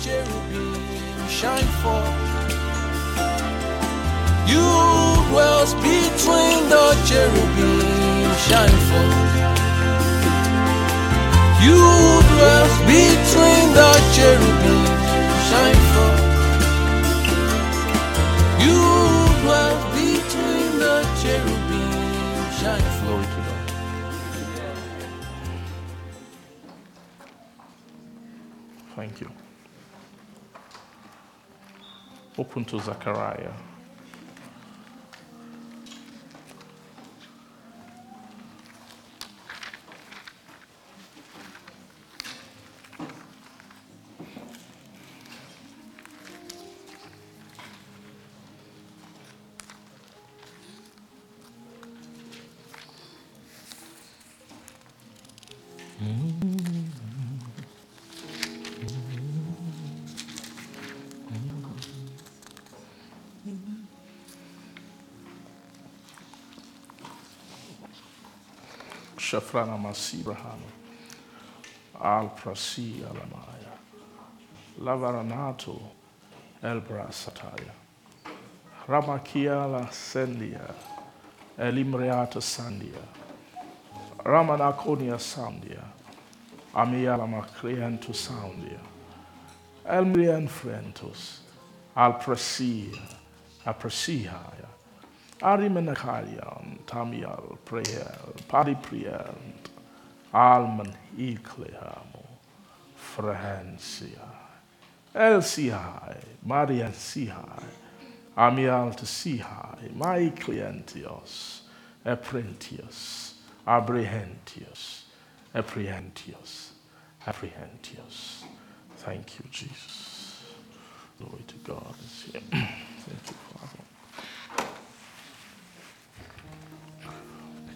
cherubim shine forth. You dwells between the cherubim shine forth. You dwells between the cherubim shine forth. You dwells between the cherubim shine forth. Glory to God. Thank you. Open to Zechariah. Mm-hmm. Shafrana Masibrahama. Al Prasi Alamaya. Lavaranato Elbra Sataya. Ramakiala Sendia. Elimreata Sandia. Ramanakonia Sandia. Amiala Macleanto Soundia. Elmrian Frentos. Al Prasia. Apresiaya. Arimenakalian, Tamial, Prehel, Paripriant, Alman, Iklehamo, Frahensia, Elsihai, Marian Sihai, Amial to Sihai, my clientios, Apprentius, Abrehentius, Apprehentius, Apprehentius. Thank you, Jesus. Glory to God. Thank you,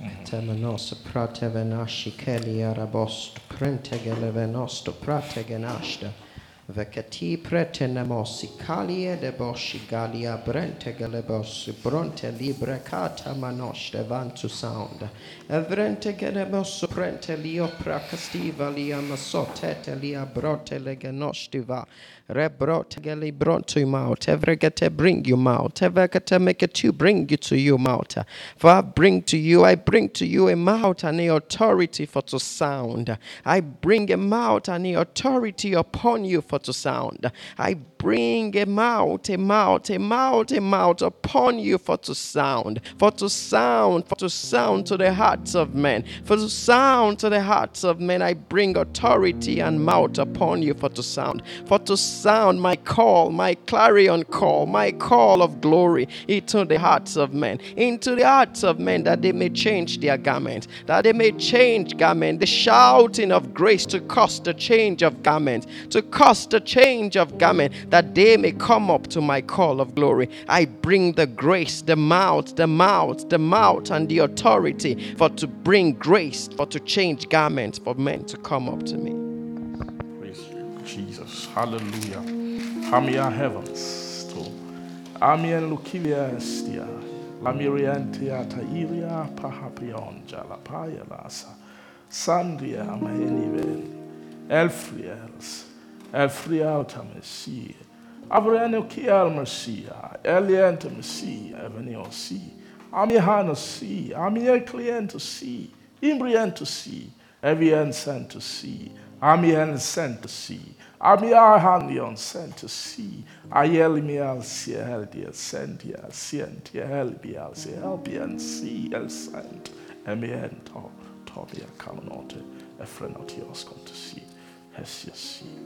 Mhm. temenos pratevenasci keliarabost prentegelevenosto prategenasta prategenashta vekati pretenemosi kalie de boshi galia brentegelebos bronte libre kata manoshte vantu sound evrentegelebos prente lio prakastiva lia masotete lia brote legenostiva Rebrot geli brought you out. Evregate bring you out. Evregate make it to bring you to you mouth. For I bring to you, I bring to you a mouth and a authority for to sound. I bring a mouth and a authority upon you for sound. I bring a mouth, a mouth, a mouth, a mouth upon you for to sound, for to sound, for to sound to the hearts of men, for to sound to the hearts of men. I bring authority and mouth upon you for to sound, for to sound my call, my clarion call, my call of glory into the hearts of men, into the hearts of men that they may change their garment, that they may change garment, the shouting of grace to cause the change of garment, to cause the change of garment, that they may come up to my call of glory. I bring the grace, the mouth, the mouth, the mouth, and the authority for to bring grace, for to change garments for men to come up to me. Praise you, Jesus. Hallelujah. Hamia heavens Amien Lukilia Estia. Lamiriantia Tairia Pahapionja La Paya Lasa. Sandria Maheniven. Elfriels. Elfrialta Messia. Avreno Kiel Messia. Elienta Messia. Evenio Si. Amihana Si. Amia Cliento Si. Imbriento Si. Evian sent to see. Amien sent to see. Amia Hanion sent to see. Ayelmial Sieheldia sentia sientia helbial Siehelbian see el sent. Emien to Tobia Kamanote. Efrenotios come to see. Hesia see. Pharisee. Thank you. Jesus. Prategelemoste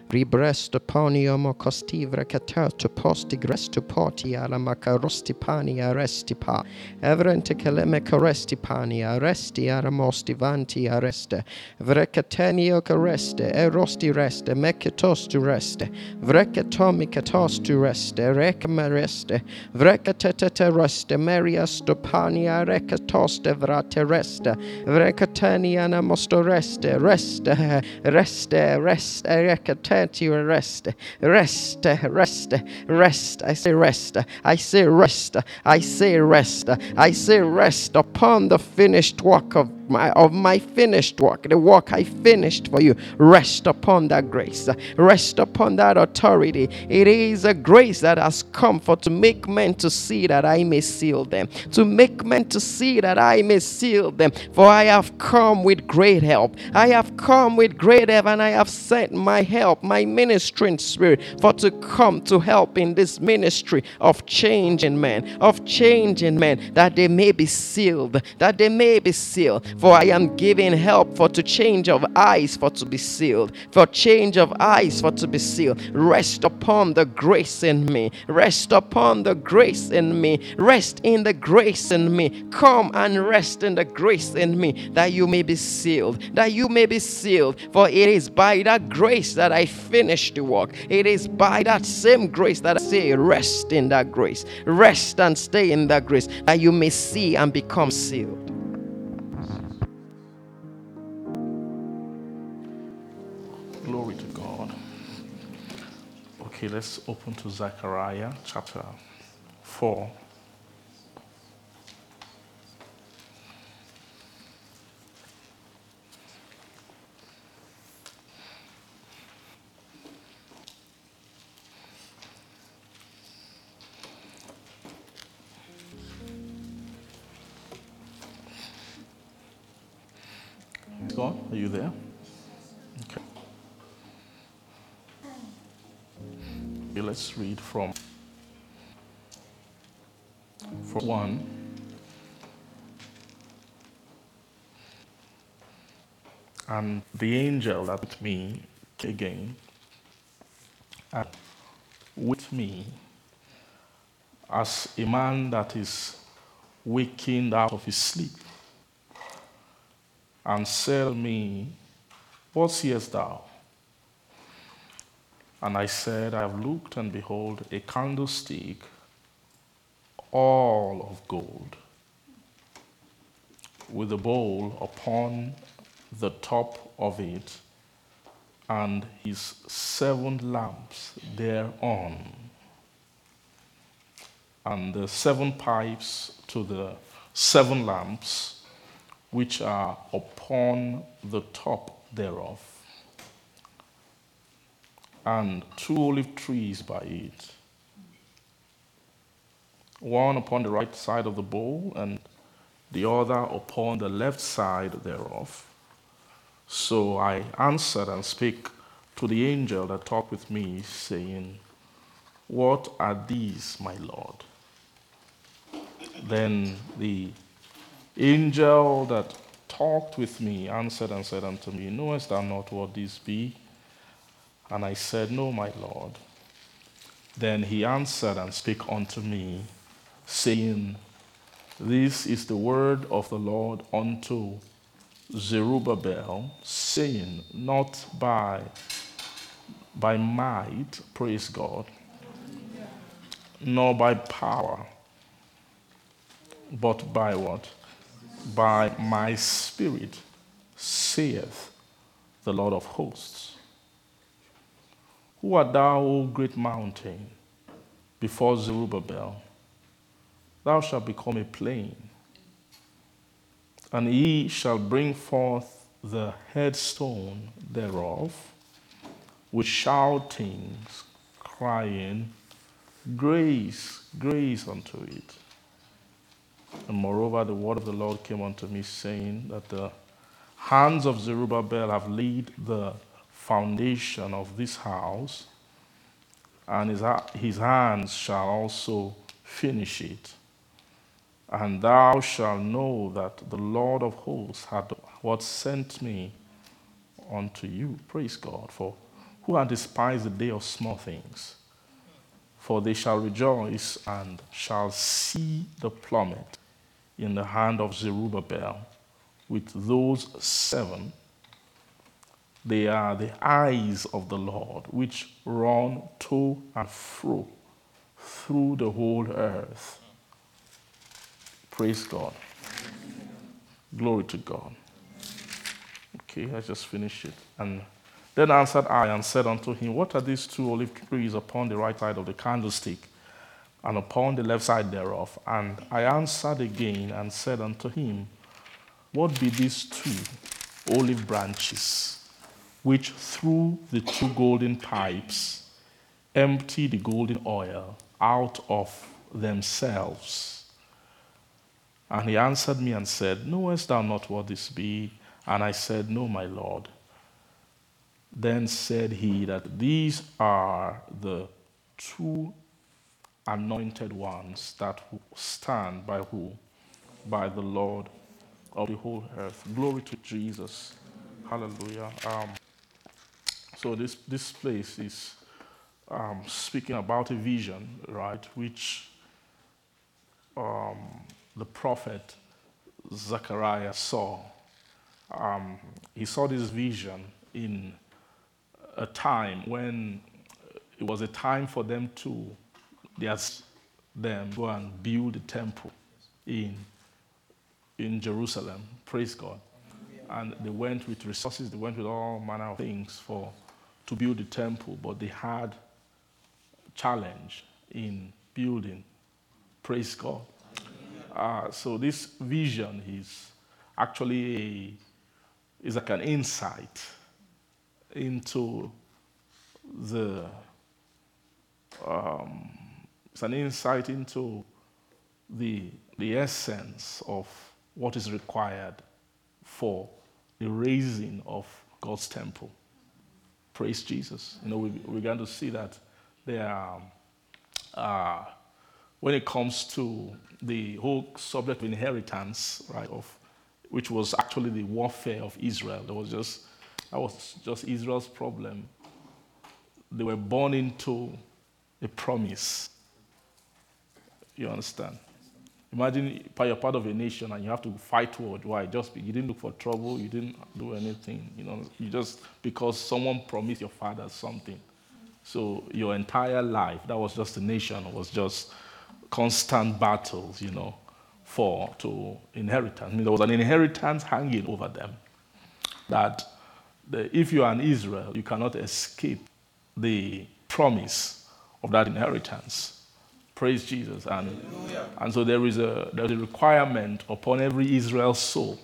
Ribrestoponium costivra catato posti grestopotia la macarostipania restipa. Evrente caleme carestipania resti aramosti vanti areste. Vrecatenio careste erosti reste mecatostu reste. Vrecatomi catos catostu reste rec reste. Vrecatetete reste meria stopania recatoste vrate reste. Vrecatenia namosto reste reste reste reste recate reste, reste, rest. Rest, rest, I say rest. I say rest. I say rest. I say rest upon the finished work of my of my finished work, the work I finished for you. Rest upon that grace. Rest upon that authority. It is a grace that has come for to make men to see that I may seal them. To make men to see that I may seal them. For I have come with great help. I have come with great help, and I have sent my help, my ministering spirit, for to come to help in this ministry of changing men, of changing men, that they may be sealed, that they may be sealed. For I am giving help for to change of eyes for to be sealed, for change of eyes for to be sealed. Rest upon the grace in me. Rest upon the grace in me. Rest in the grace in me. Come and rest in the grace in me that you may be sealed, that you may be sealed. For it is by that grace that I finish the work. It is by that same grace that I say, rest in that grace. Rest and stay in that grace that you may see and become sealed. Okay, let's open to Zechariah chapter 4. God, are you there? Let's read from from one. And the angel that with me again, and with me, as a man that is waking out of his sleep, and said me, What seest thou? And I said, I have looked, and behold, a candlestick, all of gold, with a bowl upon the top of it, and his seven lamps thereon, and the seven pipes to the seven lamps, which are upon the top thereof and two olive trees by it, one upon the right side of the bowl, and the other upon the left side thereof. So I answered and spake to the angel that talked with me, saying, What are these, my Lord? Then the angel that talked with me answered and said unto me, Knowest thou not what these be? And I said, No, my Lord. Then he answered and spake unto me, saying, This is the word of the Lord unto Zerubbabel, saying, Not by, by might, praise God, nor by power, but by what? By my spirit, saith the Lord of hosts. Who art thou, O great mountain, before Zerubbabel? Thou shalt become a plain, and he shall bring forth the headstone thereof with shoutings, crying, Grace, grace unto it. And moreover, the word of the Lord came unto me, saying that the hands of Zerubbabel have laid the foundation of this house, and his, his hands shall also finish it. And thou shalt know that the Lord of hosts had what sent me unto you. Praise God. For who hath despised the day of small things? For they shall rejoice and shall see the plummet in the hand of Zerubbabel with those seven they are the eyes of the Lord, which run to and fro through the whole earth. Praise God. Glory to God. Okay, I just finished it. And then answered I and said unto him, What are these two olive trees upon the right side of the candlestick, and upon the left side thereof? And I answered again and said unto him, What be these two olive branches, which through the two golden pipes empty the golden oil out of themselves? And he answered me and said, Knowest thou not what this be? And I said, No, my Lord. Then said he that these are the two anointed ones that stand by who? By the Lord of the whole earth. Glory to Jesus. Hallelujah. Um, so this, this place is um, speaking about a vision, right, which um, the prophet Zechariah saw. Um, he saw this vision in a time when it was a time for them to yes, them go and build a temple in in Jerusalem. Praise God. And they went with resources, they went with all manner of things for to build the temple, but they had challenge in building. Praise God. Uh, so this vision is actually a, is like an insight into the um, it's an insight into the the essence of what is required for the raising of God's temple. Praise Jesus. You know, we, we began to see that there are, uh, when it comes to the whole subject of inheritance, right, of which was actually the warfare of Israel. There was just that was just Israel's problem. They were born into a promise. You understand? Imagine you're part of a nation and you have to fight worldwide. Just you didn't look for trouble, you didn't do anything. You know, you just because someone promised your father something. So your entire life, that was just a nation, was just constant battles, you know, for to inheritance. I mean, there was an inheritance hanging over them that the, if you are in Israel, you cannot escape the promise of that inheritance. Praise Jesus. And, and so there is a, there's a requirement upon every Israel soul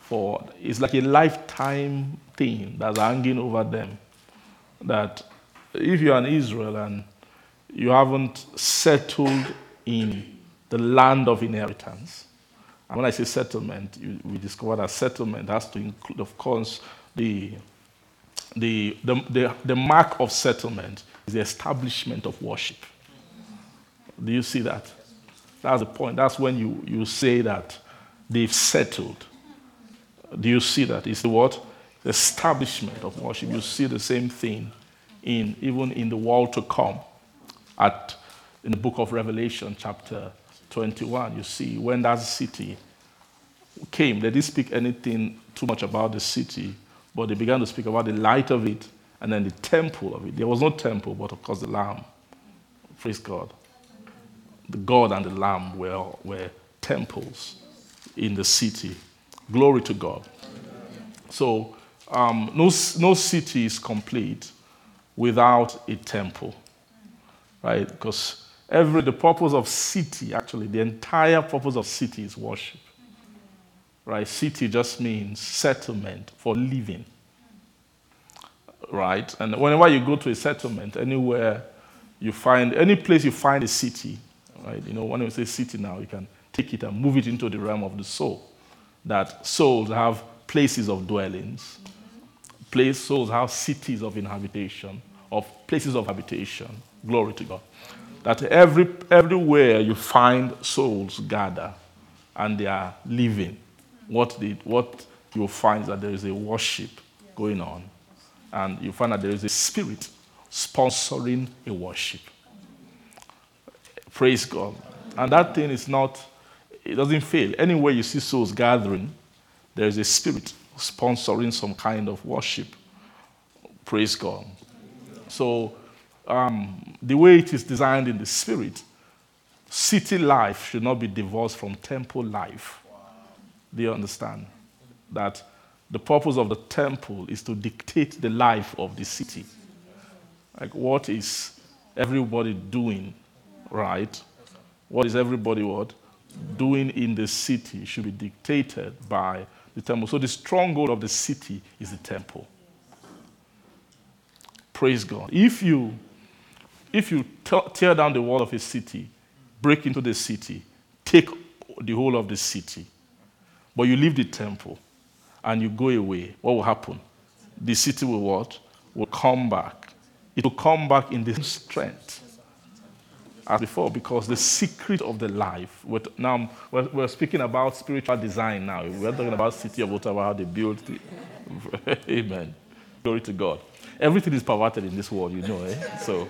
for, it's like a lifetime thing that's hanging over them. That if you're an Israel and you haven't settled in the land of inheritance, and when I say settlement, you, we discover that settlement has to include, of course, the, the, the, the, the mark of settlement is the establishment of worship. Do you see that? That's the point. That's when you, you say that they've settled. Do you see that? It's the what? The establishment of worship. You see the same thing in even in the world to come. At in the book of Revelation, chapter 21, you see when that city came, they didn't speak anything too much about the city, but they began to speak about the light of it and then the temple of it. There was no temple, but of course the Lamb. Praise God the God and the Lamb were, were temples in the city. Glory to God. So, um, no, no city is complete without a temple, right? Because every the purpose of city, actually, the entire purpose of city is worship, right? City just means settlement for living, right? And whenever you go to a settlement, anywhere you find any place you find a city, right? You know, when we say city now, you can take it and move it into the realm of the soul. That souls have places of dwellings, place souls have cities of inhabitation, of places of habitation. Glory to God. That every, everywhere you find souls gather and they are living, what, they, what you'll find is that there is a worship going on. And you find that there is a spirit sponsoring a worship. Praise God. And that thing is not, it doesn't fail. Anywhere you see souls gathering, there is a spirit sponsoring some kind of worship. Praise God. So, um, the way it is designed in the spirit, city life should not be divorced from temple life. Do you understand? That the purpose of the temple is to dictate the life of the city. Like, what is everybody doing, right? What is everybody what? Doing in the city should be dictated by the temple. So the stronghold of the city is the temple. Praise God. If you if you tear down the wall of a city, break into the city, take the whole of the city, but you leave the temple and you go away, what will happen? The city will what? Will come back. It will come back in the strength as before because the secret of the life. Now, we're, we're, speaking about spiritual design now. We're talking about City of Ottawa, how they built it. Amen. Glory to God. Everything is perverted in this world, you know. Eh? So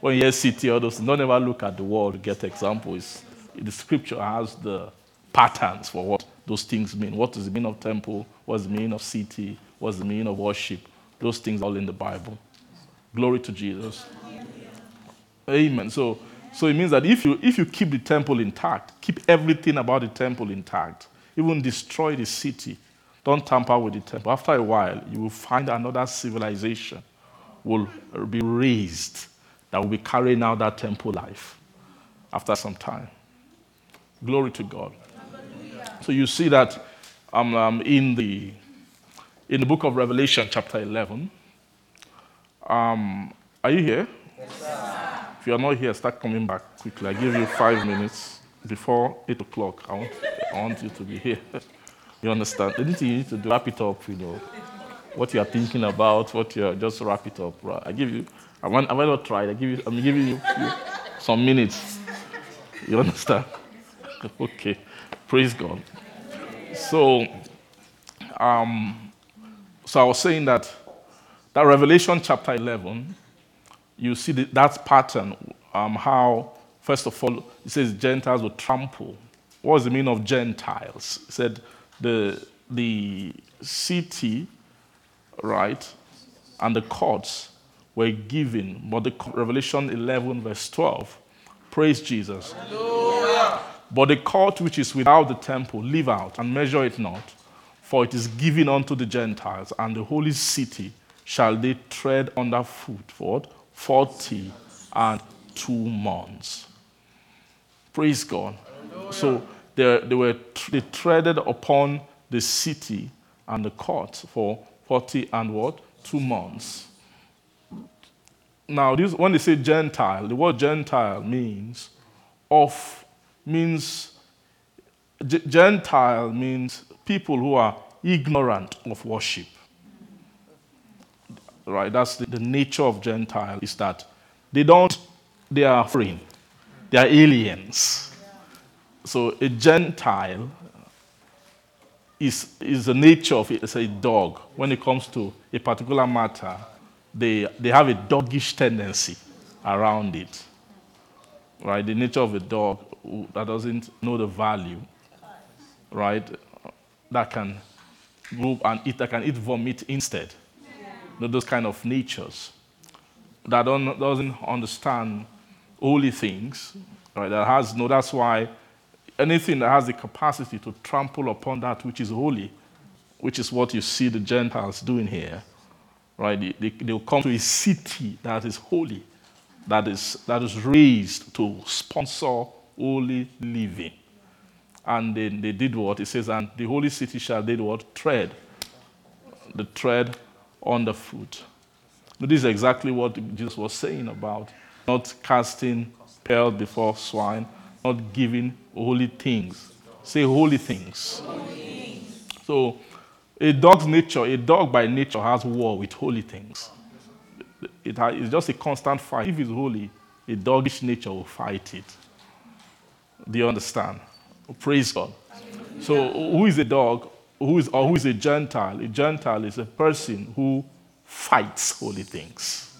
when you hear city, all those, don't ever look at the world get examples. The scripture has the patterns for what those things mean. What is the meaning of temple? What's the meaning of city? What's the meaning of worship? Those things all in the Bible. Glory to Jesus. Amen. So so it means that if you, if you keep the temple intact, keep everything about the temple intact, even destroy the city, don't tamper with the temple. After a while, you will find another civilization will be raised that will be carrying out that temple life after some time. Glory to God. So you see that um, um, in, the, in the book of Revelation, chapter 11. Um, are you here? Yes, you are not here, start coming back quickly. I give you five minutes before 8 o'clock. I want, I want you to be here. you understand? Anything you need to do, wrap it up, you know. What you are thinking about, what you are, just wrap it up. Right? I give you, I want, I might not try I give you, I'm giving you, you some minutes. You understand? okay. Praise God. So, um, so I was saying that that Revelation chapter 11 you see the, that pattern, um, how, first of all, it says Gentiles will trample. What was the meaning of Gentiles? It said the, the city, right, and the courts were given, but the Revelation 11, verse 12, praise Jesus. Hallelujah. But the court which is without the temple, leave out and measure it not, for it is given unto the Gentiles, and the holy city shall they tread under foot. For what? 40 and two months. Praise God. Hallelujah. So they, they, were, they treaded upon the city and the court for 40 and what? Two months. Now, this, when they say Gentile, the word Gentile means of, means, Gentile means people who are ignorant of worship right? That's the, the nature of Gentile is that they don't, they are foreign, they are aliens. So a Gentile is, is the nature of it, it's a dog. When it comes to a particular matter, they, they have a doggish tendency around it. Right? The nature of a dog that doesn't know the value, right? That can move and eat, that can eat vomit instead those kind of natures that don't, doesn't understand holy things, right? That has no. That's why anything that has the capacity to trample upon that which is holy, which is what you see the Gentiles doing here, right? They, they, they'll come to a city that is holy, that is that is raised to sponsor holy living. And then they did what? It says, and the holy city shall did what? Tread. The tread on the. This is exactly what Jesus was saying about not casting pearls before swine, not giving holy things. Say holy things. So, a dog's nature, a dog by nature has war with holy things. It has, it's just a constant fight. If it's holy, a doggish nature will fight it. Do you understand? Praise God. So, who is a dog? Who is, or who is a Gentile. A Gentile is a person who fights holy things,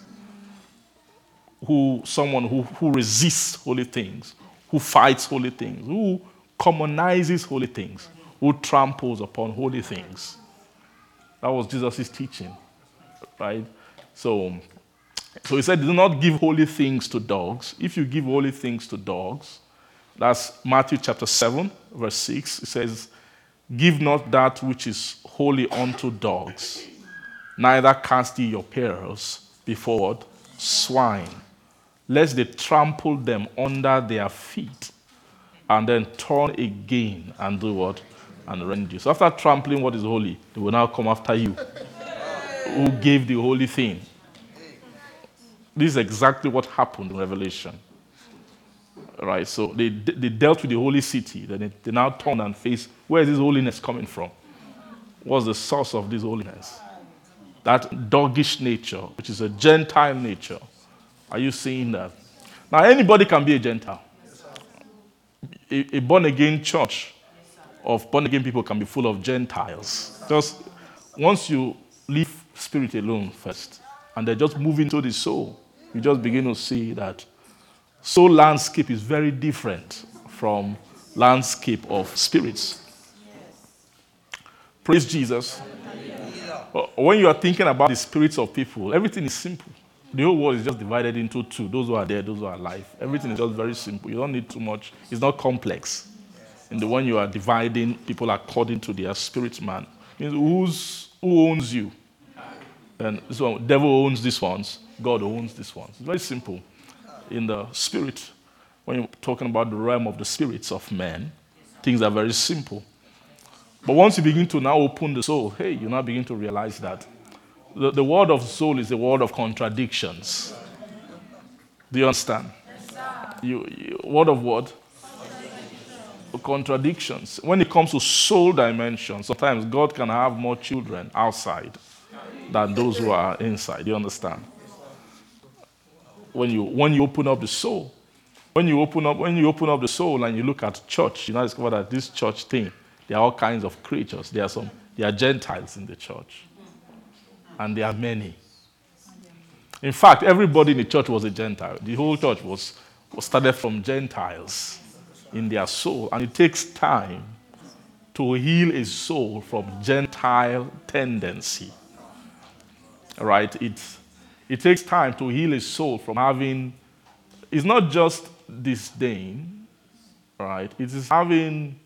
who someone who, who resists holy things, who fights holy things, who commonizes holy things, who tramples upon holy things. That was Jesus' teaching, right? So, so he said, Do not give holy things to dogs. If you give holy things to dogs, that's Matthew chapter 7, verse 6. It says, Give not that which is holy unto dogs, neither cast ye your pearls before swine, lest they trample them under their feet, and then turn again and do what? And rend you. So after trampling what is holy, they will now come after you, who gave the holy thing. This is exactly what happened in Revelation. Right? So they, they dealt with the holy city. Then they, they now turn and face where is this holiness coming from? What's the source of this holiness? That doggish nature, which is a Gentile nature. Are you seeing that? Now, anybody can be a Gentile. A, a born again church of born again people can be full of Gentiles. Just once you leave spirit alone first, and they just move into the soul, you just begin to see that soul landscape is very different from landscape of spirits. Praise Jesus. Uh, when you are thinking about the spirits of people, everything is simple. The whole world is just divided into two those who are dead, those who are alive. Everything is just very simple. You don't need too much, it's not complex. In the one you are dividing people according to their spirit man, means who's, who owns you? And so devil owns these ones, God owns these ones. It's very simple. In the spirit, when you're talking about the realm of the spirits of men, things are very simple. But once you begin to now open the soul, hey, you now begin to realize that the, the word of soul is a word of contradictions. Do you understand? You, you, word of what? Contradictions. When it comes to soul dimension, sometimes God can have more children outside than those who are inside. Do You understand? When you when you open up the soul, when you open up when you open up the soul and you look at church, you now discover that this church thing, there are all kinds of creatures. There are some there are Gentiles in the church. And there are many. In fact, everybody in the church was a Gentile. The whole church was, was started from Gentiles in their soul. And it takes time to heal a soul from Gentile tendency. Right? It, it takes time to heal a soul from having, it's not just disdain, right? It is having,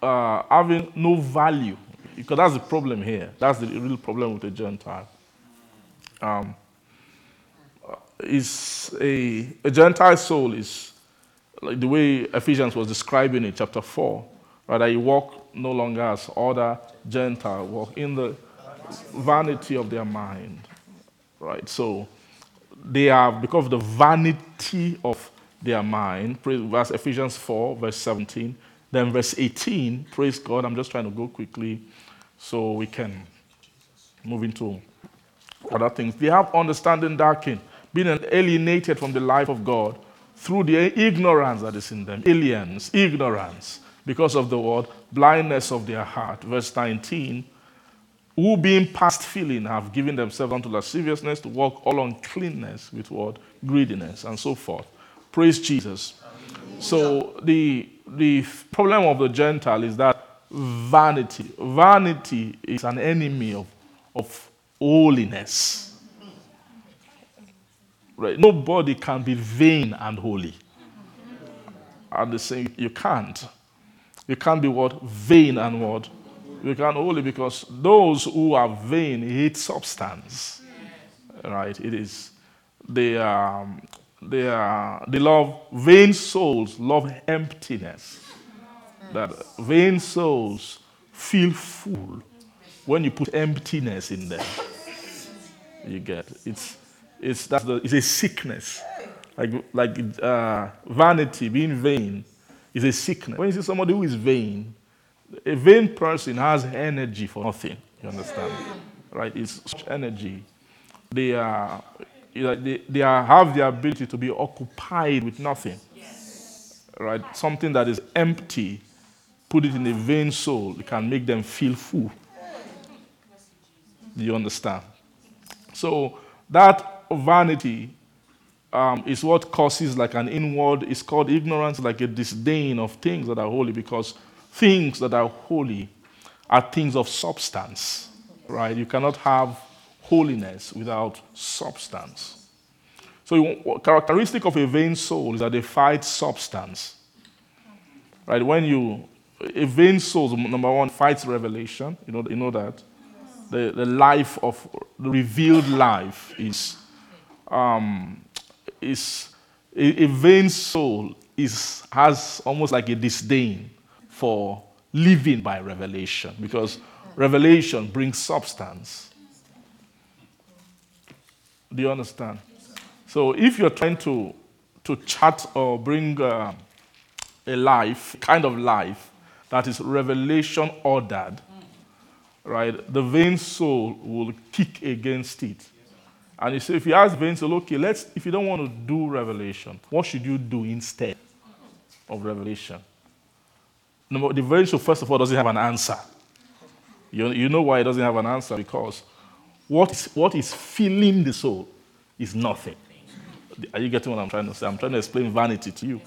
uh, having no value. Because that's the problem here. That's the real problem with the Gentile. Um, is a, a Gentile soul is like the way Ephesians was describing in chapter 4, right? That you walk no longer as other Gentile, walk in the vanity of their mind, right? So they are, because of the vanity of their mind, verse Ephesians 4, verse 17, then verse 18, praise God, I'm just trying to go quickly so we can move into other things. They have understanding darkened, being alienated from the life of God through the ignorance that is in them. Aliens, ignorance, because of the word, blindness of their heart. Verse 19 who being past feeling have given themselves unto lasciviousness to walk all uncleanness with what? Greediness and so forth. Praise Jesus. So the, the problem of the Gentile is that vanity. Vanity is an enemy of, of holiness. Right? Nobody can be vain and holy. At the same, you can't. You can't be what? Vain and what? You can't holy because those who are vain hate substance. Right? It is. They, um, they, are, they love, vain souls love emptiness. That vain souls feel full when you put emptiness in them. You get it's it's that's the, it's a sickness, like like uh, vanity, being vain, is a sickness. When you see somebody who is vain, a vain person has energy for nothing. You understand, right? It's such energy. They are they, they are, have the ability to be occupied with nothing, right? Something that is empty put it in a vain soul, it can make them feel full. Do you understand? So that vanity um, is what causes like an inward, it's called ignorance, like a disdain of things that are holy, because things that are holy are things of substance, right? You cannot have holiness without substance. So, characteristic of a vain soul is that they fight substance, right? When you a vain soul, number one, fights revelation. You know, you know that. The, the life of the revealed life is, um, is a, a vain soul is, has almost like a disdain for living by revelation because revelation brings substance. Do you understand? So if you're trying to, to chat or bring uh, a life, kind of life, that is revelation ordered, right, the vain soul will kick against it. And you say, if you ask vain soul, okay, let's, if you don't want to do revelation, what should you do instead of revelation? No, the vain soul, first of all, doesn't have an answer. You, you know why it doesn't have an answer? Because what is, what is filling the soul is nothing. Are you getting what I'm trying to say? I'm trying to explain vanity to you.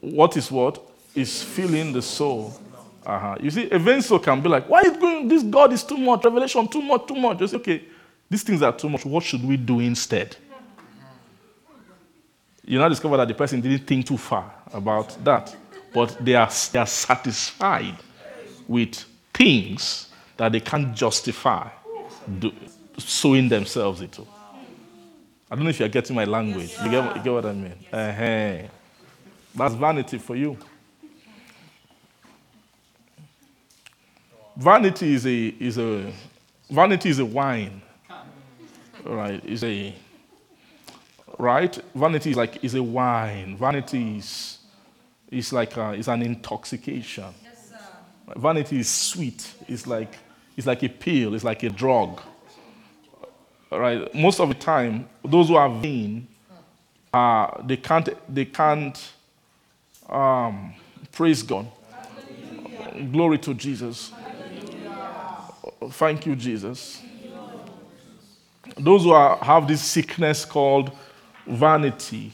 What is what? Is filling the soul. Uh-huh. You see, a vain soul can be like, why is going, this God is too much, revelation too much, too much. You say, okay, these things are too much. What should we do instead? You now discover that the person didn't think too far about that, but they are, they are satisfied with things that they can't justify do, sowing themselves into. I don't know if you're getting my language. You get, you get what I mean? Uh-huh. That's vanity for you. Vanity is a, is a vanity is a wine right, is a right. Vanity is like is a wine. Vanity is is like a, is an intoxication. Yes, Vanity is sweet. It's like it's like a pill. It's like a drug. Right. Most of the time, those who are vain, uh, they can't they can't um, praise God. Glory to Jesus. Thank you, Jesus those who are, have this sickness called vanity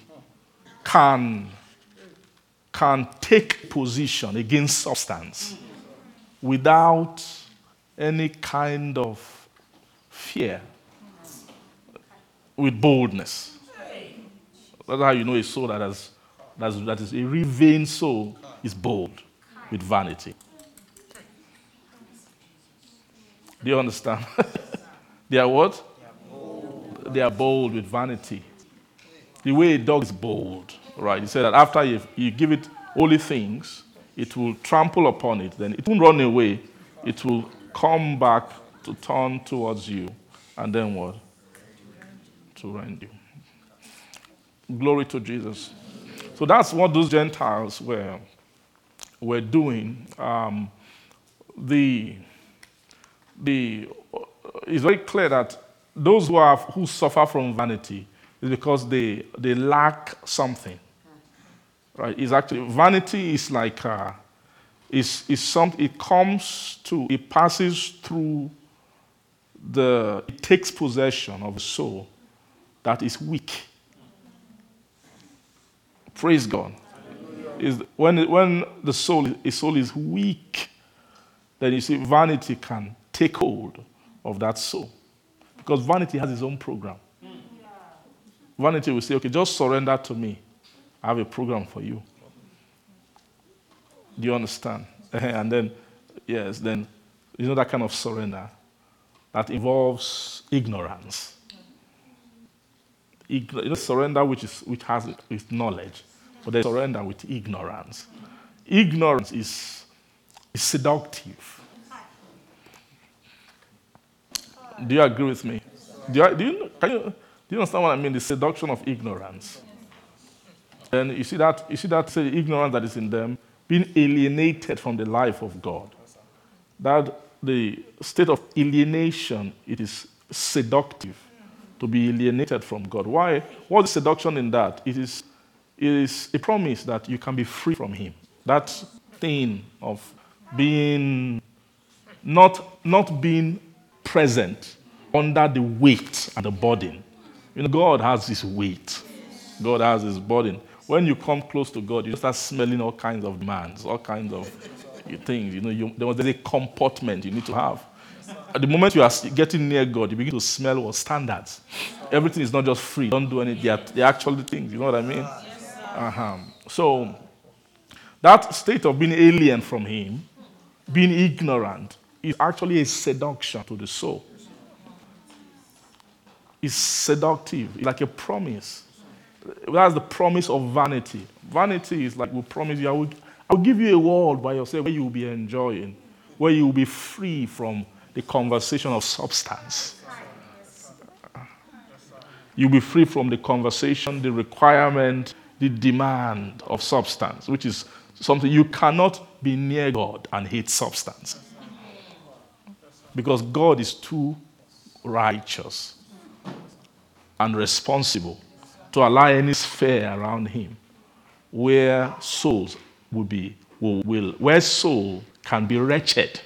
can, can take position against substance without any kind of fear, with boldness. That's how you know a soul that, has, that's, that is a vain soul is bold with vanity. Do you understand? they are what? they are bold with vanity. The way a dog is bold, right? He said that after you, you give it holy things, it will trample upon it. Then it won't run away. It will come back to turn towards you. And then what? To rend you. Glory to Jesus. So that's what those Gentiles were, were doing. Um, the, the, it's very clear that those who, are, who suffer from vanity is because they, they lack something. Right? It's actually, vanity is like, uh, is, is some, it comes to, it passes through the, it takes possession of a soul that is weak. Praise God. Is when, when the soul, a soul is weak, then you see vanity can take hold of that soul. Because vanity has its own program. Vanity will say, okay, just surrender to me. I have a program for you. Do you understand? and then, yes, then, you know that kind of surrender that involves ignorance. you know, surrender which, is, which has with knowledge, but there's surrender with ignorance. Ignorance is, is seductive. Do you agree with me? Do you, do you, can you, you understand what I mean? The seduction of ignorance. And you see that, you see that say, ignorance that is in them, being alienated from the life of God. That the state of alienation, it is seductive to be alienated from God. Why? What's seduction in that? It is, it is a promise that you can be free from Him. That thing of being not, not being present under the weight and the burden. You know, God has his weight. God has his burden. When you come close to God, you start smelling all kinds of demands, all kinds of things. You know, you, there was a comportment you need to have. At the moment you are getting near God, you begin to smell what standards. Everything is not just free. Don't do anything. They are, they are actually things. You know what I mean? Uh-huh. So That state of being alien from Him, being ignorant, is actually a seduction to the soul. It's seductive, it's like a promise. That's the promise of vanity. Vanity is like we promise you, I will, I will give you a world by yourself where you will be enjoying, where you will be free from the conversation of substance. You'll be free from the conversation, the requirement, the demand of substance, which is something you cannot be near God and hate substance. Because God is too righteous and responsible to allow any sphere around him where souls will be will, will where soul can be wretched.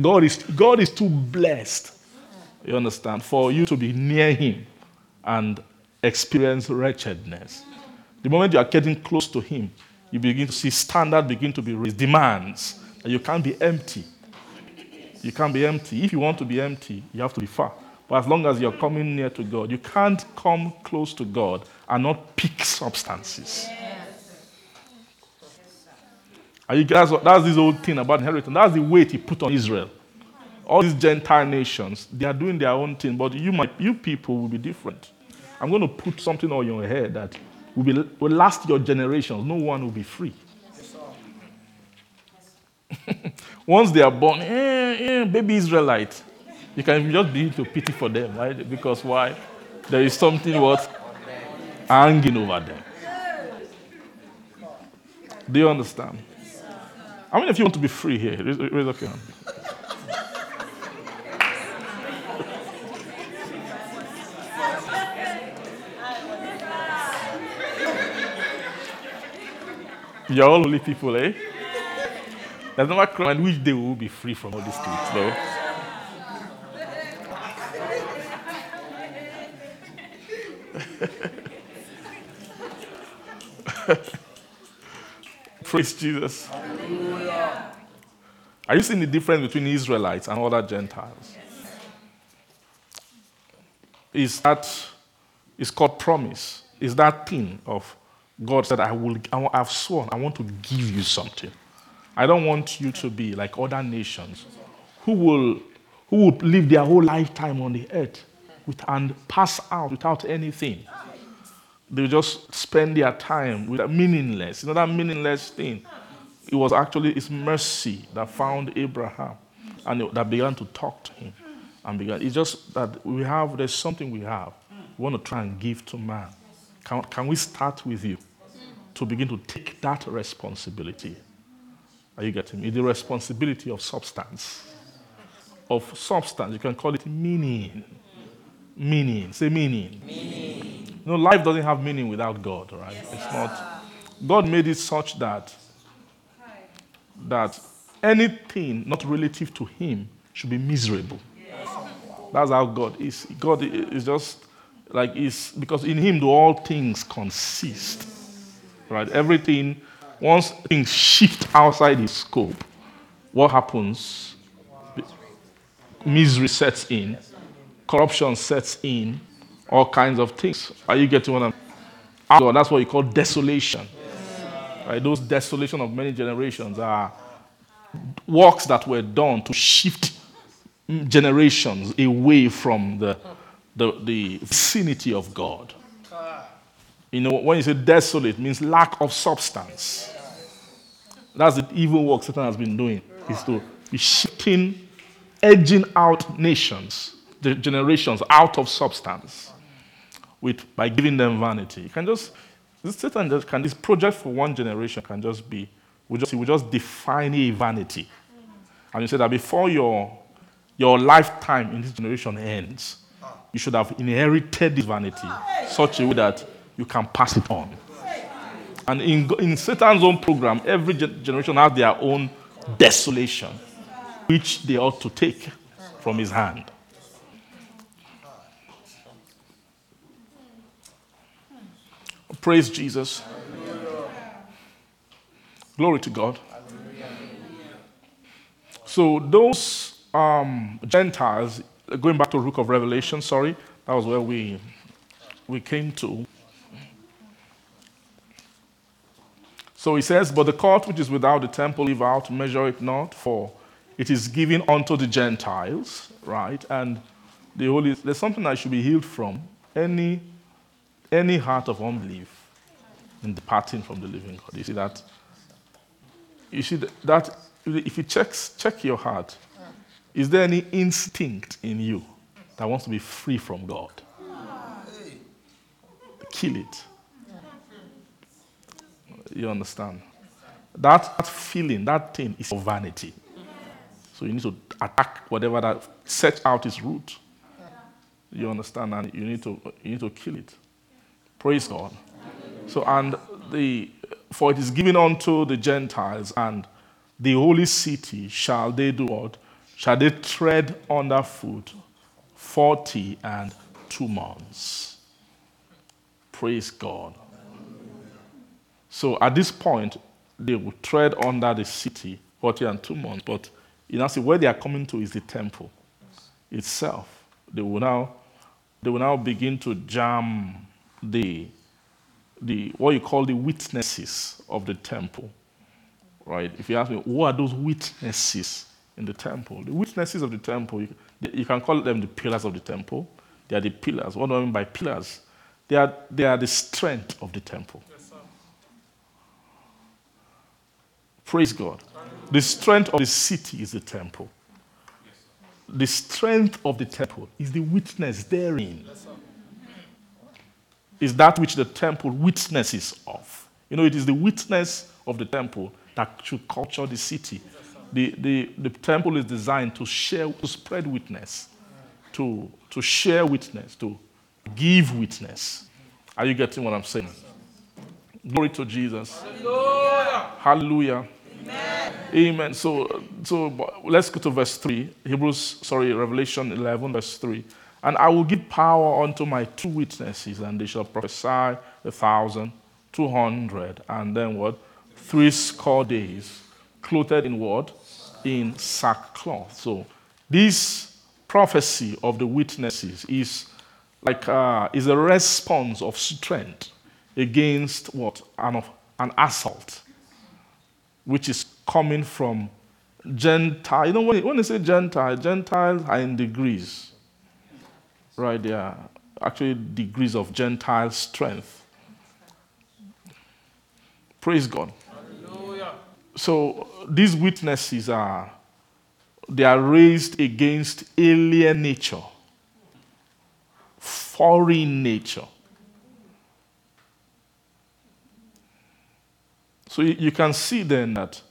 God is God is too blessed, you understand, for you to be near him and experience wretchedness. The moment you are getting close to him, you begin to see standard begin to be raised, demands that you can't be empty. You can't be empty. If you want to be empty, you have to be far. But as long as you're coming near to God, you can't come close to God and not pick substances. Are you, guys, that's this old thing about inheritance. That's the weight he put on Israel. All these Gentile nations, they are doing their own thing, but you, might, you people will be different. I'm going to put something on your head that will, be, will last your generations. No one will be free. Once they are born, eh, eh, baby Israelite, you can just begin to pity for them, right? Because why? There is something what hanging over them. Do you understand? How many of you want to be free here? Raise, raise up your hand. You're all only people, eh? There's no crime which they will be free from all these things, though. Praise Jesus. Are you seeing the difference between Israelites and other Gentiles? Is that is called promise? Is that thing of God said, I will I, have sworn, I want to give you something. I don't want you to be like other nations who will who would live their whole lifetime on the earth with, and pass out without anything. They just spend their time with a meaningless. You know that meaningless thing? It was actually His mercy that found Abraham and that began to talk to him. And began. It's just that we have, there's something we have. We want to try and give to man. Can, can we start with you to begin to take that responsibility? Are you getting me? The responsibility of substance. Of substance. You can call it meaning. Meaning. Say meaning. Meaning. You know, life doesn't have meaning without God, right? Yes, it's not. God made it such that that anything not relative to Him should be miserable. Yes. That's how God is. God is just like is because in Him do all things consist. Right? Everything. Once things shift outside His scope, what happens? Misery sets in, corruption sets in, all kinds of things. Are you getting what I'm God, that's what you call desolation. Right? Those desolation of many generations are works that were done to shift generations away from the, the, the vicinity of God. You know, when you say desolate, means lack of substance. That's the evil work Satan has been doing, is to be shifting, edging out nations, the generations out of substance with, by giving them vanity. You can just, this Satan just can, this project for one generation can just be, we just, we just define a vanity. And you say that before your, your lifetime in this generation ends, you should have inherited this vanity such a way that you can pass it on. And in, in Satan's own program, every generation has their own desolation, which they ought to take from his hand. Praise Jesus. Glory to God. So those um, Gentiles, going back to the book of Revelation, sorry, that was where we we came to. So he says, But the court which is without the temple, leave out, measure it not, for it is given unto the Gentiles, right? And the Holy, there's something I should be healed from. Any, any heart of unbelief in departing from the living God. You see that? You see that, if you check, check your heart, is there any instinct in you that wants to be free from God? Kill it. You understand? That, that feeling, that thing is vanity. So you need to attack whatever that set out its root. You understand? And you need to you need to kill it. Praise God. So and the for it is given unto the Gentiles and the holy city shall they do what? Shall they tread underfoot forty and two months? Praise God. So at this point, they will tread under the city 40 and two months. But you know, see where they are coming to is the temple itself. They will now, they will now begin to jam the, the what you call the witnesses of the temple. Right? If you ask me, who are those witnesses in the temple? The witnesses of the temple, you, you can call them the pillars of the temple. They are the pillars. What do I mean by pillars? They are, they are the strength of the temple. Praise God. The strength of the city is the temple. The strength of the temple is the witness therein. Is that which the temple witnesses of. You know, it is the witness of the temple that should culture the city. The, the, the temple is designed to share, to spread witness, to, to share witness, to give witness. Are you getting what I'm saying? Glory to Jesus. Hallelujah. Hallelujah. Amen. Amen. So, so let's go to verse 3. Hebrews, sorry, Revelation 11, verse 3. And I will give power unto my two witnesses, and they shall prophesy a thousand, two hundred, and then what? Three score days, clothed in what? In sackcloth. So, this prophecy of the witnesses is like uh, is a response of strength against what? An, an assault which is coming from Gentile. You know, when, when they say Gentile, Gentiles are in degrees. Right? They are actually degrees of Gentile strength. Praise God. Hallelujah. So these witnesses are they are raised against alien nature, foreign nature. So you can see then that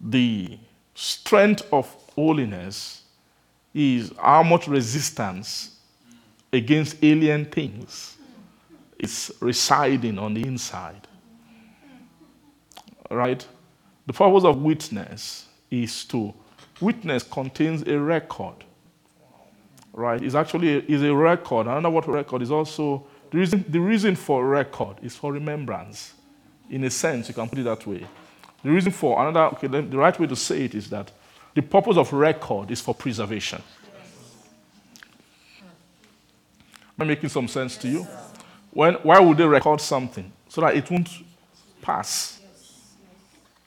the strength of holiness is how much resistance against alien things is residing on the inside. Right? The purpose of witness is to witness contains a record. Right? It's actually a, is a record. I don't know what record is also the reason, the reason for record is for remembrance in a sense, you can put it that way. The reason for another, okay, the right way to say it is that the purpose of record is for preservation. Am I making some sense to you? When, why would they record something? So that it won't pass.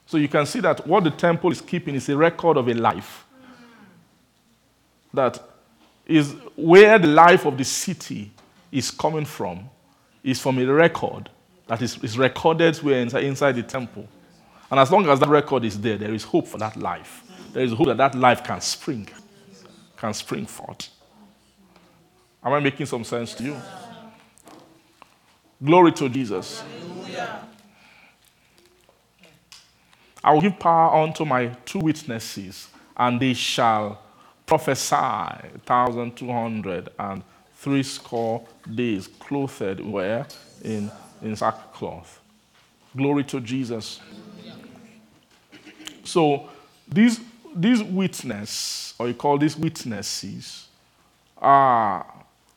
So you can see that what the temple is keeping is a record of a life. That is where the life of the city is coming from, is from a record that is, is recorded inside, inside the temple. And as long as that record is there, there is hope for that life. There is hope that that life can spring, can spring forth. Am I making some sense to you? Glory to Jesus. Hallelujah. I will give power unto my two witnesses, and they shall prophesy thousand two hundred and three score days, clothed where in in sackcloth. Glory to Jesus. So these, these witness, or you call these witnesses, are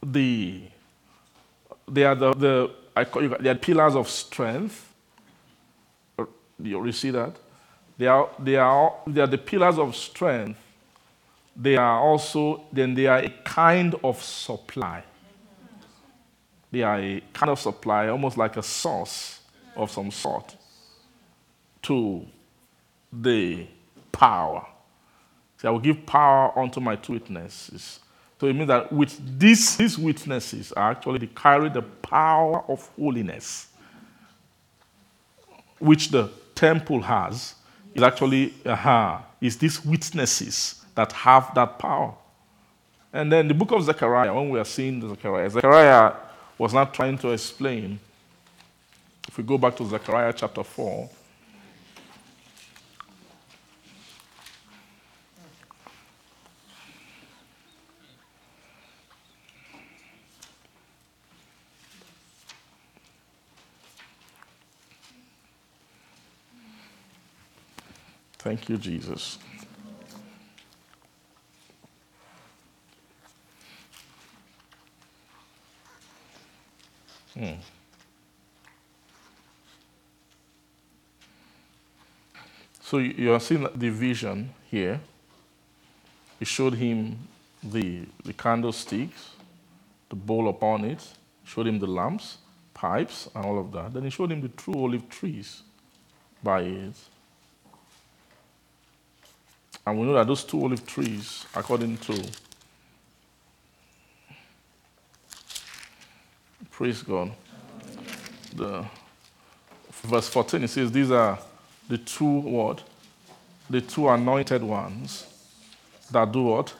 the they are the, the I call you, they are pillars of strength. You see that? They are, they are, they are the pillars of strength. They are also, then they are a kind of supply. They are a kind of supply, almost like a source of some sort. to the power. See, I will give power unto my two witnesses. So it means that with these, these witnesses are actually they carry the power of holiness, which the temple has. Is actually uh, is these witnesses that have that power. And then the book of Zechariah, when we are seeing Zechariah, Zechariah was not trying to explain. If we go back to Zechariah chapter 4, Thank you, Jesus. Hmm. So you are seeing the vision here. He showed him the, the candlesticks, the bowl upon it, showed him the lamps, pipes, and all of that. Then he showed him the true olive trees by it. And we know that those two olive trees, according to praise God, the verse 14 it says, These are the two what? The two anointed ones that do what?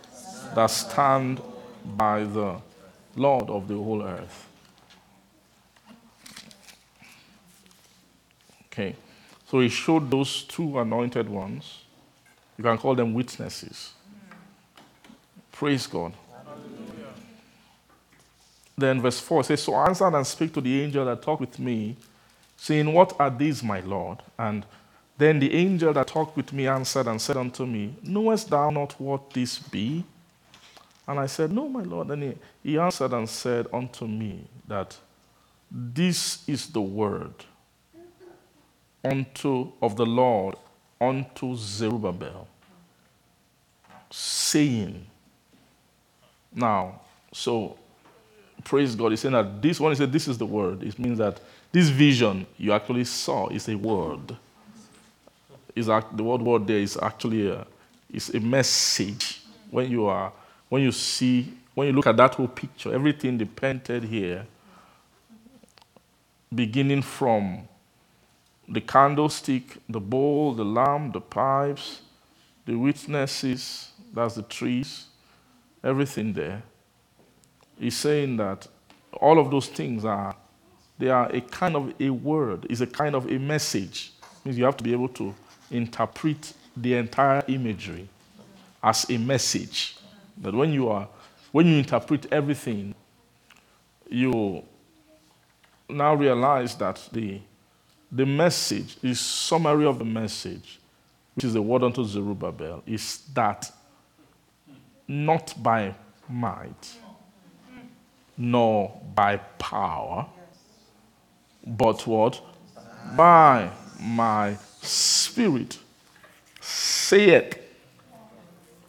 That stand by the Lord of the whole earth. Okay. So he showed those two anointed ones you can call them witnesses. Praise God. Then verse 4 says, So answer and speak to the angel that talked with me, saying, What are these, my Lord? And then the angel that talked with me answered and said unto me, Knowest thou not what this be? And I said, No, my Lord. And he, he answered and said unto me that this is the word unto of the Lord unto Zerubbabel, saying, Now, so praise God. He's saying that this one, he said, This is the word. It means that this vision you actually saw is a word. Is the word word there is actually a, is a message. When you are, when you see, when you look at that whole picture, everything depended here, beginning from the candlestick, the bowl, the lamp, the pipes, the witnesses, that's the trees, everything there. He's saying that all of those things are they are a kind of a word, is a kind of a message. It means you have to be able to interpret the entire imagery as a message. That when you are when you interpret everything, you now realize that the the message is summary of the message, which is the word unto Zerubbabel, is that not by might, nor by power, but what? By my spirit, saith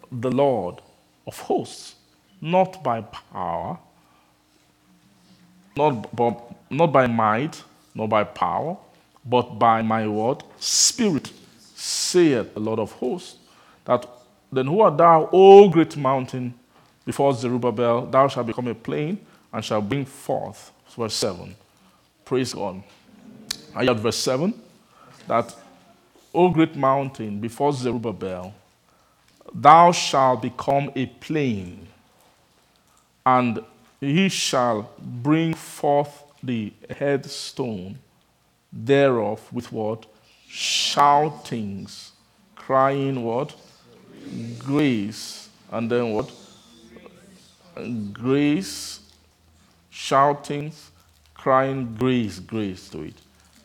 the Lord of hosts, not by power, not, not by might, nor by power, but by my word, spirit, saith the Lord of hosts, that then who art thou, O great mountain, before Zerubbabel, thou shalt become a plain and shall bring forth. Verse 7. Praise God. I have verse 7 that, O great mountain, before Zerubbabel, thou shalt become a plain, and he shall bring forth the headstone thereof with what? Shoutings, crying what? Grace. And then what? Grace, shoutings, crying grace, grace to it.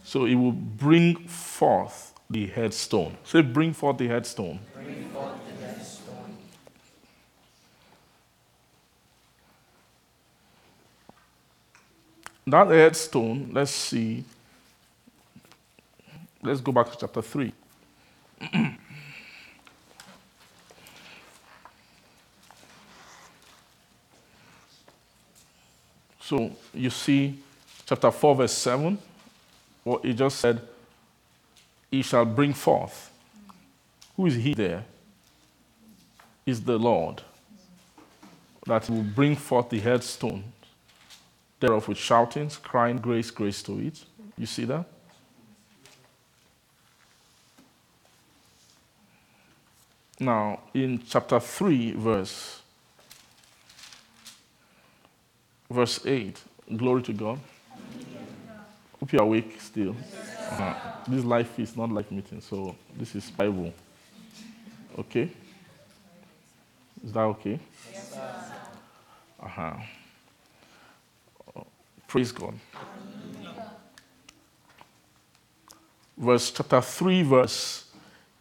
So it will bring forth the headstone. Say, bring forth the headstone. Bring forth the headstone. That headstone, let's see Let's go back to chapter 3. so you see, chapter 4, verse 7, what he just said he shall bring forth. Who is he there? Is the Lord. That he will bring forth the headstone thereof with shoutings, crying, Grace, grace to it. You see that? Now, in chapter 3, verse, verse 8, glory to God. Hope you're awake still. Uh-huh. This life is not like meeting, so this is Bible. Okay? Is that okay? Yes, uh-huh. Praise God. Verse chapter 3, verse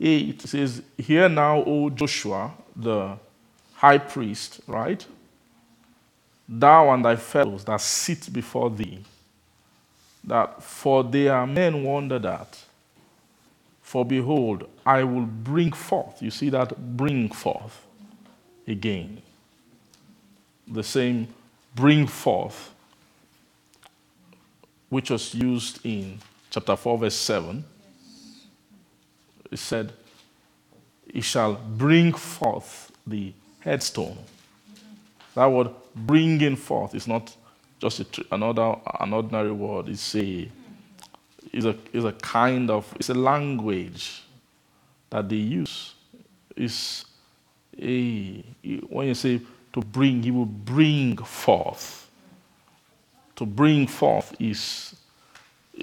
8 says, Hear now, O Joshua, the high priest, right? Thou and thy fellows that sit before thee, that for they are men wondered at. For behold, I will bring forth. You see that bring forth again. The same bring forth, which was used in chapter 4, verse 7. It said, He shall bring forth the headstone. That word bringing forth is not just another an ordinary word. It's a is a is a kind of it's a language that they use. It's a when you say to bring, he will bring forth. To bring forth is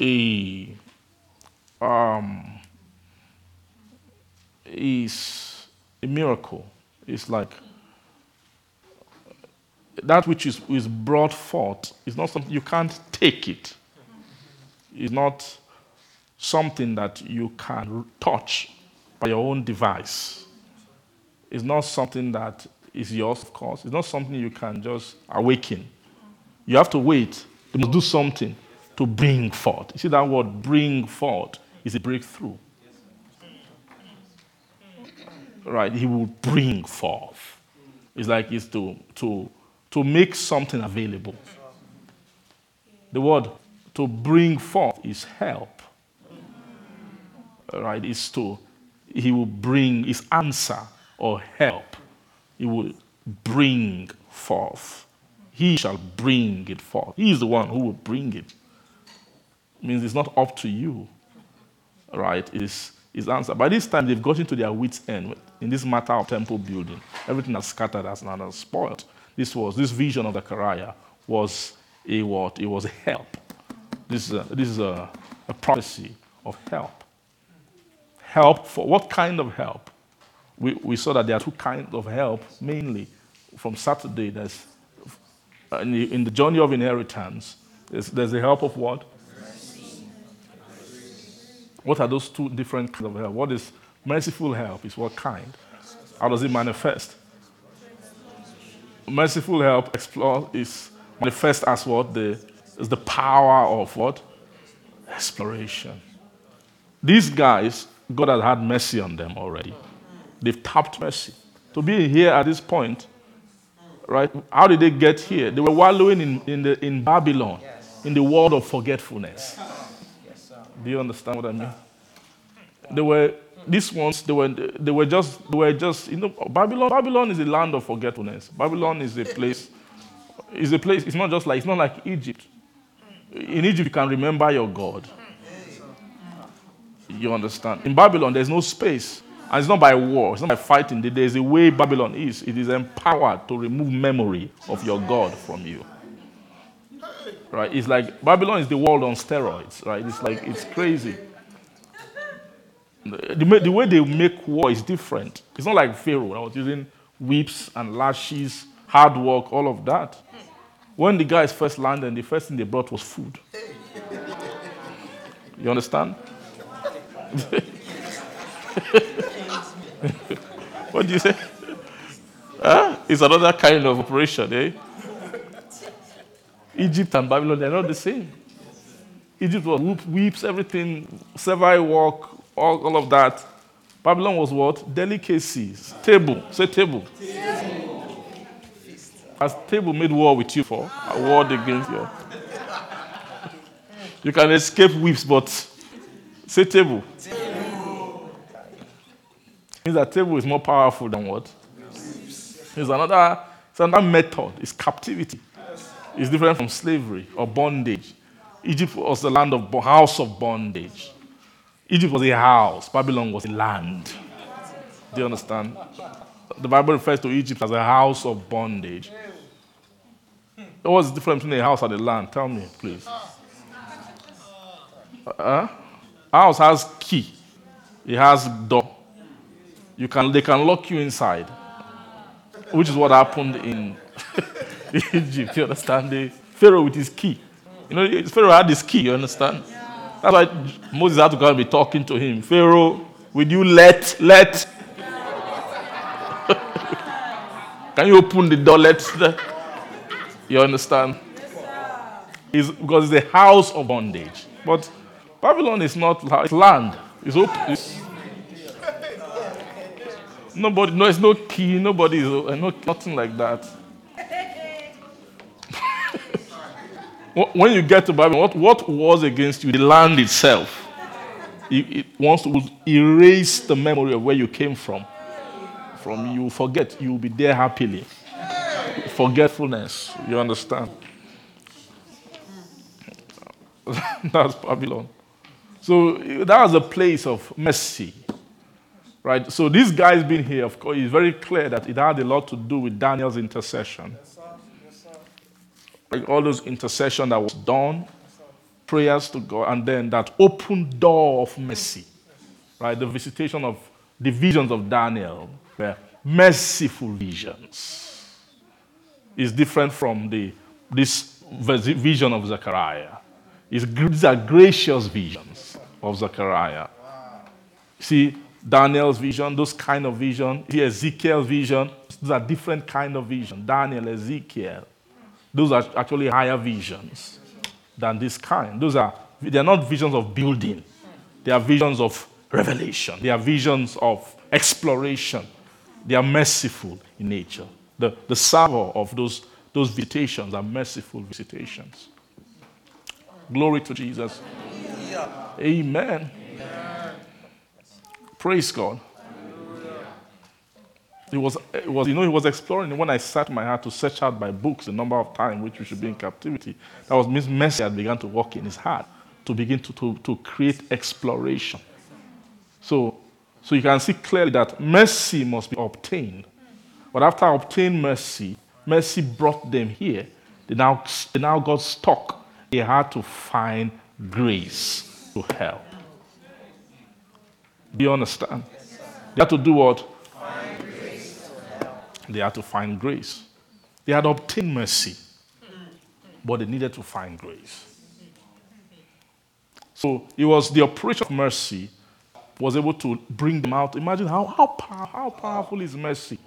a um, is a miracle. It's like that which is, is brought forth is not something you can't take it. It's not something that you can touch by your own device. It's not something that is yours, of course. It's not something you can just awaken. You have to wait. You must do something to bring forth. You see that word bring forth is a breakthrough. Right? He will bring forth. It's like it's to, to to make something available. The word to bring forth is help. Right? Is to, he will bring his answer or help. He will bring forth. He shall bring it forth. He is the one who will bring it. it means it's not up to you. Right? It is his answer. By this time, they've gotten to their wits' end in this matter of temple building. Everything has scattered, has now spoiled. This was this vision of the Zechariah was a what? It was a help. This is a, this is a, a prophecy of help. Help for what kind of help? We, we saw that there are two kinds of help, mainly from Saturday. There's in the, in the journey of inheritance. There's, there's the help of what? What are those two different kinds of help? What is merciful help? Is what kind? How does it manifest? merciful help explore is manifest as what the is the power of what exploration. These guys, God has had mercy on them already. They've tapped mercy. To be here at this point, right? How did they get here? They were wallowing in, in, the, in Babylon, in the world of forgetfulness. Do you understand what I mean? They were these ones, they were, they were just, they were just, you know, Babylon, Babylon is a land of forgetfulness. Babylon is a place, is a place, it's not just like, it's not like Egypt. In Egypt, you can remember your God. You understand? In Babylon, there's no space. And it's not by war, it's not by fighting. There's a way Babylon is. It is empowered to remove memory of your God from you. Right? It's like Babylon is the world on steroids, right? It's like, it's crazy. The, the way they make war is different. It's not like Pharaoh. I was using whips and lashes, hard work, all of that. When the guys first landed, the first thing they brought was food. You understand? what do you say? Huh? It's another kind of operation, eh? Egypt and Babylon, they're not the same. Egypt was whips, everything, survival work, all, all of that. Babylon was what? Delicacies. Table. Say table. table. Has table made war with you for? A war against you. You can escape whips, but say table. table. Means that table is more powerful than what? It's another, it's another method. It's captivity. It's different from slavery or bondage. Egypt was the land of house of bondage. Egypt was a house. Babylon was a land. Do you understand? The Bible refers to Egypt as a house of bondage. What's the difference between a house and a land? Tell me, please. Uh, house has key. It has door. You can, they can lock you inside, which is what happened in Egypt. You understand? The Pharaoh with his key. You know, Pharaoh had his key. You understand? That's why Moses had to go and be talking to him. Pharaoh, will you let let? can you open the door? Let you understand? It's because it's a house of bondage. But Babylon is not it's land. It's open. It's, nobody, no, it's no key. Nobody is uh, no, nothing like that. When you get to Babylon, what, what was against you? The land itself. It, it wants to erase the memory of where you came from. From you forget, you will be there happily. Forgetfulness, you understand? That's Babylon. So that was a place of mercy. Right? So this guy's been here, of course, it's very clear that it had a lot to do with Daniel's intercession. Like all those intercession that was done, prayers to God, and then that open door of mercy. Right? The visitation of the visions of Daniel were merciful visions. Is different from the this vision of Zechariah. It's, these are gracious visions of Zechariah. See, Daniel's vision, those kind of vision. See, Ezekiel's vision, those are different kind of vision. Daniel, Ezekiel. Those are actually higher visions than this kind. Those are, they are not visions of building. They are visions of revelation. They are visions of exploration. They are merciful in nature. The, the savor of those, those visitations are merciful visitations. Glory to Jesus. Amen. Amen. Praise God. It was, it was, you know, he was exploring when I sat my heart to search out by books the number of times which we should be in captivity. That was Miss Mercy had begun to work in his heart to begin to, to, to create exploration. So, so you can see clearly that mercy must be obtained. But after obtained mercy, mercy brought them here. They now, they now got stuck. They had to find grace to help. Do you understand? They had to do what? They had to find grace. They had obtained mercy, but they needed to find grace. So it was the operation of mercy was able to bring them out. Imagine how, how, how powerful is mercy.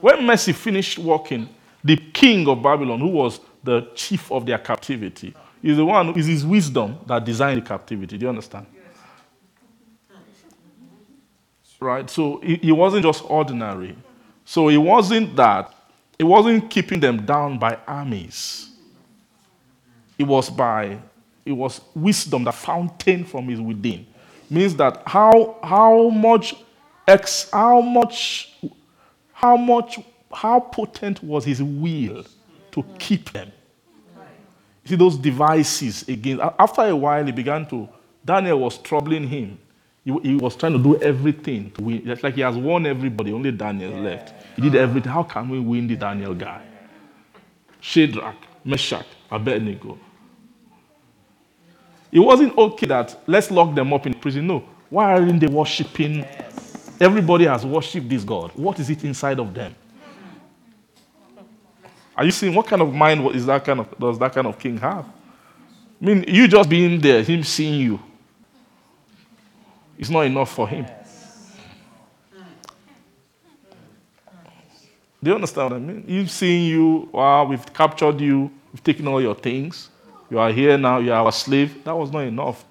When mercy finished working, the king of Babylon, who was the chief of their captivity, is the one, is his wisdom that designed the captivity. Do you understand? Right? So he wasn't just ordinary. So it wasn't that, it wasn't keeping them down by armies. It was by, it was wisdom that fountain from his within. Means that how, how much, ex, how much, how much, how potent was his will to keep them. See those devices again. After a while, he began to, Daniel was troubling him. He, he was trying to do everything to win. It's like he has won everybody, only Daniel yeah. left. He did everything. How can we win the Daniel guy? Shadrach, Meshach, Abednego. It wasn't okay that let's lock them up in prison. No. Why aren't they worshiping? Everybody has worshipped this God. What is it inside of them? Are you seeing what kind of mind is that kind of does that kind of king have? I mean, you just being there, him seeing you, it's not enough for him. Do you understand what I mean? He's seeing you, wow, we've captured you, we've taken all your things. You are here now, you are our slave. That was not enough.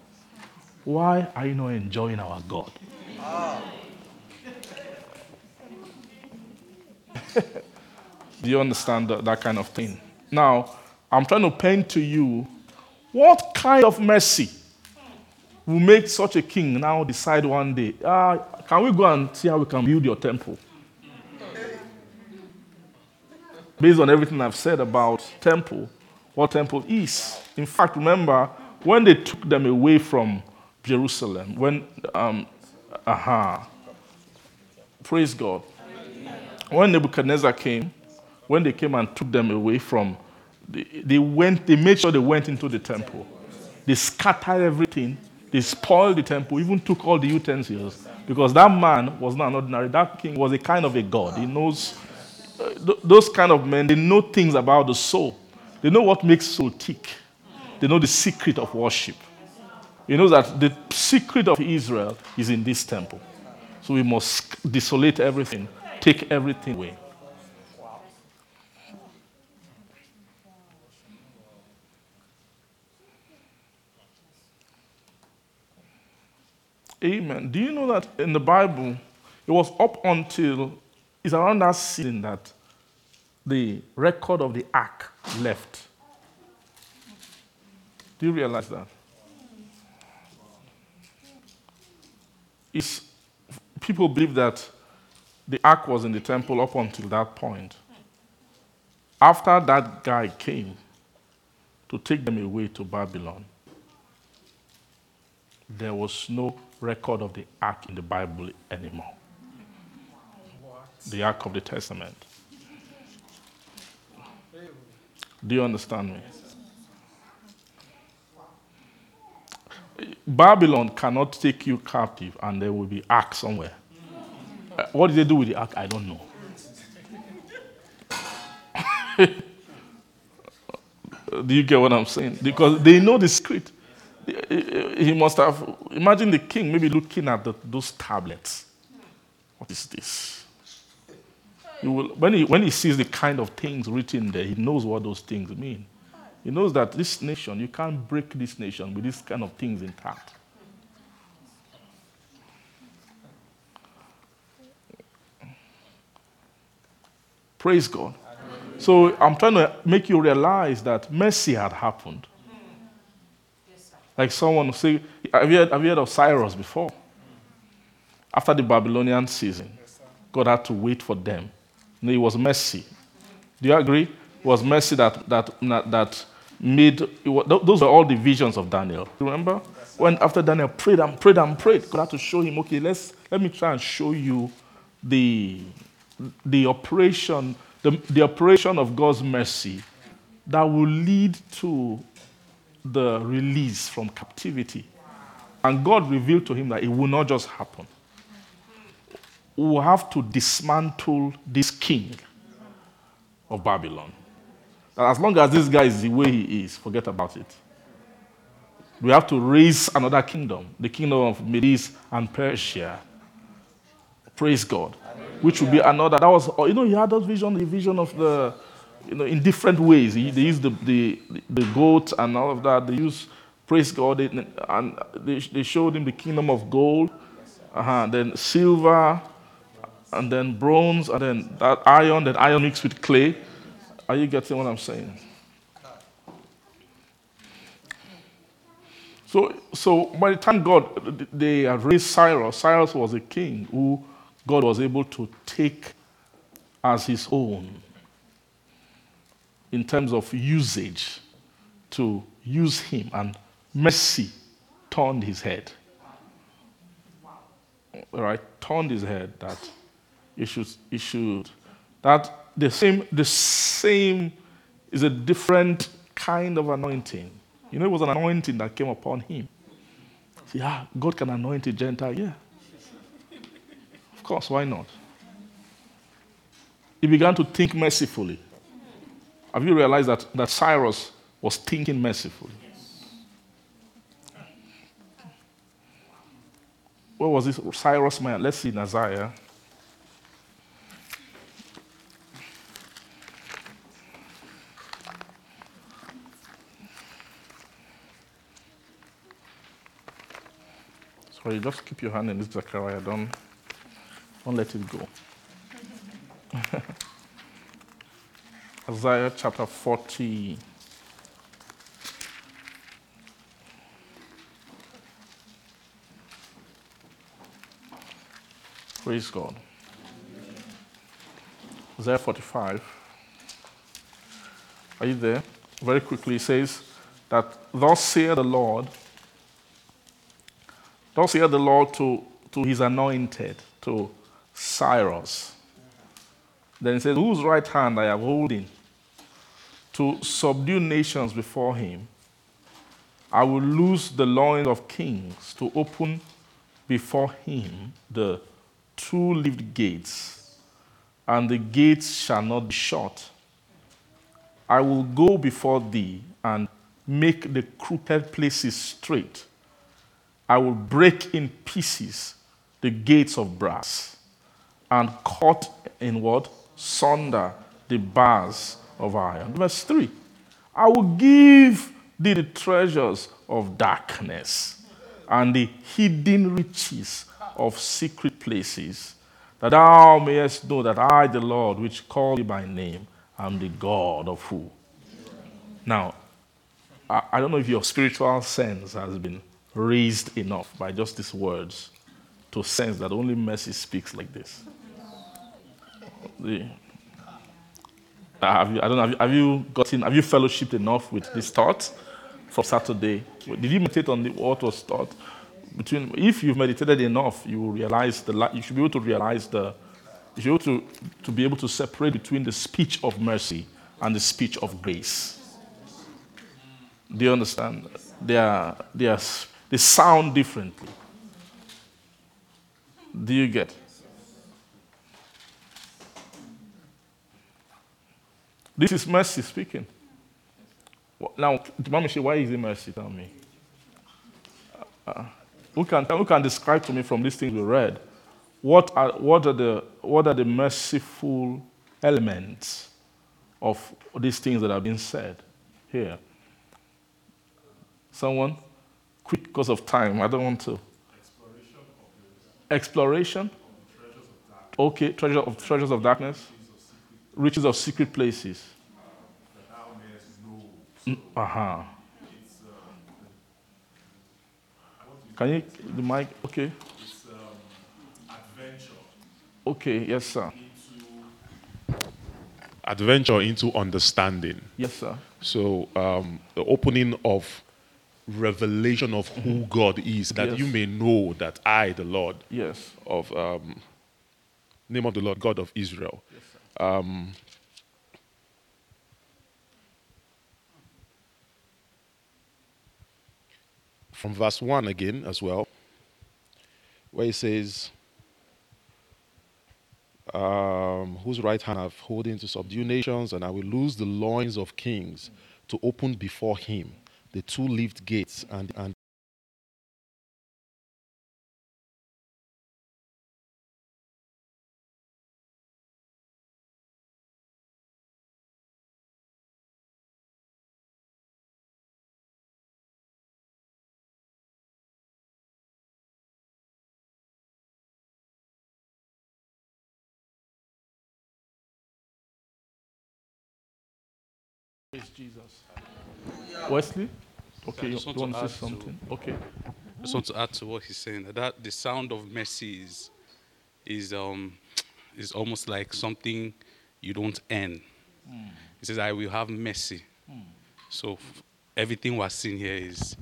Why are you not enjoying our God? Do you understand that, that kind of thing? Now, I'm trying to paint to you what kind of mercy will make such a king now decide one day, ah, can we go and see how we can build your temple? Based on everything I've said about temple, what temple is. In fact, remember when they took them away from Jerusalem, when, um, aha, praise God. When Nebuchadnezzar came, when they came and took them away from, they, they went, they made sure they went into the temple. They scattered everything. They spoiled the temple, even took all the utensils. Because that man was not an ordinary, that king was a kind of a god. He knows, uh, th- those kind of men, they know things about the soul. They know what makes soul tick. They know the secret of worship. You know that the secret of Israel is in this temple. So we must desolate everything, take everything away. Amen. Do you know that in the Bible, it was up until it's around that season that the record of the ark left. Do you realize that? It's, people believe that the ark was in the temple up until that point. After that guy came to take them away to Babylon, there was no record of the ark in the Bible anymore. The ark of the Testament. Do you understand me? Babylon cannot take you captive and there will be ark somewhere. Uh, what did they do with the ark? I don't know. do you get what I'm saying? Because they know the secret. He must have, imagine the king maybe looking at the, those tablets. What is this? Will, when, he, when he sees the kind of things written there, he knows what those things mean. He knows that this nation, you can't break this nation with these kind of things intact. Praise God. So I'm trying to make you realize that mercy had happened. Like someone say, have you, heard, have you heard of Cyrus before? After the Babylonian season, God had to wait for them. And it was mercy. Do you agree? It was mercy that, that, that made, was, those were all the visions of Daniel. Remember? When after Daniel prayed and prayed and prayed, God had to show him, okay, let's, let me try and show you the, the operation the, the operation of God's mercy that will lead to the release from captivity. And God revealed to him that it will not just happen. We have to dismantle this king of Babylon. That as long as this guy is the way he is, forget about it. We have to raise another kingdom, the kingdom of Medes and Persia. Praise God which will be another. That was, you know, he had that vision, the vision of the, you know, in different ways. He, they used the, the, the goat and all of that. They used, praise God, and they, they showed him the kingdom of gold, uh-huh, then silver, and then bronze, and then that iron, that iron mixed with clay. Are you getting what I'm saying? So, so by the time God, they had raised Cyrus, Cyrus was a king who God was able to take as his own in terms of usage to use him, and mercy turned his head. Right? Turned his head that he should, he should, that the same, the same is a different kind of anointing. You know, it was an anointing that came upon him. Yeah, God can anoint a Gentile, yeah Of course, why not? He began to think mercifully. Have you realized that, that Cyrus was thinking mercifully? Where was this? Cyrus man. Let's see Isaiah. Sorry, just keep your hand in this Zechariah. Don't. Don't let it go. Isaiah chapter 40. Praise God. Amen. Isaiah 45. Are you there? Very quickly, it says that, Thus saith the Lord, thus saith the Lord to, to his anointed, to Cyrus. Then he says, Whose right hand I am holding to subdue nations before him. I will loose the loins of kings to open before him the two leaved gates, and the gates shall not be shut. I will go before thee and make the crooked places straight. I will break in pieces the gates of brass and cut in what? Sunder the bars of iron. Verse 3 I will give thee the treasures of darkness and the hidden riches of secret places, that thou mayest know that I, the Lord, which call thee by name, am the God of who? Now, I, don't know if your spiritual sense has been raised enough by just these words to sense that only mercy speaks like this. The, Uh, have you, I don't know, have you, gotten, have you fellowshipped enough with this thought from Saturday? Did you meditate on the, what was taught? Between, if you've meditated enough, you will realize the, you should be able to realize the, you should be able to, to be able to separate between the speech of mercy and the speech of grace. Do you understand? They are, they are, they sound differently. Do you get? This is mercy speaking. Now, Mamishi, why is it mercy? Tell me. Uh, who, can, who can describe to me from these things we read what are, what are, the, what are the merciful elements of these things that have been said here? Someone? Quick, because of time. I don't want to. Exploration? Exploration? Okay, treasure of treasures of darkness riches of secret places. Uh huh. Can you the mic? Okay. It's um, adventure. Okay. Yes, sir. Adventure into understanding. Yes, sir. So um, the opening of revelation of who God is, that Yes. you may know that I, the Lord Yes. of um, name of the Lord, God of Israel. Um, from verse 1 again as well, where he says, um, whose right hand I've holding to subdue nations, and I will loose the loins of kings to open before him. The two leaved gates and, and Jesus. Wesley? Okay, you, you want want to to say add to- something? Okay. I just want to add to what he's saying that, that the sound of mercy is is um is almost like something you don't earn. Hmm. He says, "I will have mercy." Hmm. So f- everything we're seeing here is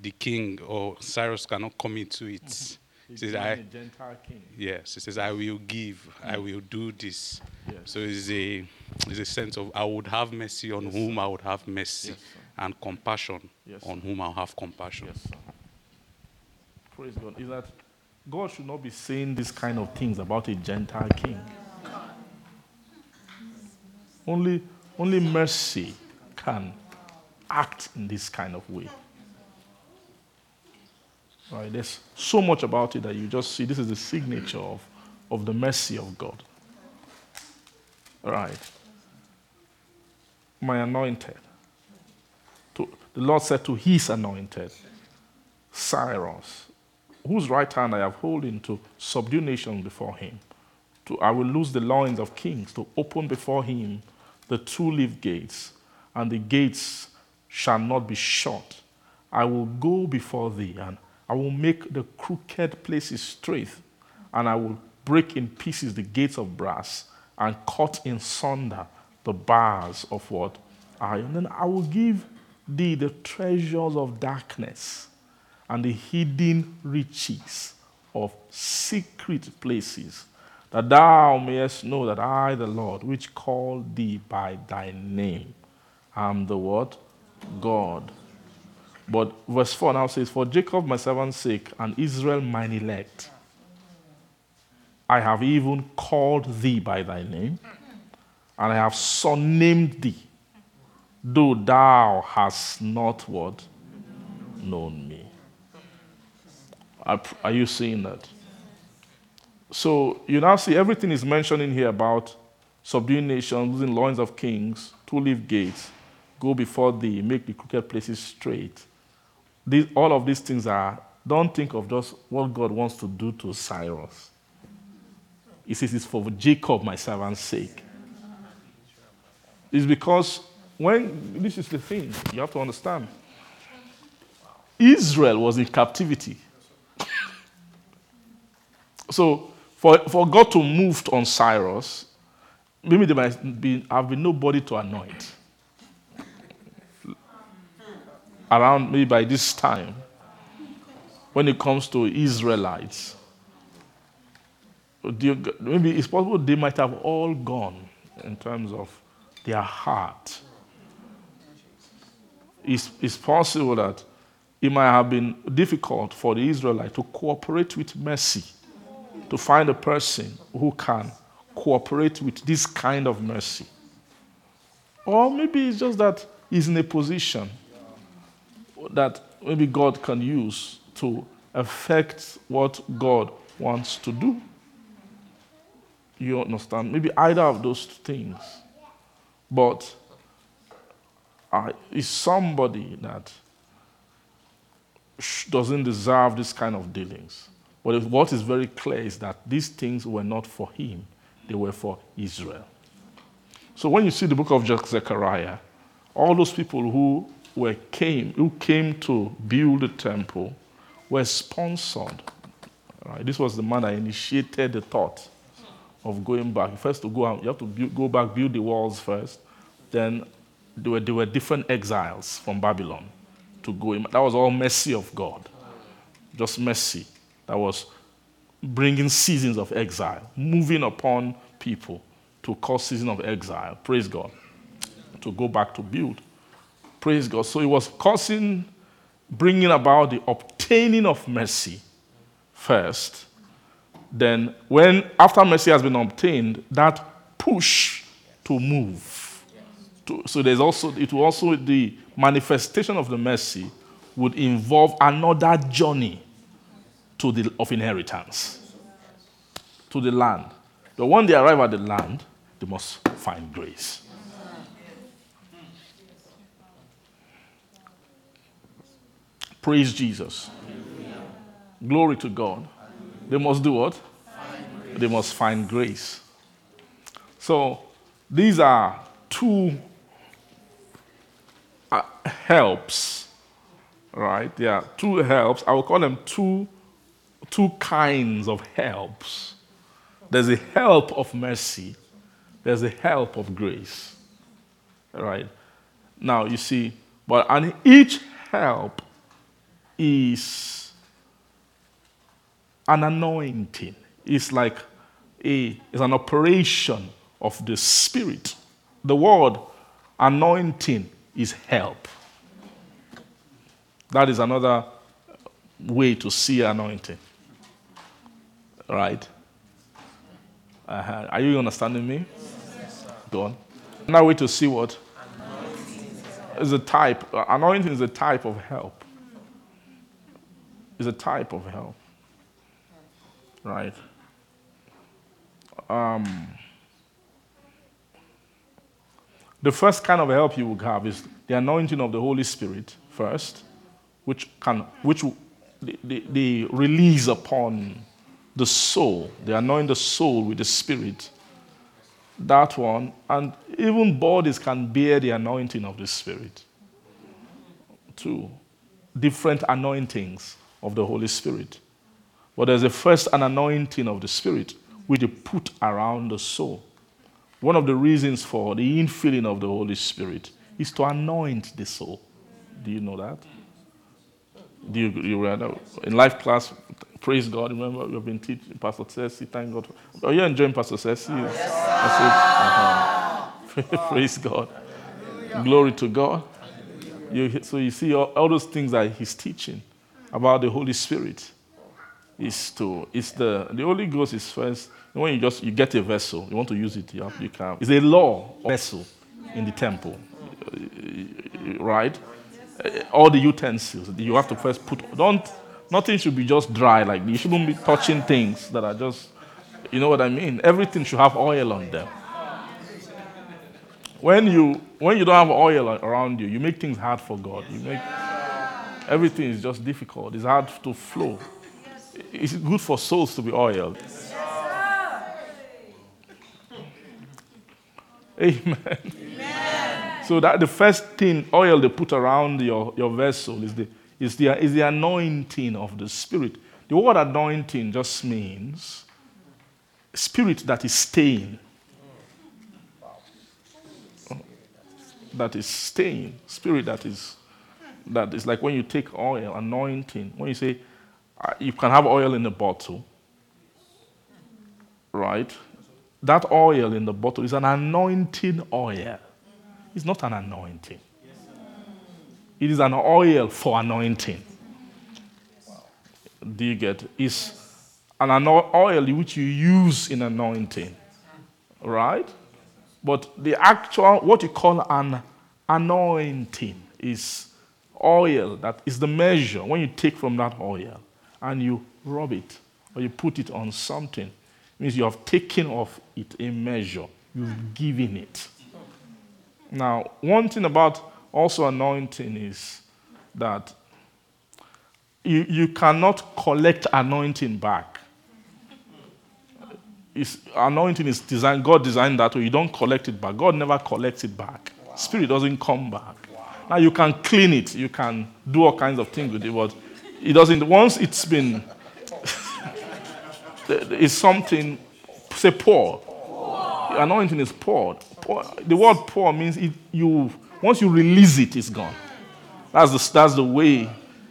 the king or Cyrus cannot come into it. Mm-hmm. He says, "I." Gentile king. Yes, it says, I will give, I mm. will do this. Yes. So it's a, it's a sense of I would have mercy on whom I would have mercy, Yes, and compassion Yes, on whom I'll have compassion. Yes. Praise God. Is that God should not be saying these kind of things about a Gentile king. Only, only mercy can act in this kind of way. Right? There's so much about it that you just see. This is the signature of, of the mercy of God. Right. My anointed. To, the Lord said to his anointed, Cyrus, whose right hand I have holding to subdue nations before him. To, I will loose the loins of kings to open before him the two leaf gates, and the gates shall not be shut. I will go before thee, and I will make the crooked places straight. and I will break in pieces the gates of brass and cut in sunder the bars of what? Iron. Then I will give thee the treasures of darkness and the hidden riches of secret places, that thou mayest know that I, the Lord, which called thee by thy name, am the what? God. But verse 4 now says, For Jacob my servant's sake, and Israel mine elect, I have even called thee by thy name, and I have surnamed thee, though thou hast not what? Known me. Are, are you seeing that? So you now see everything is mentioned in here about subduing nations, losing loins of kings, two leaf gates, go before thee, make the crooked places straight. These, all of these things are, don't think of just what God wants to do to Cyrus. He says it's for Jacob, my servant's sake. It's because when, this is the thing, you have to understand. Israel was in captivity. so, for, for God to move on Cyrus, maybe there might be, have been nobody to anoint. Around me by this time, when it comes to Israelites, maybe it's possible they might have all gone in terms of their heart. It's, it's possible that it might have been difficult for the Israelite to cooperate with mercy, to find a person who can cooperate with this kind of mercy. Or maybe it's just that he's in a position that maybe God can use to affect what God wants to do. You understand? Maybe either of those things. But uh, is somebody that doesn't deserve this kind of dealings. But what is very clear is that these things were not for him, they were for Israel. So when you see the book of Zechariah, all those people who were came who came to build the temple were sponsored. Right? This was the man that initiated the thought of going back. First, to go out, you have to build, go back, build the walls first. Then there were, there were different exiles from Babylon to go in. That was all mercy of God. Just mercy. That was bringing seasons of exile, moving upon people to cause season of exile. Praise God. To go back to build. Praise God. So it was causing, bringing about the obtaining of mercy first. Then, when after mercy has been obtained, that push to move to, so there's also it will also the manifestation of the mercy would involve another journey to the of inheritance to the land. But when they arrive at the land, they must find grace. Praise Jesus. Glory to God. They must do what? They must find grace. So these are two uh, helps, right? There are two helps. I will call them two, two kinds of helps. There's a help of mercy, there's a help of grace, right? Now, you see, but and each help is an anointing. It's like a, it's an operation of the Spirit. The word anointing is help. That is another way to see anointing. Right? Uh-huh. Are you understanding me? Yes, Go on. Another way to see what? Is a type. Anointing is a type of help. Is a type of help. Right? Um, The first kind of help you will have is the anointing of the Holy Spirit first, which can which the they, release upon the soul. They anoint the soul with the Spirit. That one, and even bodies can bear the anointing of the Spirit. Two different anointings of the Holy Spirit. But there's a first an anointing of the Spirit which you put around the soul. One of the reasons for the infilling of the Holy Spirit is to anoint the soul. Do you know that? Do you, you in life class? Praise God. Remember, we've been teaching Pastor Ceci. Thank God. Are you enjoying Pastor Ceci? Yes, uh-huh. praise God. Glory to God. You, so you see all, all those things that he's teaching about the Holy Spirit is to is the the Holy Ghost is first when you just you get a vessel you want to use it you, you can it's a law vessel in the temple right? Eh, all the utensils you have to first put don't nothing should be just dry like you shouldn't be touching things that are just you know what I mean? Everything should have oil on them. When you when you don't have oil around you you make things hard for God. You make everything is just difficult it's hard to flow it's good for souls to be oiled. Amen. Amen. So that the first thing oil they put around your, your vessel is the, is, the, is the anointing of the Spirit. The word anointing just means spirit that is staying. That is staying. Spirit that is that is like when you take oil, anointing. When you say uh, you can have oil in a bottle, right? That oil in the bottle is an anointing oil. It's not an anointing. It is an oil for anointing. Do you get? It's an oil which you use in anointing, right? But the actual, what you call an anointing, is oil that is the measure when you take from that oil and you rub it or you put it on something, it means you have taken off it a measure. You've given it. Now, one thing about also anointing is that you, you cannot collect anointing back. It's, anointing is designed, God designed that way. You don't collect it back. God never collects it back. Spirit doesn't come back. Now you can clean it, you can do all kinds of things with it, but it doesn't, once it's been, it's something, say pour. Anointing is poured. Pour, the word pour means it, you, once you release it, it's gone. That's the, that's the way.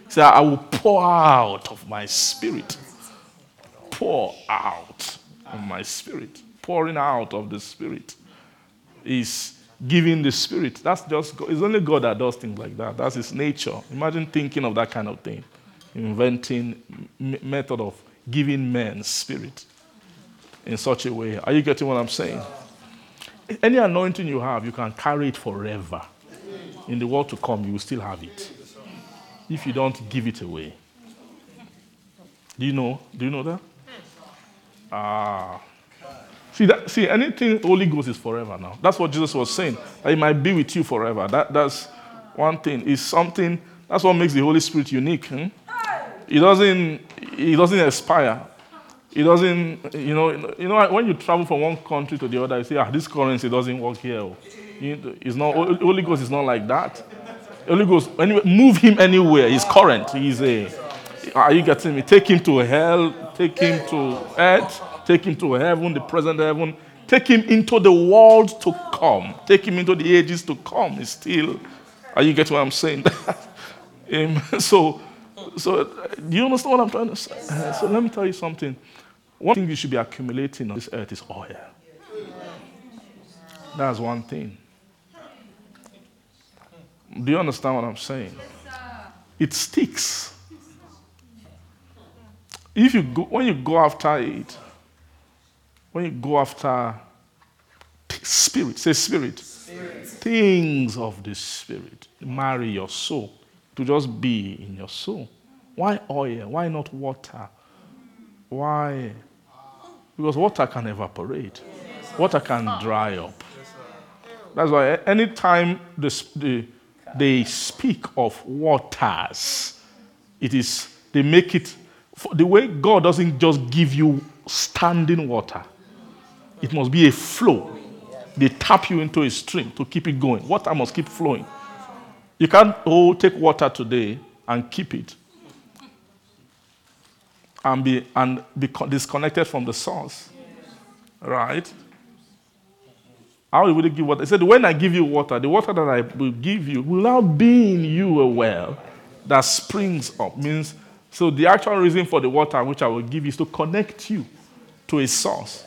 Say, I will pour out of my spirit. Pour out of my spirit. Pouring out of the spirit is giving the spirit. That's just, it's only God that does things like that. That's his nature. Imagine thinking of that kind of thing inventing method of giving men spirit in such a way. Are you getting what I'm saying? Any anointing you have, you can carry it forever. In the world to come, you will still have it. If you don't give it away. Do you know? Do you know that? Ah. See that see anything Holy Ghost is forever now. That's what Jesus was saying. That it might be with you forever. That that's one thing. Is something that's what makes the Holy Spirit unique. Hmm? It doesn't, it doesn't expire. It doesn't, you know, you know, when you travel from one country to the other, you say, ah, this currency doesn't work here. It's not, Holy Ghost is not like that. Holy Ghost, anyway, move him anywhere. He's current. He's a, are you getting me? Take him to hell, take him to earth, take him to heaven, the present heaven, take him into the world to come, take him into the ages to come. He's still, are you getting what I'm saying? so, so, do you understand what I'm trying to say? Uh, so, let me tell you something. One thing you should be accumulating on this earth is oil. That's one thing. Do you understand what I'm saying? It sticks. If you go, when you go after it, when you go after spirit, say spirit, spirit. things of the spirit, marry your soul to just be in your soul. Why oil? Why not water? Why? Because water can evaporate, water can dry up. That's why anytime the, the, they speak of waters, it is, they make it, the way God doesn't just give you standing water, it must be a flow. They tap you into a stream to keep it going. Water must keep flowing. You can't oh, take water today and keep it and be and be disconnected from the source. Right? How will they give water? He said, When I give you water, the water that I will give you will now be in you a well that springs up. Means so the actual reason for the water which I will give is to connect you to a source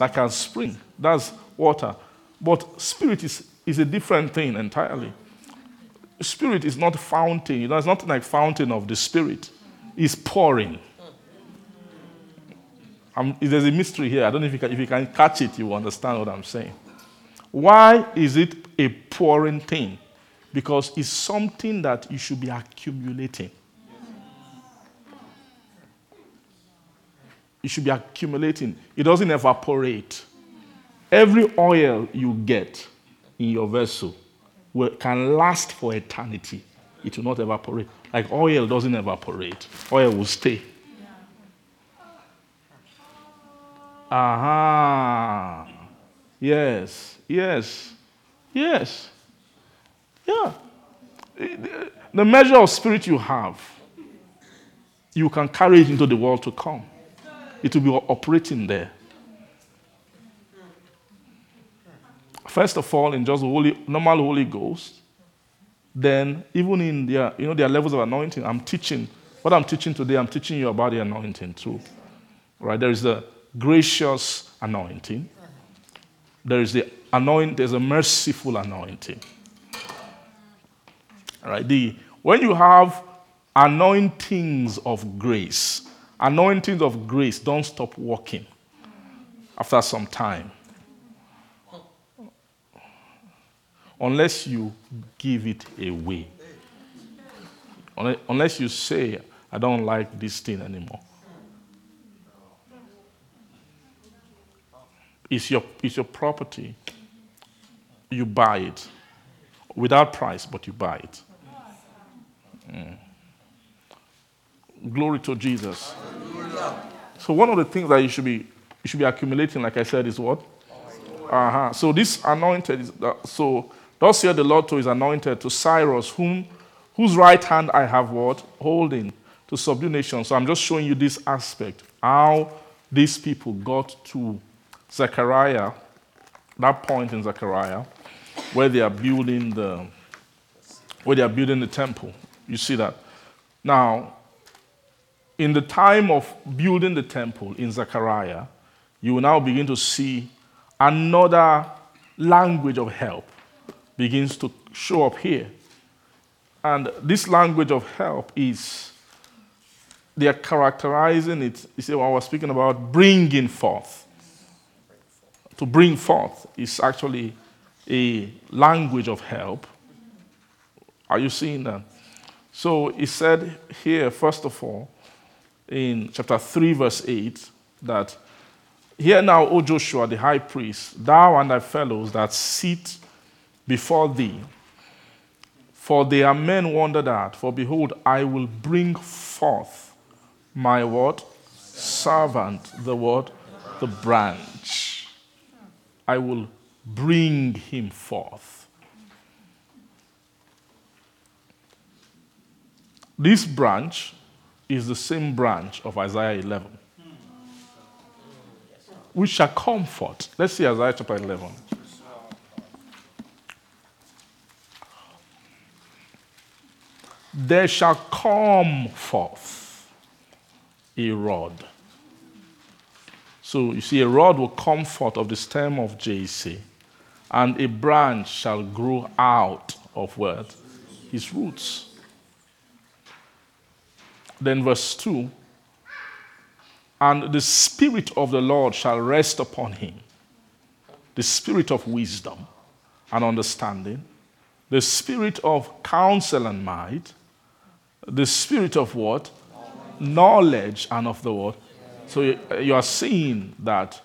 that can spring. That's water. But spirit is, is a different thing entirely. Spirit is not fountain. It's not like fountain of the spirit. It's pouring. Um, there's a mystery here. I don't know if you, can, if you can catch it, you will understand what I'm saying. Why is it a pouring thing? Because it's something that you should be accumulating. You should be accumulating. It doesn't evaporate. Every oil you get in your vessel will, can last for eternity. It will not evaporate. Like oil doesn't evaporate, oil will stay. Aha. Yes, yes, yes. Yeah. The measure of spirit you have, you can carry it into the world to come. It will be operating there. First of all, in just holy, normal Holy Ghost, then even in their, you know, their levels of anointing, I'm teaching, what I'm teaching today, I'm teaching you about the anointing too. Right? There is the gracious anointing. There is the anointing, there's a merciful anointing. All right? The, when you have anointings of grace, anointings of grace don't stop working after some time. Unless you give it away. Unless you say, I don't like this thing anymore. It's your, it's your property. You buy it without price, but you buy it. Mm. Glory to Jesus. So one of the things that you should be you should be accumulating, like I said, is what? Uh-huh. So this anointed is uh, so thus here the Lord to his anointed to Cyrus, whom whose right hand I have what? Holding to subdue nations. So I'm just showing you this aspect, how these people got to Zechariah, that point in Zechariah, where they are building the where they are building the temple. You see that. Now, in the time of building the temple in Zechariah, you will now begin to see another language of help begins to show up here. And this language of help is, they are characterizing it. You see, what I was speaking about bringing forth. To bring forth is actually a language of help. Are you seeing that? So he said here, first of all, in chapter 3, verse 8, that Hear now, O Joshua, the high priest, thou and thy fellows that sit before thee, for they are men wondered at. For behold, I will bring forth my what? Servant, the what? The branch. I will bring him forth. This branch is the same branch of Isaiah 11, which shall comfort. Let's see Isaiah chapter 11. There shall come forth a rod. So you see, a rod will come forth of the stem of Jesse, and a branch shall grow out of what? His roots. Then, verse 2 And the Spirit of the Lord shall rest upon him the Spirit of wisdom and understanding, the Spirit of counsel and might, the Spirit of what? Knowledge and of the word. So you, are seeing that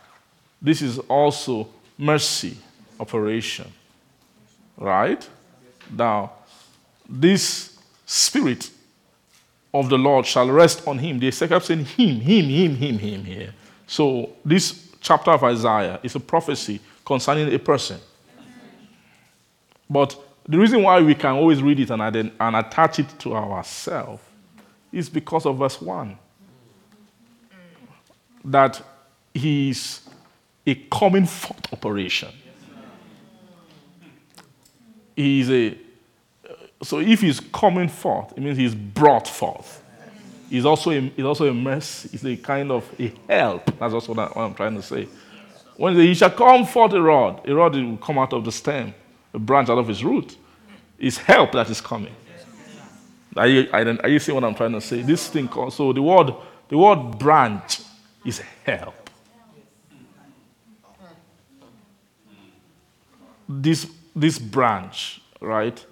this is also mercy operation. Right? Now, this Spirit of the Lord shall rest on him. They kept saying him, him, him, him, him here. So this chapter of Isaiah is a prophecy concerning a person. But the reason why we can always read it and, and attach it to ourselves is because of verse 1. that he's a coming forth operation. He's a so if he's coming forth, it means he's brought forth. He's also a, he's also a mercy. He's a kind of a help. That's also what I'm trying to say. When he shall come forth a rod, a rod will come out of the stem, a branch out of his root. It's help that is coming. Are you, are you seeing what I'm trying to say? This thing, called, so the word, the word branch is help. This, this branch, right?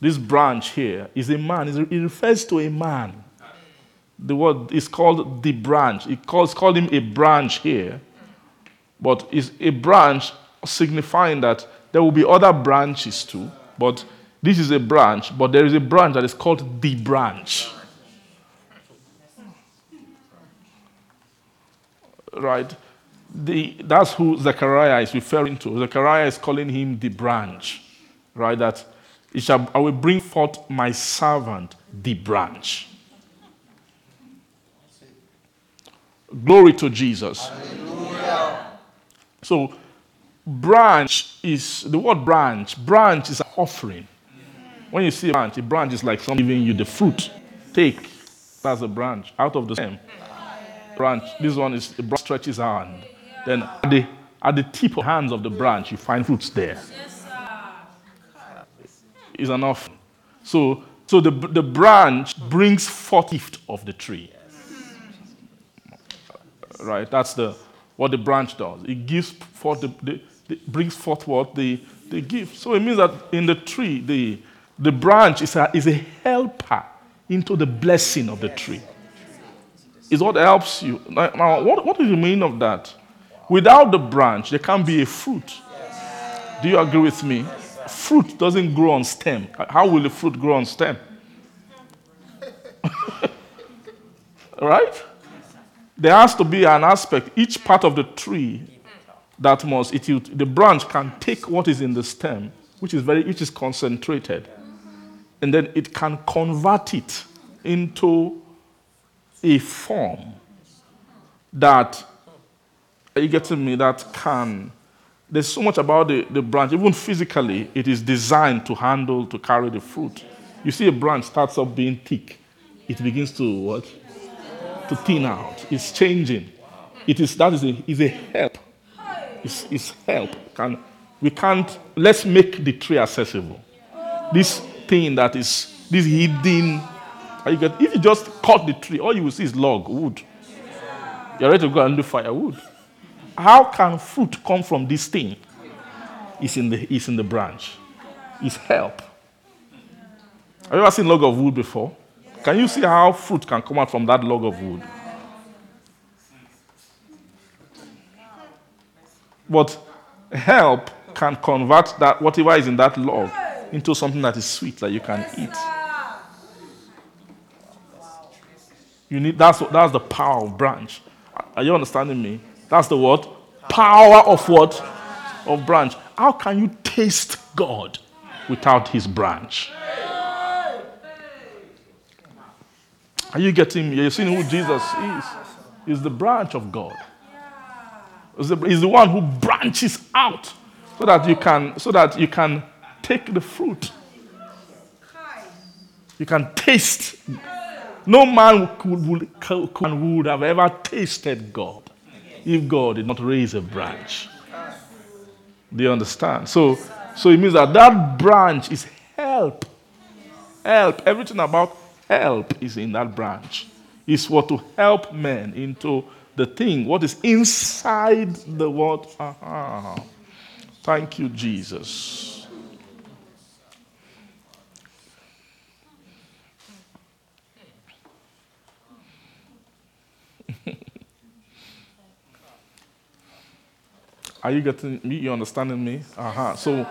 This branch here is a man. It refers to a man. The word is called the branch. It calls called him a branch here, but it's a branch signifying that there will be other branches too. But this is a branch, but there is a branch that is called the branch. Right? The, that's who Zechariah is referring to. Zechariah is calling him the branch. Right? That shall, I will bring forth my servant, the branch. Glory to Jesus. Hallelujah. So, branch is the word branch. Branch is an offering. When you see a branch, a branch is like someone giving you the fruit. Take. That's a branch out of the stem branch. This one is the branch stretches hand. Then at the, at the tip of hands of the branch, you find fruits there. Is an offering. So, so the, the branch brings forth gift of the tree. Right? That's the what the branch does. It gives forth the, the, the brings forth what the, the gift. So it means that in the tree, the the branch is a, is a helper into the blessing of the tree. Is what helps you. Now, what, what is the meaning of that? Without the branch, there can't be a fruit. Do you agree with me? Fruit doesn't grow on stem. How will the fruit grow on stem? right? There has to be an aspect, each part of the tree that must, it, the branch can take what is in the stem, which is very, which is concentrated, and then it can convert it into a form that, are you getting me, that can, there's so much about the, the branch, even physically, it is designed to handle, to carry the fruit. You see a branch starts up being thick, it begins to what? To thin out. It's changing. It is, that is a, is a help. It's, it's help. Can, we can't, let's make the tree accessible. This thing that is this hidden. You get, if you just cut the tree, all you will see is log, wood. You're ready to go and do firewood. How can fruit come from this thing? It's in the, it's in the branch. It's help. Have you ever seen log of wood before? Can you see how fruit can come out from that log of wood? But help can convert that whatever is in that log into something that is sweet that you can eat. You need that's that's the power of branch. Are you understanding me? That's the what? Power of what? Of branch. How can you taste God without his branch? Are you getting me? You're seeing who Jesus is. He's the branch of God. He's the, he's the one who branches out so that you can so that you can take the fruit. You can taste. No man could, would, would have ever tasted God if God did not raise a branch. Do you understand? So, so it means that that branch is help. Help. Everything about help is in that branch. It's what to help men into the thing, what is inside the word. Uh-huh. Thank you, Jesus. Are you getting me? You understanding me? Uh-huh. So,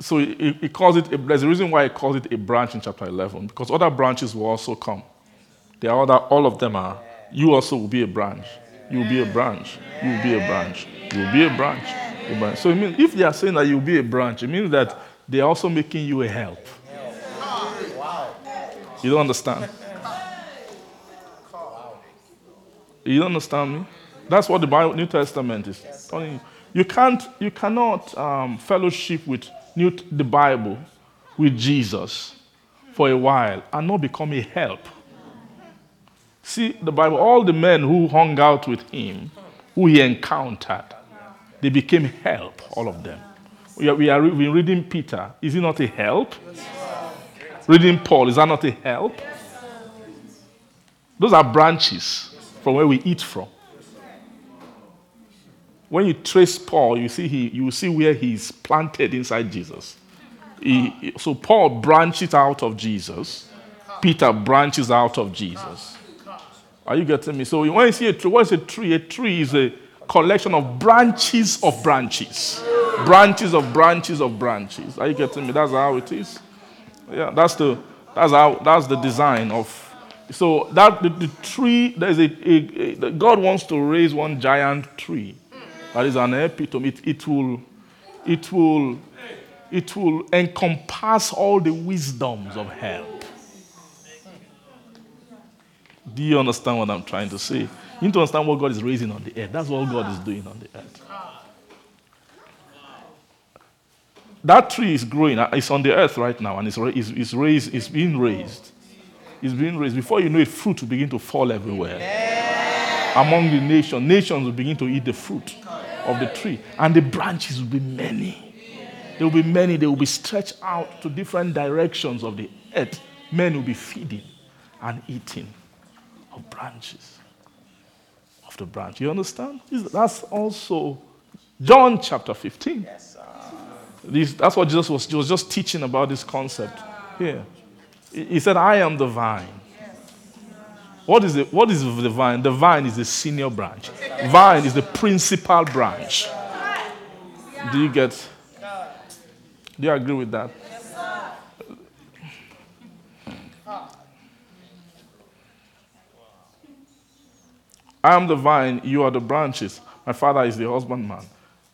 so he, calls it. A, there's a reason why he calls it a branch in chapter 11 because other branches will also come. They are other. All of them are. You also will be a branch. You will be a branch. You will be a branch. You will be a branch. So it if they are saying that you will be a branch, it means that they are also making you a help. You don't understand? You don't understand me? That's what the Bible, New Testament is telling you. You can't, you cannot um, fellowship with New, the Bible with Jesus for a while and not become a help. See, the Bible, all the men who hung out with him, who he encountered, they became help, all of them. We are, we are reading Peter. Is he not a help? Reading Paul, is that not a help? Those are branches from where we eat from. When you trace Paul, you see he, you see where he's planted inside Jesus. He- so Paul branches out of Jesus. Peter branches out of Jesus. Are you getting me? So when you see a tree, what is a tree? A tree is a collection of branches of branches. Branches of branches of branches. Are you getting me? That's how it is. Yeah, that's the that's how that's the design of so that the, the tree there's a, a, a- God wants to raise one giant tree that is an epitome. It, it will it will it will encompass all the wisdoms of help. Do you understand what I'm trying to say? You need to understand what God is raising on the earth. That's what God is doing on the earth. That tree is growing. uh, It's on the earth right now, and it's, it's, it's raised. It's being raised. It's being raised. Before you know it, fruit will begin to fall everywhere. Among the nations, nations will begin to eat the fruit of the tree, and the branches will be many. There will be many. They will be stretched out to different directions of the earth. Men will be feeding and eating of branches of the branch. You understand? That's also John chapter 15. Yes, This, that's what Jesus was, was just teaching about this concept here. He, he said, I am the vine. What is, the, what is the vine? The vine is the senior branch. Vine is the principal branch. Do you get? Do you agree with that? I am the vine, you are the branches. My father is the husbandman.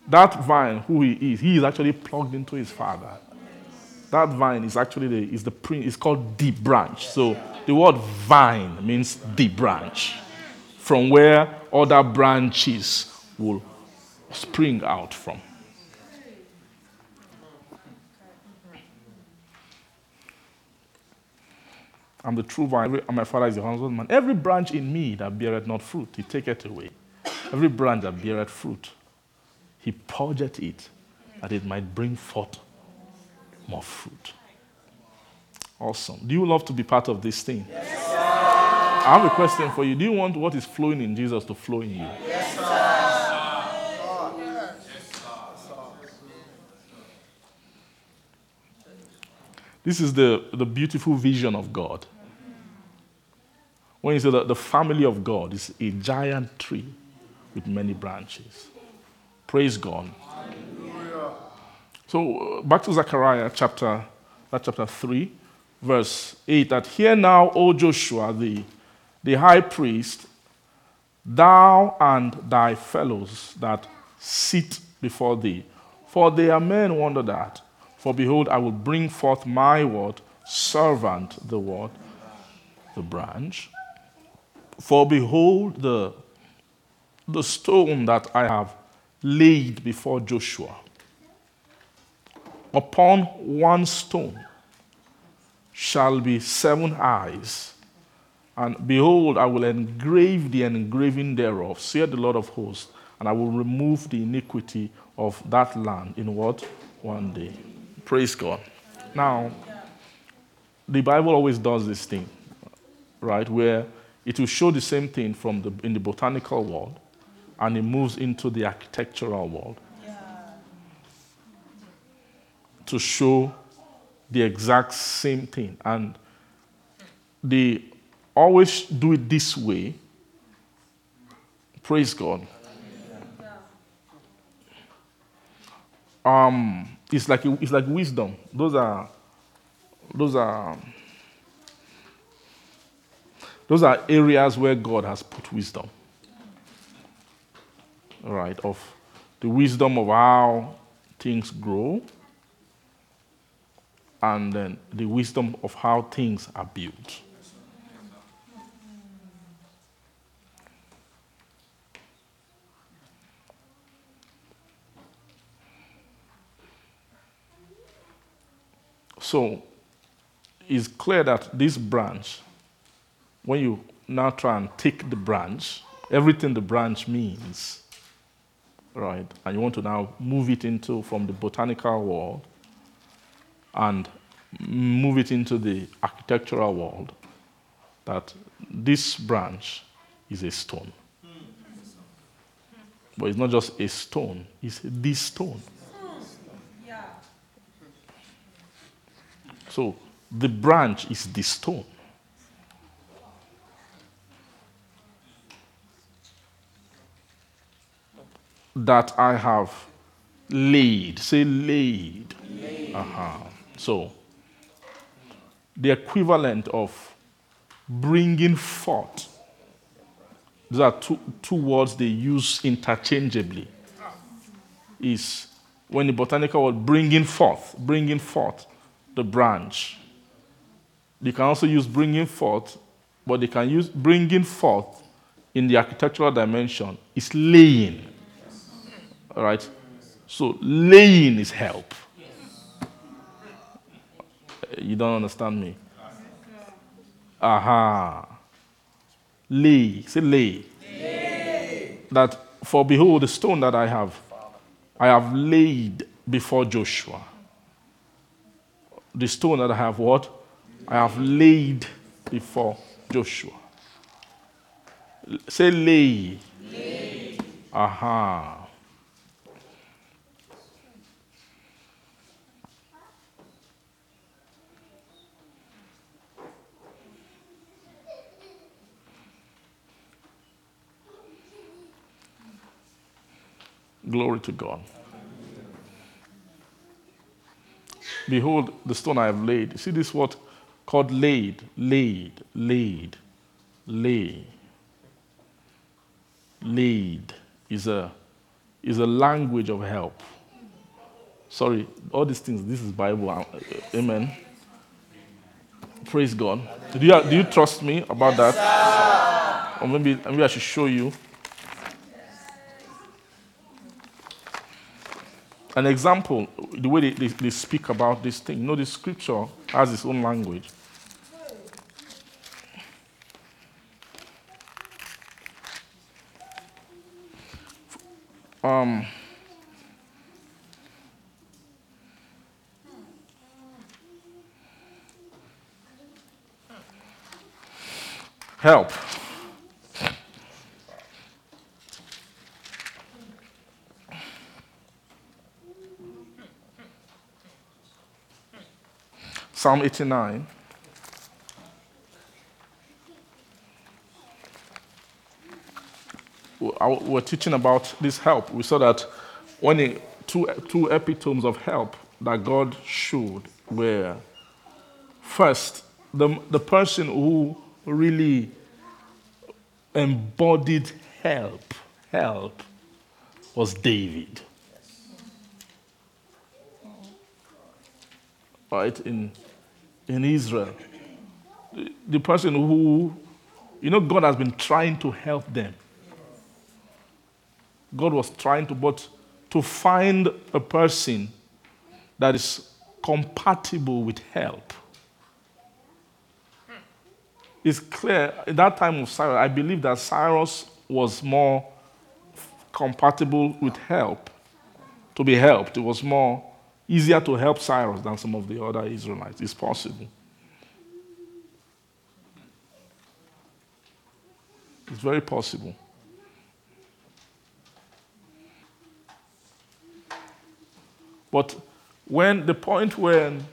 That vine, who he is, he is actually plugged into his father. That vine is actually the, is the is called deep branch. So the word vine means the branch, from where other branches will spring out from. I'm the true vine, and my father is the husbandman. Every branch in me that beareth not fruit, he taketh away. Every branch that beareth fruit, he purgeth it, that it might bring forth more fruit. Awesome. Do you love to be part of this thing? Yes, I have a question for you. Do you want what is flowing in Jesus to flow in you? Yes, sir. This is the, the beautiful vision of God. When you say that the family of God is a giant tree with many branches. Praise God. So uh, back to Zechariah chapter, chapter 3, verse 8. That hear now, O Joshua, the, the high priest, thou and thy fellows that sit before thee. For they are men wonder that. For behold, I will bring forth my word, servant, the word, the branch. For behold, the, the stone that I have laid before Joshua. Upon one stone shall be seven eyes. And behold, I will engrave the engraving thereof, saith the Lord of hosts, and I will remove the iniquity of that land in what? One day. Praise God. Now, the Bible always does this thing, right? Where it will show the same thing from the, in the botanical world, and it moves into the architectural world to show the exact same thing. And they always do it this way. Praise God. Um, it's like it's like wisdom. Those are those are those are areas where God has put wisdom. Right, of the wisdom of how things grow, and then the wisdom of how things are built. So it's clear that this branch, when you now try and take the branch, everything the branch means, right, and you want to now move it into from the botanical world and move it into the architectural world, that this branch is a stone. But it's not just a stone, it's this stone. So the branch is the stone. That I have laid. Say laid. Uh-huh. So the equivalent of bringing forth. These are two, two words they use interchangeably. Is when the botanical word bringing forth, bringing forth the branch. They can also use bringing forth, but they can use bringing forth in the architectural dimension is laying. All right? So laying is help. You don't understand me? Aha. Lay. Say lay. lay. That for behold the stone that I have, I have laid before Joshua. The stone that I have what? I have laid before Joshua. Say lay. lay. Aha. Glory to God. Behold, the stone I have laid. You see this word called laid, laid, laid, lay. Laid is a, is a language of help. Sorry, all these things, this is Bible. uh, Amen. Praise God. Do you, do you trust me about that? Or maybe, maybe I should show you. An example, the way they, they, they speak about this thing. You know, the scripture has its own language. Um, help. Psalm 89. We- I- We're teaching about this help. We saw that when the two, two epitomes of help that God showed were first, the, the person who really embodied help, help, was David. Right, in, in Israel. The, person who, you know, God has been trying to help them. God was trying to, but to find a person that is compatible with help. It's clear at that time of Cyrus, I believe that Cyrus was more compatible with help, to be helped. It was more easier to help Cyrus than some of the other Israelites. It's possible. It's very possible. But when the point when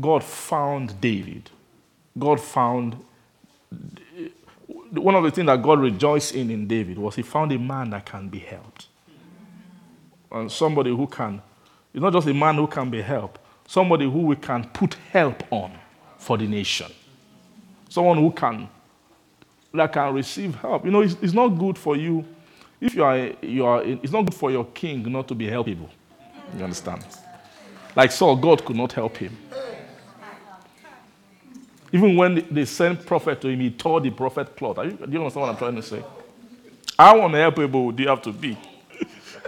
God found David, God found one of the things that God rejoiced in in David was he found a man that can be helped. And somebody who can, it's not just a man who can be helped, somebody who we can put help on for the nation. Someone who can, that can receive help. You know, it's, it's not good for you, if you are, you are, it's not good for your king not to be helpable. You understand? Like Saul, God could not help him. Even when they sent prophet to him, he tore the prophet cloth. Do you understand what I'm trying to say? How unhelpable do you have to be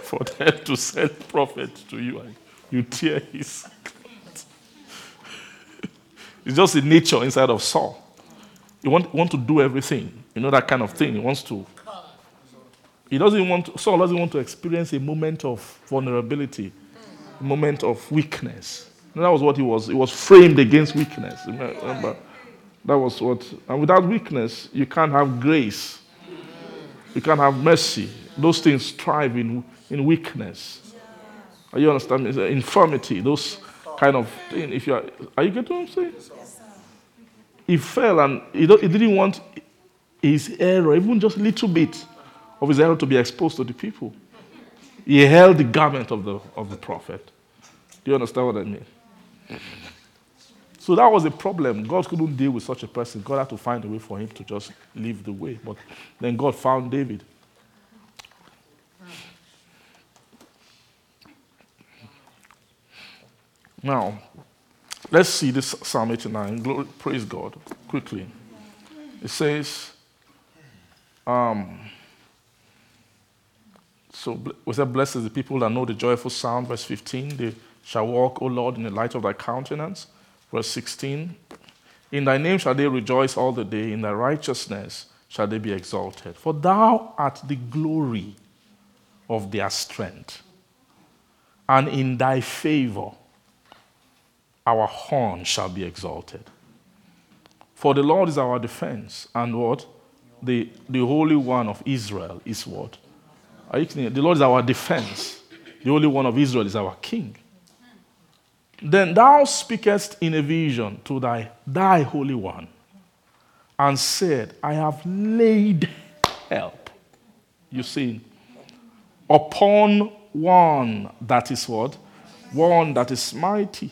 for them to send prophet to you and you tear his cloth? It's just the nature inside of Saul. He want, want to do everything. You know that kind of thing. He wants to. He doesn't want to, Saul doesn't want to experience a moment of vulnerability, a moment of weakness. And that was what he was. He was framed against weakness. Remember? That was what. And without weakness, you can't have grace. You can't have mercy. Those things thrive in, in weakness. Are you understanding? It's infirmity. Those kind of thing. If you are, are you getting what I'm saying? He fell and he, he didn't want his error, even just a little bit of his error, to be exposed to the people. He held the garment of the, of the prophet. Do you understand what I mean? So that was a problem. God couldn't deal with such a person. God had to find a way for him to just leave the way. But then God found David. Now, let's see this Psalm 89. Glory, praise God quickly. It says, um, so we said, Blessed is the people that know the joyful sound, verse 15. They shall walk, O Lord, in the light of thy countenance. Verse 16. In thy name shall they rejoice all the day, in thy righteousness shall they be exalted. For thou art the glory of their strength, and in thy favor our horn shall be exalted. For the Lord is our defense, and what? The, the Holy One of Israel is what? Are you The Lord is our defense. The Holy One of Israel is our King. Then thou speakest in a vision to thy, thy Holy One, and said, I have laid help. You see, upon one that is what? One that is mighty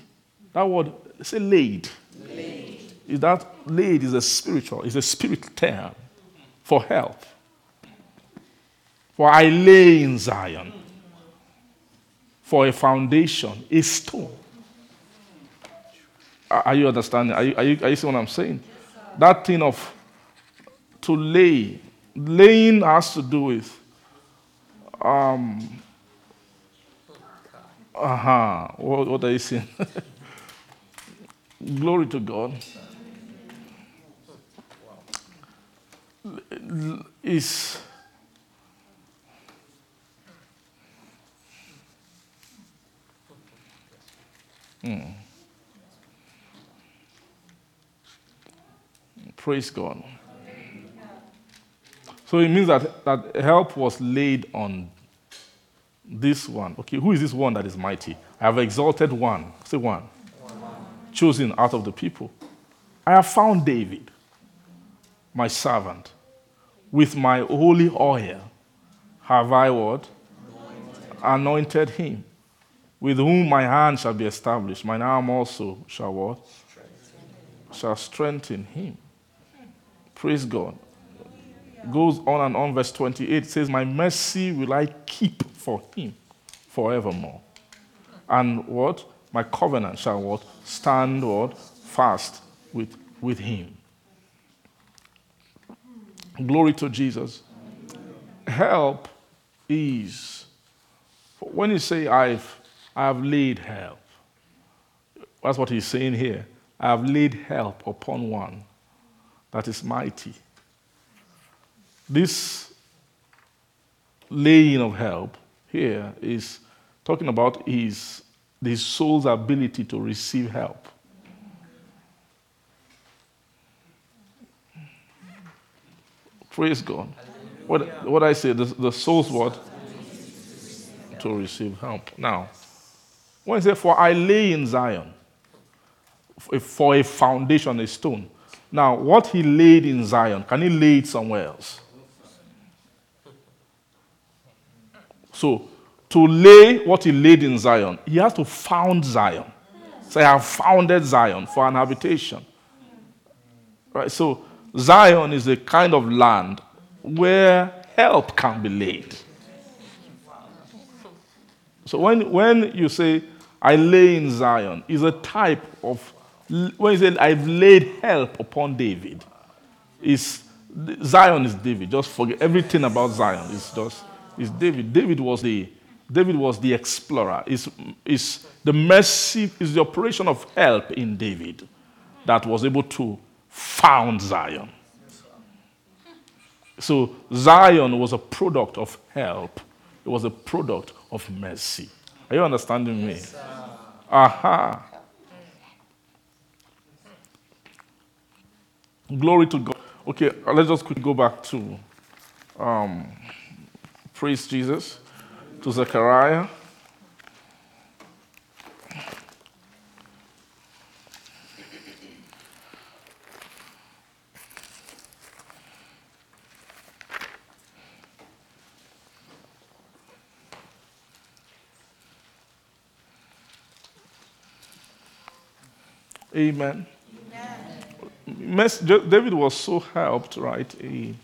that word, say laid. laid. Is that laid is a spiritual, is a spirit term for help. For I lay in Zion for a foundation, a stone. Are you understanding? Are you, are you, are you seeing what I'm saying? That thing of to lay, laying has to do with um, uh-huh. What, what are you saying? Glory to God. Is hmm. Praise God. So it means that, that help was laid on this one. Okay, who is this one that is mighty? I have exalted one. Say one chosen out of the people. I have found David, my servant. With my holy oil have I what? Anointed, him. With whom my hand shall be established. Mine arm also shall what? Shall strengthen him. Praise God. Goes on and on, verse 28 says, My mercy will I keep for him forevermore. And what? my covenant shall what? Stand what? Fast with, with him. Glory to Jesus. Help is when you say I've I have laid help. That's what he's saying here. I have laid help upon one that is mighty. This laying of help here is talking about his the soul's ability to receive help. Praise God. What, what I say, the, the soul's what? To receive help. Now, when I say, For I lay in Zion, for a foundation, a stone. Now, what he laid in Zion, can he lay it somewhere else? So, to lay what he laid in Zion, he has to found Zion. So I have founded Zion for an habitation. Right? So Zion is a kind of land where help can be laid. So when, when you say, I lay in Zion, is a type of, when you say, I've laid help upon David, is Zion is David. Just forget everything about Zion. It's just, it's David. David was the David was the explorer. Is is the mercy, is the operation of help in David. that was able to found Zion. So Zion was a product of help. It was a product of mercy. Are you understanding me? Aha. Glory to God. Okay, uh, let's just quickly go back to um, praise Jesus, to Zechariah. Amen. Jo- David was so helped, right, in,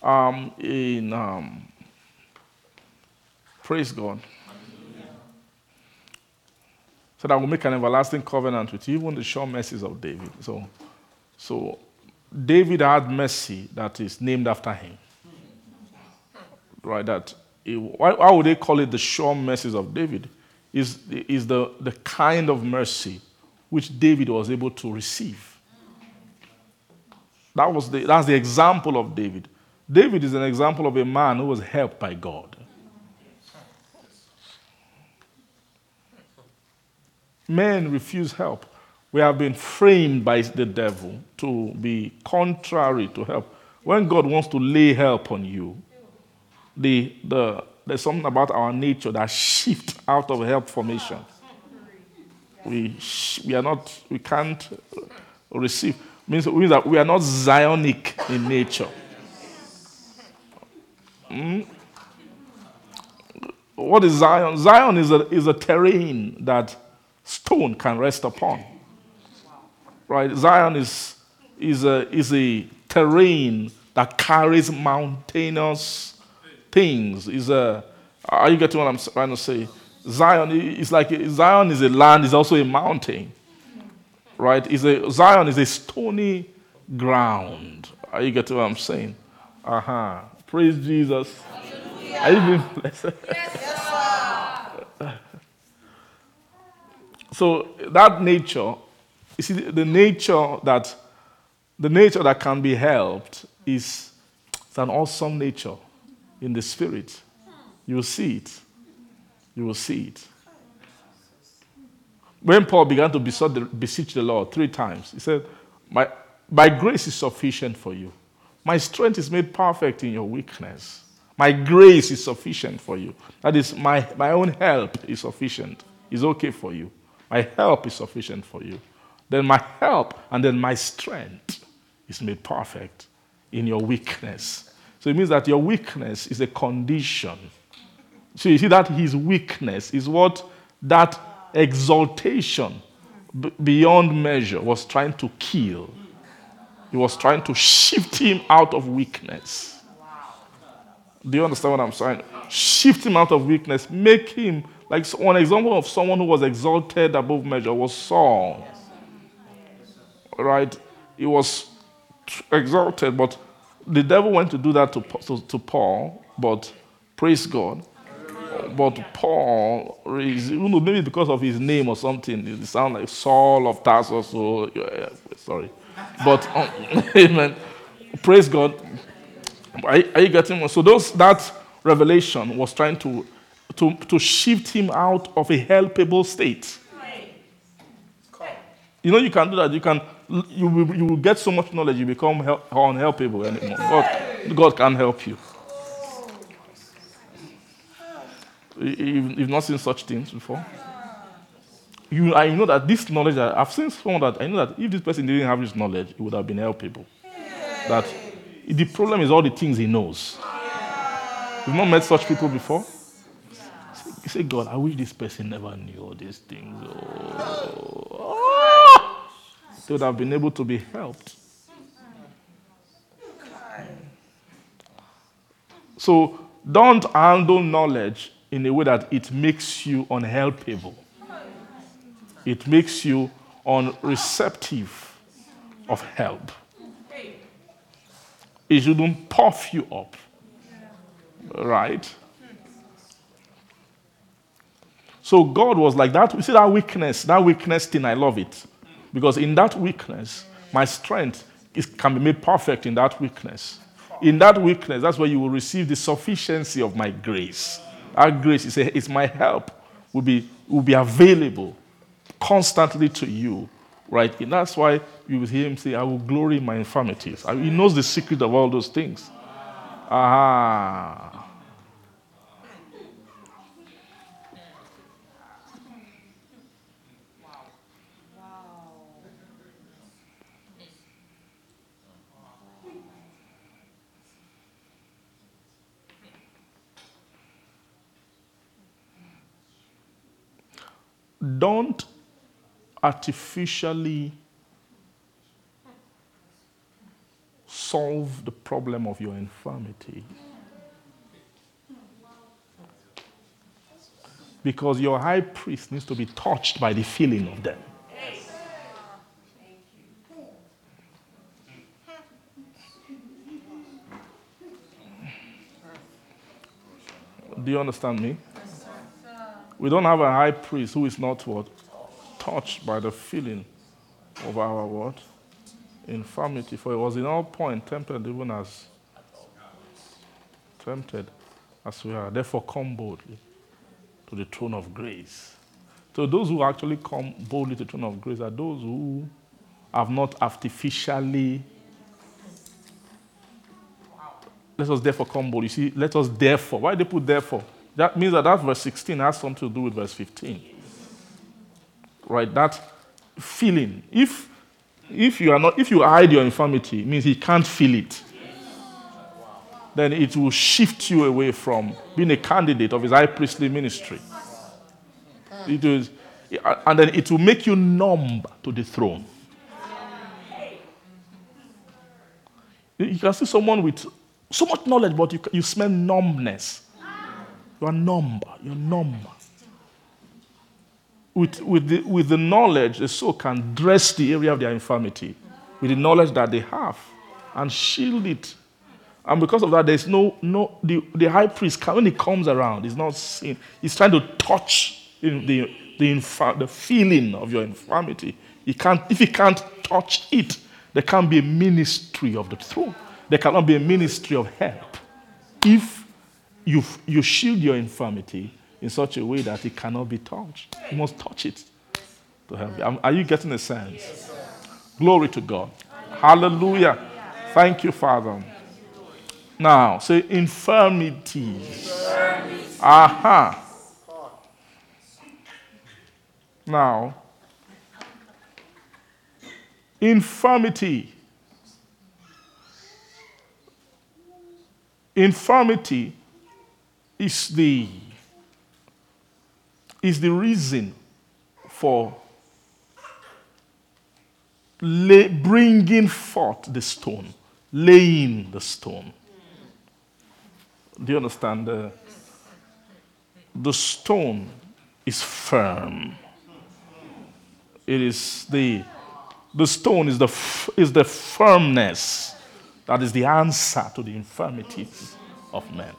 um, in um, praise God. So that will make an everlasting covenant with you, even the sure mercies of David. So, so David had mercy that is named after him. Right? That it- why, why would they call it the sure mercies of David? Is is the, the kind of mercy which David was able to receive. That was the, that's the example of David. David is an example of a man who was helped by God. Men refuse help. We have been framed by the devil to be contrary to help. When God wants to lay help on you, the, the, there's something about our nature that shifts out of help formation. We, we are not, we can't receive. Means, means that we are not Zionic in nature. Mm? What is Zion? Zion is a, is a terrain that stone can rest upon. Right? Zion is, is, a, is a terrain that carries mountainous things. Is a, are you getting what I'm trying to say? Zion is like Zion is a land, is also a mountain. Right? Is a Zion is a stony ground. Are you getting what I'm saying? Uh-huh. Praise Jesus. Are you being blessed? So that nature, you see, the nature that the nature that can be helped is it's an awesome nature in the spirit. You will see it. You will see it. When Paul began to beseech the Lord three times, he said, my, my grace is sufficient for you. My strength is made perfect in your weakness. My grace is sufficient for you. That is, my, my own help is sufficient. Is okay for you. My help is sufficient for you. Then my help and then my strength is made perfect in your weakness. So it means that your weakness is a condition. So you see that his weakness is what that exaltation b- beyond measure was trying to kill. He was trying to shift him out of weakness. Do you understand what I'm saying? Shift him out of weakness, make him like one example of someone who was exalted above measure was Saul. Right? He was exalted, but the devil went to do that to, to, to Paul, but praise God. But Paul, maybe because of his name or something, it sounds like Saul of Tarsus. So, yeah, sorry, but um, amen. Praise God. Are, you- getting? So those that revelation was trying to, to to shift him out of a helpable state. You know, you can do that. You can you will, you will get so much knowledge, you become help, unhelpable anymore. God, God can help you. You- You've, you've not seen such things before. You, I know that this knowledge, I've seen someone that I know that if this person didn't have this knowledge, it would have been helpable. That the problem is all the things he knows. You've not met such people before? You say, God, I wish this person never knew all these things. Oh. They would have been able to be helped. So don't handle knowledge in a way that it makes you unhelpable. It makes you unreceptive of help. It shouldn't puff you up. Right? So God was like that. You see that weakness, that weakness thing, I love it. Because in that weakness, my strength is, can be made perfect in that weakness. In that weakness, that's where you will receive the sufficiency of my grace. Our grace is, a, is my help, will be, will be available constantly to you. Right? And that's why you will hear him say, I will glory in my infirmities. He knows the secret of all those things. Aha. Don't artificially solve the problem of your infirmity. Because your high priest needs to be touched by the feeling of them. Do you understand me? We don't have a high priest who is not what? Touched by the feeling of our what? Infirmity. For it was in all point tempted even as tempted as we are. Therefore come boldly to the throne of grace. So those who actually come boldly to the throne of grace are those who have not artificially let us therefore come boldly. You see, let us therefore. Why they put therefore? That means that that verse 16 has something to do with verse 15. Right? That feeling. If if you are not if you hide your infirmity, it means he can't feel it. Then it will shift you away from being a candidate of his high priestly ministry. It is, and then it will make you numb to the throne. You can see someone with so much knowledge, but you, you smell numbness. You are numb. You're numb. With, with, the, with the knowledge, the soul can dress the area of their infirmity with the knowledge that they have and shield it. And because of that, there's no, no the, the high priest, when he comes around, he's not seeing, he's trying to touch the, the, inf- the feeling of your infirmity. He can't, if he can't touch it, there can't be a ministry of the throne. There cannot be a ministry of help. If you, you shield your infirmity in such a way that it cannot be touched. You must touch it to help you. Are you getting a sense? Glory to God. Hallelujah. Thank you, Father. Now, say infirmities. Aha. Now, infirmity. Infirmity is the, is the reason for lay, bringing forth the stone, laying the stone. Do you understand? The, the stone is firm. It is the, the stone is the, is the firmness that is the answer to the infirmities of men.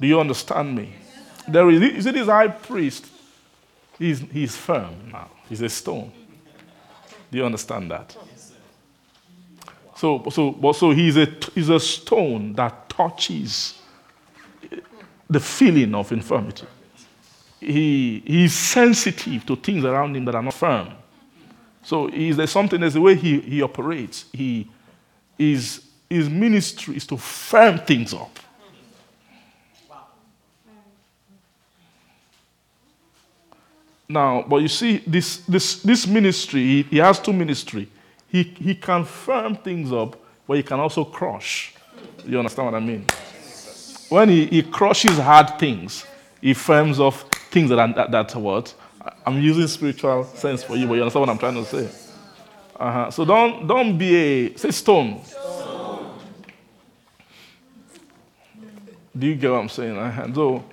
Do you understand me? There is, you see, this high priest, he's, he's firm now. He's a stone. Do you understand that? So, so, so he's, a, he's a stone that touches the feeling of infirmity. He, he's sensitive to things around him that are not firm. So is there something, there's the way he, he operates. He, his, his ministry is to firm things up. Now, but you see, this, this, this ministry, he, he has two ministry. He, he can firm things up, but he can also crush. You understand what I mean? When he, he crushes hard things, he firms up things that are that, that what? I'm using spiritual sense for you, but you understand what I'm trying to say. Uh-huh. So don't don't be a say stone. stone. Do you get what I'm saying? Uh-huh. So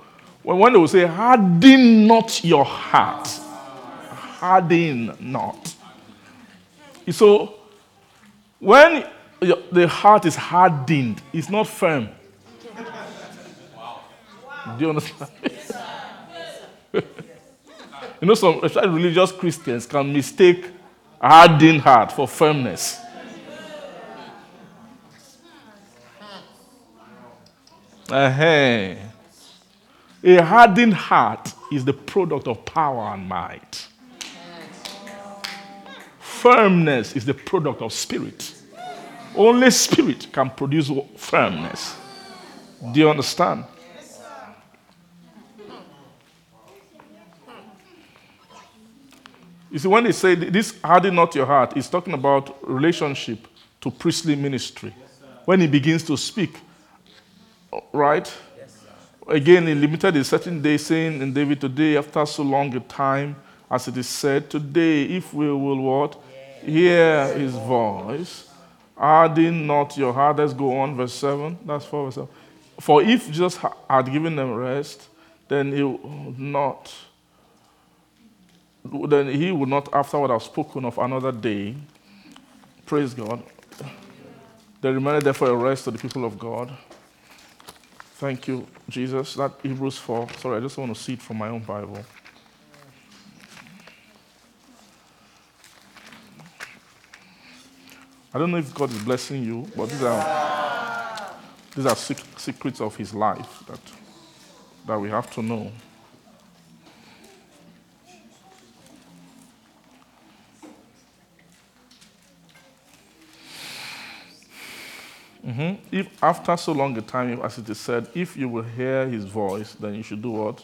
when they will say, harden not your heart. Harden not. So when the heart is hardened, it's not firm. Do you understand? You know, some religious Christians can mistake hardened heart for firmness. uh A hardened heart is the product of power and might. Firmness is the product of spirit. Only spirit can produce firmness. Do you understand? You see, when they say this harden not your heart, it's talking about relationship to priestly ministry. When he begins to speak, right? Again, he limited a certain day, saying in David, Today, after so long a time, as it is said, Today, if we will what? Hear his voice. Harden not your heart. Let's go on, verse 7. That's 4 verse 7. For if Jesus had given them rest, then he would not then he would not afterward have spoken of another day. Praise God. There remained therefore a rest to the people of God. Thank you, Jesus. That Hebrews 4. Sorry, I just want to see it from my own Bible. I don't know if God is blessing you, but these are these are secrets of His life that that we have to know. Mm-hmm. If after so long a time, as it is said, if you will hear his voice, then you should do what?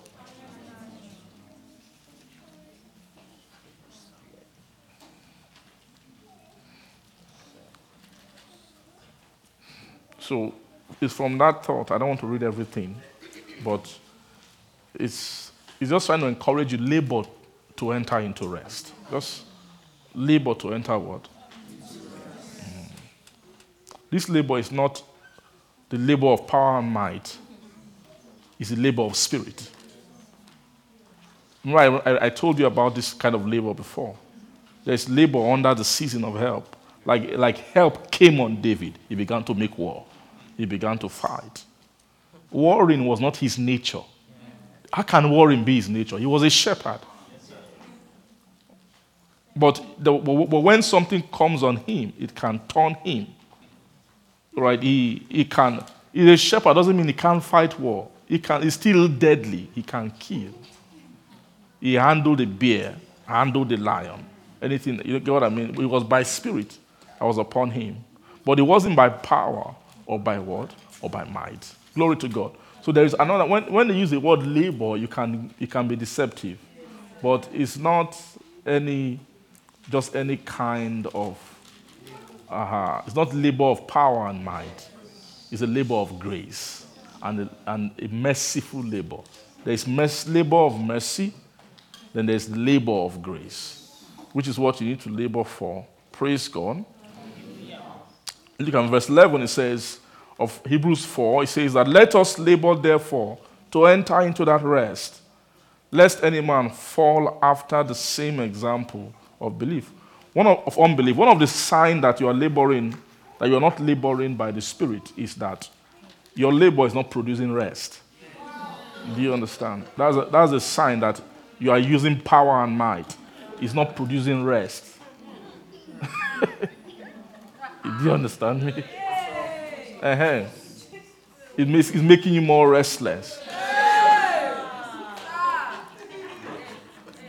So it's from that thought. I don't want to read everything, but it's, it's just trying to encourage you labor to enter into rest. Just labor to enter what? This labor is not the labor of power and might, it's the labor of spirit. Remember, I, I told you about this kind of labor before. There's labor under the season of help. Like, like help came on David, he began to make war, he began to fight. Warring was not his nature. How can warring be his nature? He was a shepherd. But, the, but when something comes on him, it can turn him right? He, he can. He's a shepherd, doesn't mean he can't fight war. He can, he's still deadly. He can kill. He handled the bear, handled the lion, anything. You get what I mean? It was by spirit that was upon him. But it wasn't by power or by what? Or by might. Glory to God. So there is another, when, when they use the word labor, you can, it can be deceptive. But it's not any, just any kind of uh-huh. It's not labor of power and might. It's a labor of grace and a, and a merciful labor. There's mes- labor of mercy, then there's labor of grace, which is what you need to labor for. Praise God. Look at verse 11, it says, of Hebrews 4, it says that let us labor therefore to enter into that rest, lest any man fall after the same example of belief. One of, of unbelief, one of the signs that you are laboring, that you are not laboring by the Spirit, is that your labor is not producing rest. Do you understand? That's a, that's a sign that you are using power and might. It's not producing rest. Do you understand me? Uh-huh. It makes, it's making you more restless.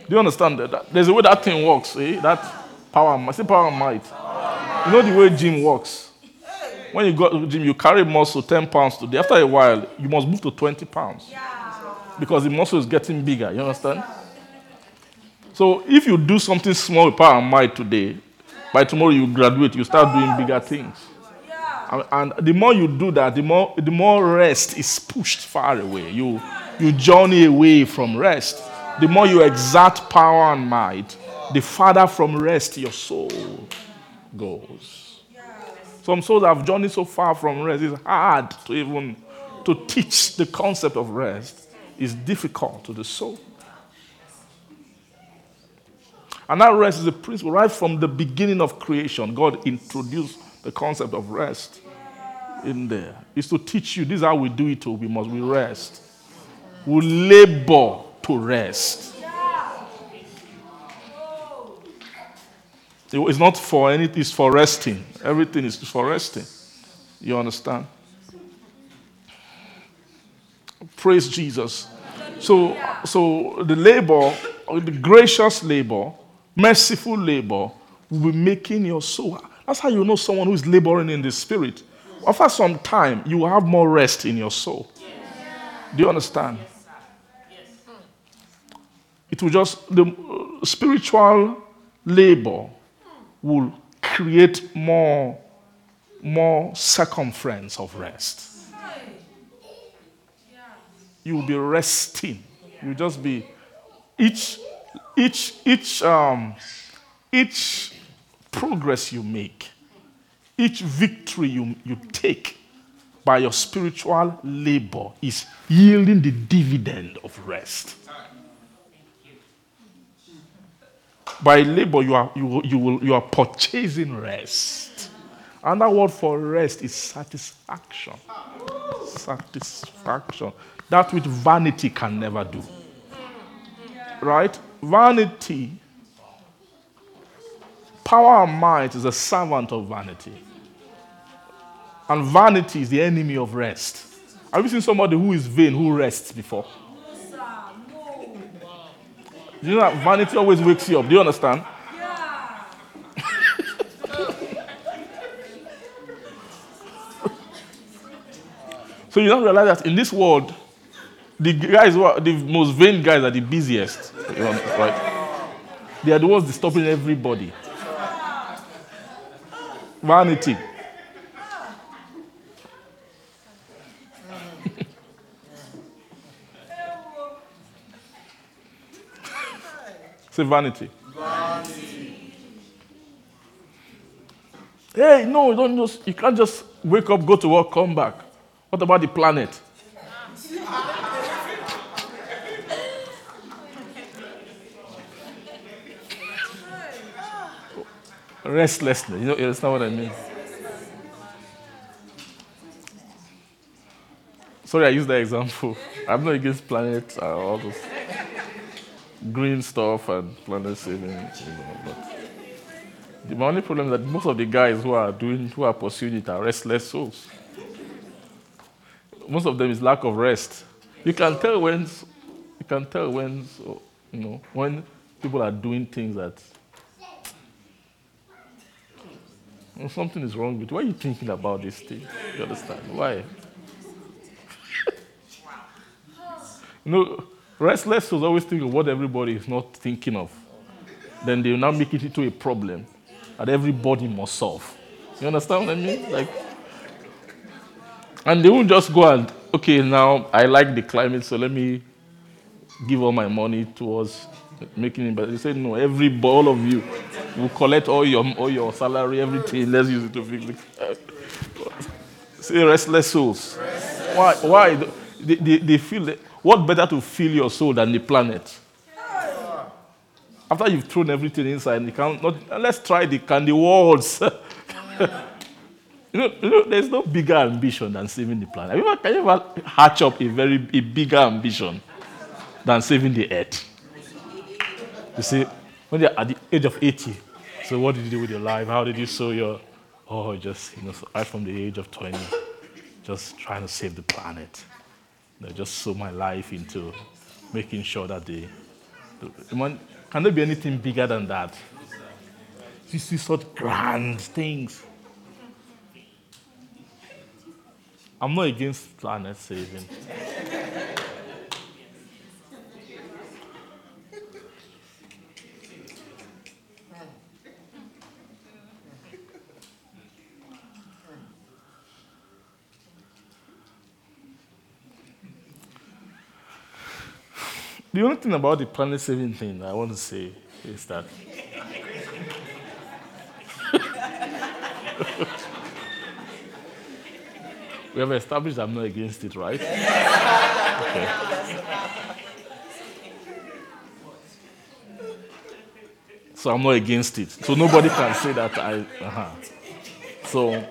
Do you understand that? There's a way that thing works. Eh? That Power, I say power and might. You know the way gym works. When you go to gym, you carry muscle 10 pounds today. After a while, you must move to 20 pounds. Because the muscle is getting bigger. You understand? So if you do something small with power and might today, by tomorrow you graduate, you start doing bigger things. And, the more you do that, the more, the more rest is pushed far away. You, you journey away from rest. The more you exert power and might, the farther from rest your soul goes. Some souls have journeyed so far from rest, it's hard to even to teach the concept of rest. It's difficult to the soul. And that rest is a principle right from the beginning of creation. God introduced the concept of rest in there. It's to teach you this is how we do it. Oh, we must we rest. We labor to rest. It's not for anything, it's for resting. Everything is for resting. You understand? Praise Jesus. So, so the labor, the gracious labor, merciful labor, will be making your soul. That's how you know someone who is laboring in the spirit. After some time, you will have more rest in your soul. Do you understand? It will just, the uh, spiritual labor will create more, more circumference of rest. You will be resting. You'll just be, each, each, each, um, each progress you make, each victory you, you take by your spiritual labor is yielding the dividend of rest. By labor, you are, you, you, will, you are purchasing rest. Another word for rest is satisfaction. Satisfaction. That which vanity can never do. Right? Vanity, power and might is a servant of vanity. And vanity is the enemy of rest. Have you seen somebody who is vain who rests before? Do you know that vanity always wakes you up? Do you understand? so you don't realize that in this world, the guys who are the most vain guys are the busiest. Right? They are the ones disturbing everybody. Vanity. Say vanity. Hey, no, you don't just you can't just wake up, go to work, come back. What about the planet? Restlessness. You know, not what I mean. Sorry, I used that example. I'm not against planet uh, all those green stuff and planet saving, you know, but the only problem is that most of the guys who are doing, who are pursuing it are restless souls. Most of them is lack of rest. You can tell when, you can tell when, so, you know, when people are doing things that something is wrong with you. Why are you thinking about this thing? You understand? Why? you know, restless souls always think of what everybody is not thinking of. Then they will now make it into a problem that everybody must solve. You understand what I mean? Like, and they won't just go and okay, now I like the climate, so let me give all my money towards making it. But they say no, every all of you will collect all your all your salary, everything. Let's use it to fix it. Say restless souls. Why? Why? They, they, they feel that, what better to fill your soul than the planet? After you've thrown everything inside, you can. Let's try the candy walls. you, know, you know, there's no bigger ambition than saving the planet. You ever, can you ever hatch up a very a bigger ambition than saving the earth? You see, when you're at the age of 80, so what did you do with your life? How did you sow your, oh, just, you know, right from the age of 20, just trying to save the planet. Know, just sow my life into making sure that the, the can there be anything bigger than that? You see such grand things. I'm not against planet saving. The only thing about the planet saving thing I want to say is that we have established I'm not against it, right? Okay. So I'm not against it. So nobody can say that I. Uh-huh. So,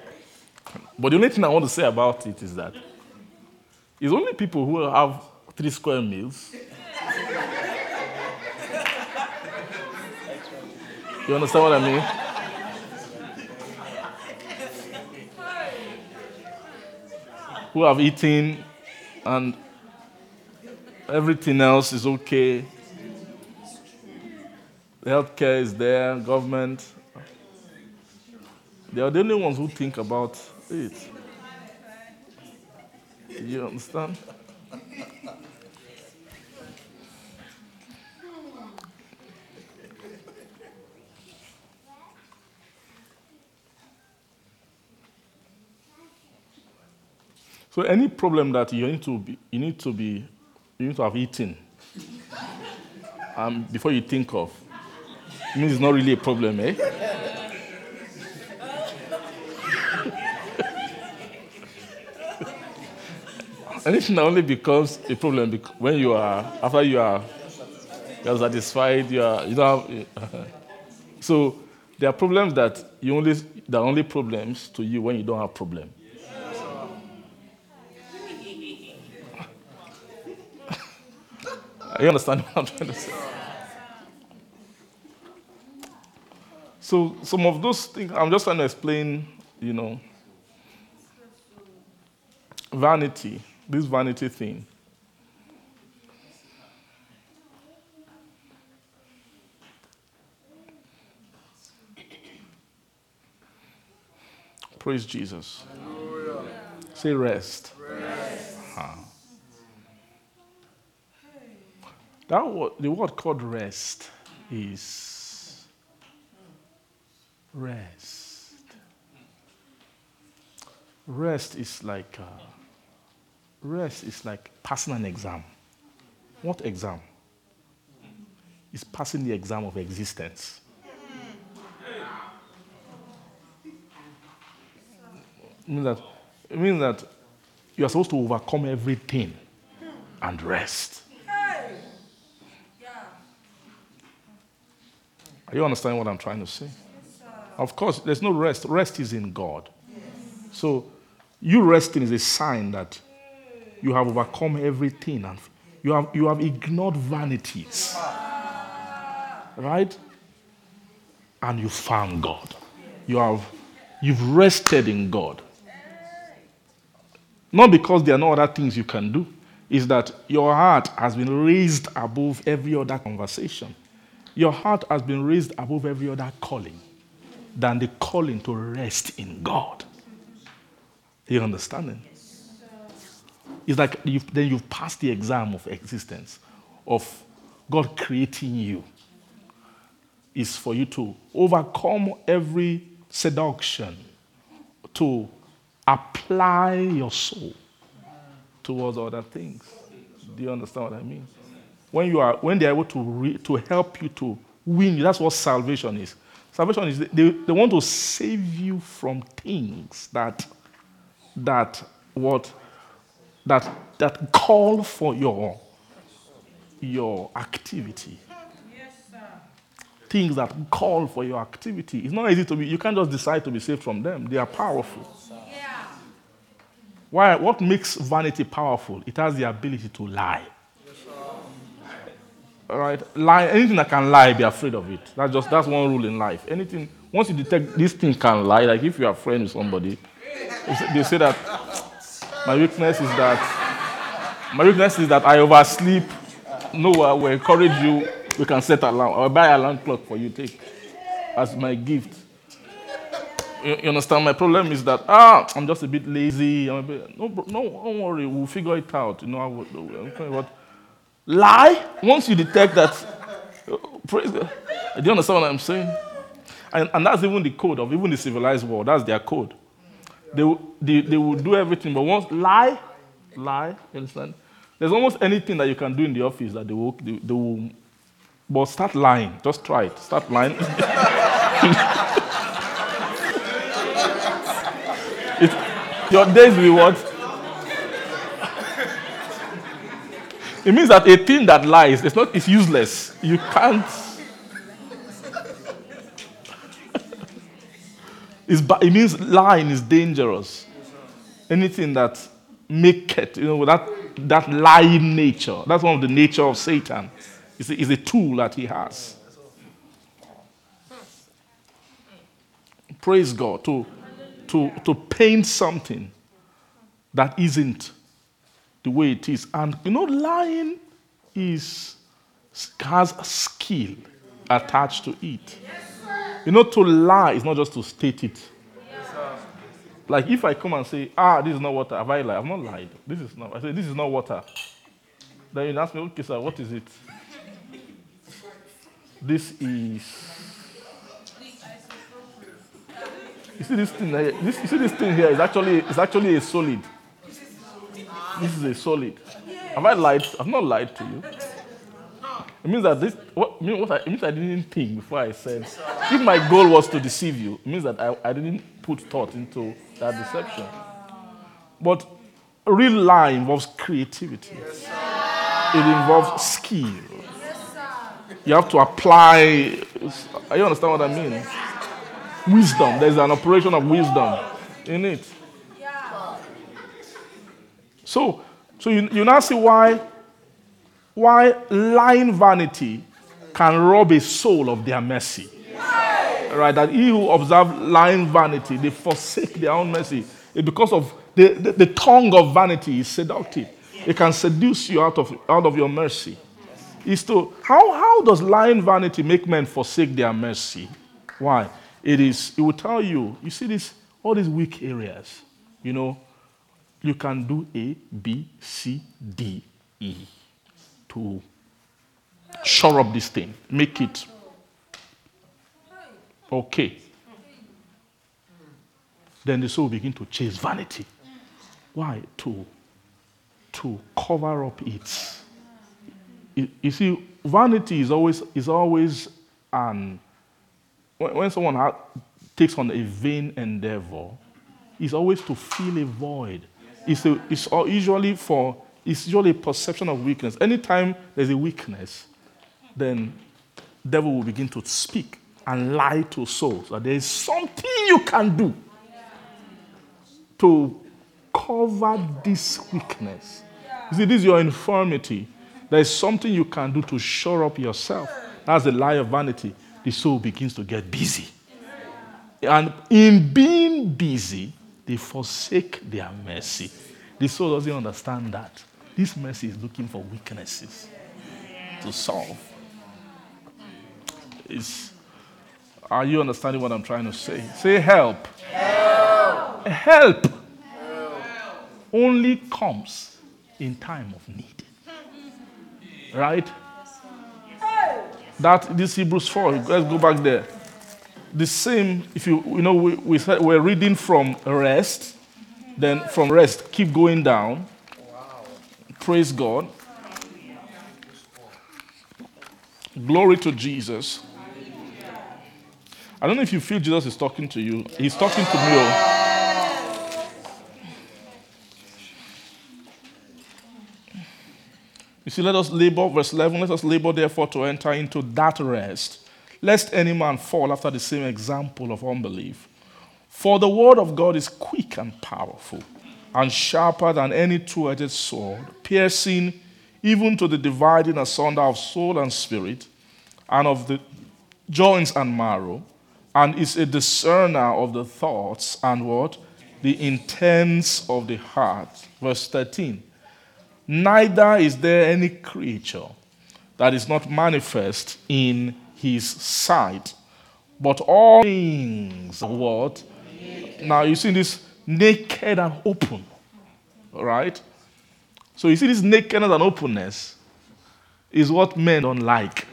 but the only thing I want to say about it is that it's only people who have three square meals You understand what I mean? Who have eaten and everything else is okay. Healthcare is there, government. They are the only ones who think about it. You understand? So any problem that you need to be, you need to be, you need to have eaten um, before you think of, it means it's not really a problem, eh? Anything that only becomes a problem when you are after you are you are satisfied, you are you have. so there are problems that you only that are only problems to you when you don't have problem. You understand what I'm trying to say? So some of those things I'm just trying to explain, you know, vanity, this vanity thing. Praise Jesus. Say rest. That word, the word called rest is rest. Rest is like uh, rest is like passing an exam. What exam? It's passing the exam of existence. It means that it means that you are supposed to overcome everything and rest. Are you understanding what I'm trying to say? Of course, there's no rest. Rest is in God. So, you resting is a sign that you have overcome everything and you have, you have ignored vanities. Right? And you found God. You have you've rested in God. Not because there are no other things you can do, is that your heart has been raised above every other conversation. Your heart has been raised above every other calling than the calling to rest in God. You understanding? It's like you've, then you've passed the exam of existence, of God creating you. Is for you to overcome every seduction, to apply your soul towards other things. Do you understand what I mean? When you are, when they are able to re, to help you to win, that's what salvation is. Salvation is they, they want to save you from things that that what that that call for your your activity. Things that call for your activity. It's not easy to be, you can't just decide to be saved from them. They are powerful. Yeah. Why? What makes vanity powerful? It has the ability to lie. Right, lie. Anything that can lie, be afraid of it. That's just that's one rule in life. Anything once you detect this thing can lie, like if you are friends with somebody, they say- that my weakness is that my weakness is that I oversleep. No, I will encourage you. We can set alarm. I'll buy alarm clock for you. Take as my gift. You, understand? My problem is that ah, I'm just a bit lazy. I'm a bit, no, no, don't worry. We'll figure it out. You know, I about lie. Once you detect that, uh, praise God. Do you understand what I'm saying? And, and that's even the code of even the civilized world. That's their code. They, will- they, they will do everything, but once lie, lie. You understand? There's almost anything that you can do in the office that they will, they, they will but start lying. Just try it. Start lying. It- your days will what? It means that a thing that lies, it's not it's useless. You can't. It means lying is dangerous. Anything that make it, you know, that that lying nature. That's one of the nature of Satan. It's a, it's a tool that he has. Praise God. To, to, to paint something that isn't the way it is. And you know, lying is has a skill attached to it. You know, to lie is not just to state it. Like if I come and say, ah, this is not water, have I lied? I've not lied. This is not. I say, this is not water. Then you ask me, okay, sir, what is it? This is. You see this thing here? This, you see this thing here is actually it's actually a solid. This is a solid. Have I lied? I've not lied to you. It means that this what, what I, it means I didn't think before I said. If my goal was to deceive you, it means that I, I didn't put thought into that deception. But real lie involves creativity. It involves skill. You have to apply. You understand what I mean? Wisdom. There's an operation of wisdom in it. So, so you, you now see why, why lying vanity can rob a soul of their mercy. Right? That he who observe lying vanity, they forsake their own mercy. It's because of the, the, the tongue of vanity is seductive. It can seduce you out of, out of your mercy. Is to how, how does lying vanity make men forsake their mercy? Why? It is, it will tell you, you see this, all these weak areas, you know, you can do A, B, C, D, E to shore up this thing, make it okay. Then the soul begin to chase vanity. Why? To, to cover up its. You, you see, vanity is always, is always an. When, someone ha- takes on a vain endeavor, it's always to fill a void. It's, a, usually for, it's usually a perception of weakness. Anytime there's a weakness, then devil will begin to speak and lie to souls that there is something you can do to cover this weakness. You see, this is your infirmity. There is something you can do to shore up yourself. That's the lie of vanity. The soul begins to get busy. And in being busy, they forsake their mercy. The soul doesn't understand that. This mercy is looking for weaknesses to solve. Is, are you understanding what I'm trying to say? Say help. Help. Help only comes in time of need. Right? That this Hebrews 4, let's go back there. The same, if you you know, we, we we're reading from rest, then from rest, keep going down. Praise God. Glory to Jesus. I don't know if you feel Jesus is talking to you. He's talking to me. oh. You see, let us labor, verse 11, let us labor therefore to enter into that rest, lest any man fall after the same example of unbelief. For the word of God is quick and powerful, and sharper than any two edged sword, piercing even to the dividing asunder of soul and spirit, and of the joints and marrow, and is a discerner of the thoughts and what? The intents of the heart. Verse 13. Neither is there any creature that is not manifest in his sight, but all things are what? Now you see this naked and open, right? So you see this nakedness and openness is what men don't like.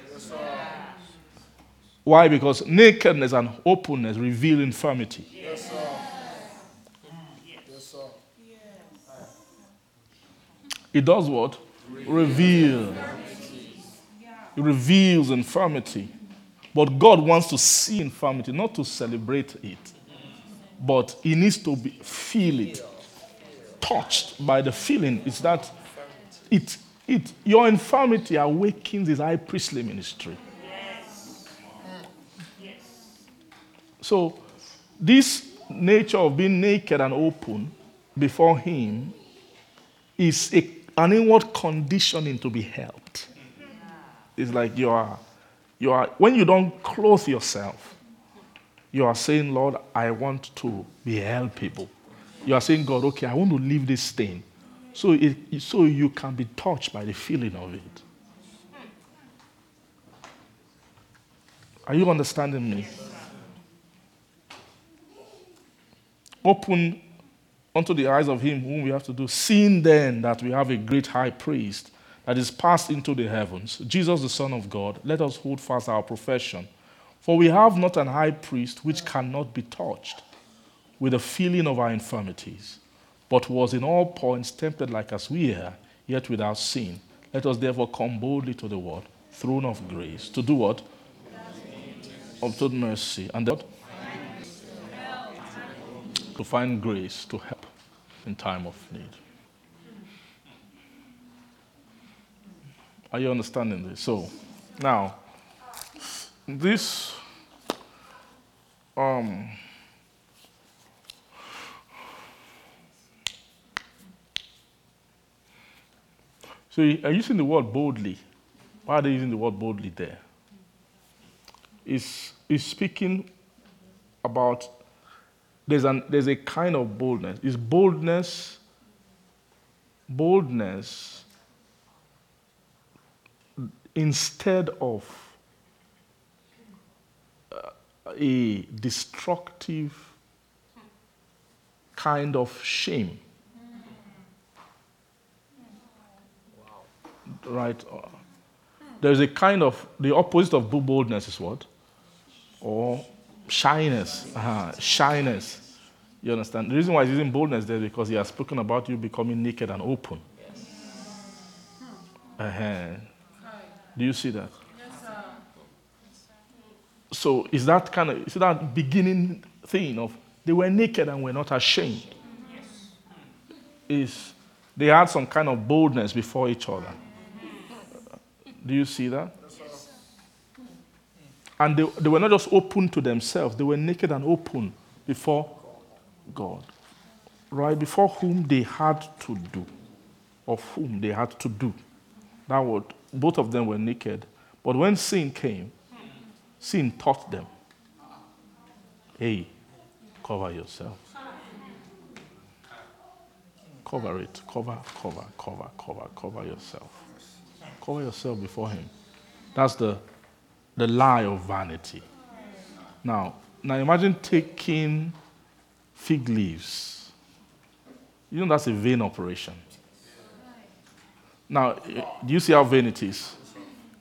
Why? Because nakedness and openness reveal infirmity. It does what? Reveal. It reveals infirmity. But God wants to see infirmity, not to celebrate it. But He needs to be, feel it, touched by the feeling. It's that it, it, your infirmity awakens His high priestly ministry. So, this nature of being naked and open before Him is a, an inward conditioning to be helped. It's like you are, you are, when you don't clothe yourself, you are saying, Lord, I want to be helpable. You are saying, God, okay, I want to leave this thing. So, it, so you can be touched by the feeling of it. Are you understanding me? Open unto the eyes of him whom we have to do, seeing then that we have a great high priest that is passed into the heavens, Jesus the Son of God, let us hold fast our profession. For we have not an high priest which cannot be touched with the feeling of our infirmities, but was in all points tempted like as we are, yet without sin. Let us therefore come boldly to the word, throne of grace, to do what? Obtain mercy. And that? To find grace to help in time of need. Are you understanding this? So, now, this um, so are you using the word boldly. Why are they using the word boldly there? Is is speaking about there's an there's a kind of boldness. Is boldness boldness instead of uh, a destructive kind of shame. Right? Uh, There's a kind of, the opposite of boldness is what? Or shyness. uh Shyness. You understand? The reason why he's using boldness there is because he has spoken about you becoming naked and open. Uh-huh. Do you see that? So is that kind of is that beginning thing of they were naked and were not ashamed? Is they had some kind of boldness before each other. Do you see that? And they, they were not just open to themselves, they were naked and open before God. Right? Before whom they had to do, of whom they had to do. That word, both of them were naked. But when sin came, sin taught them hey, cover yourself. Cover it. Cover, cover, cover, cover, cover yourself. Cover yourself before Him. That's the, the lie of vanity. Now, now imagine taking fig leaves. You know that's a vain operation. Now, do you see how vain it is?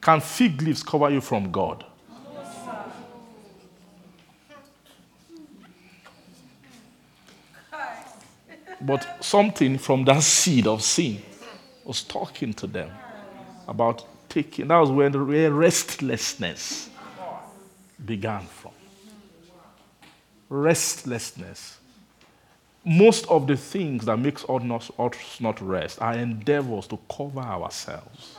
Can fig leaves cover you from God? But something from that seed of sin was talking to them about taking. That was where the restlessness began from. Restlessness. Most of the things that makes us not, us not rest are endeavors to cover ourselves.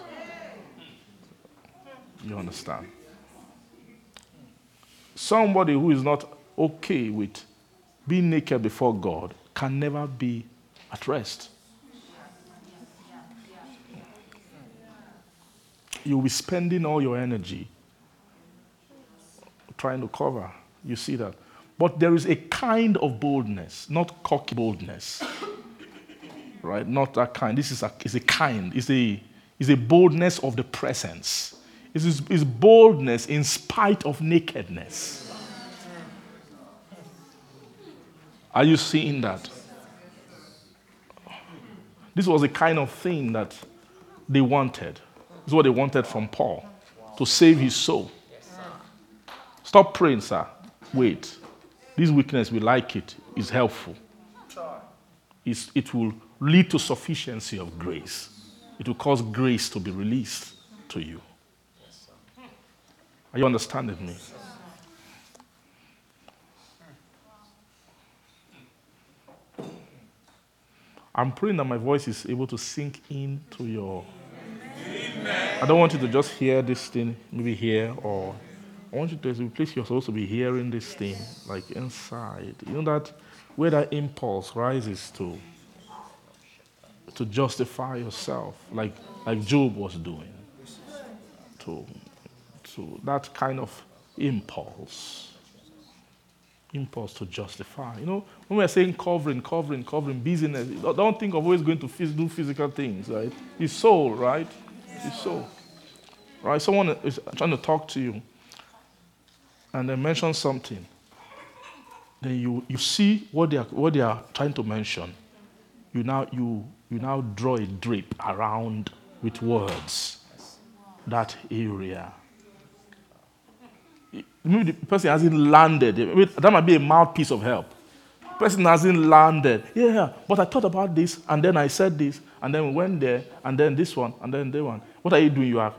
You understand? Somebody who is not okay with being naked before God can never be at rest. You'll be spending all your energy trying to cover. You see that? But there is a kind of boldness, not cocky boldness. right? Not that kind. This is a, is a kind, it's a, it's a boldness of the presence. It's, it's boldness in spite of nakedness. Are you seeing that? This was the kind of thing that they wanted. This is what they wanted from Paul to save his soul. Stop praying, sir. Wait. This weakness, we like it, is helpful. It's, it will lead to sufficiency of grace. It will cause grace to be released to you. Are you understanding me? I'm praying that my voice is able to sink into your. I don't want you to just hear this thing, maybe here, or I want you to, place you're supposed to be hearing this thing, like inside. You know that where that impulse rises to, to justify yourself, like like Job was doing. To, to that kind of impulse. impulse to justify. You know, when we're saying covering, covering, covering, business, don't- think of always going to do physical things, right? It's soul, right? It's soul. Right? Someone is trying to talk to you and they mention something. Then you, you see what they, are, what they are trying to mention. You now, you, you now draw a drape around with words that area. Maybe the person hasn't landed. That might be a mouthpiece of help. Person hasn't landed. Yeah, but I thought about this, and then I said this, and then we went there, and then this one, and then that one. What are you doing? You are,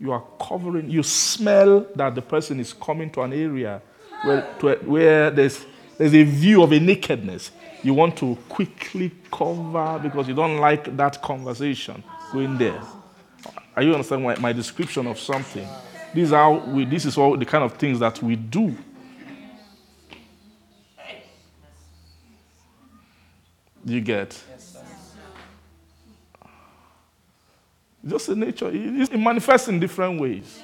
you are covering. You smell that the person is coming to an area where, to, where there's, there's a view of a nakedness. You want to quickly cover because you don't like that conversation going there. Are you understanding my, my description of something? Is how we, this is all the kind of things that we do. You get? Just the nature. It, manifests in different ways.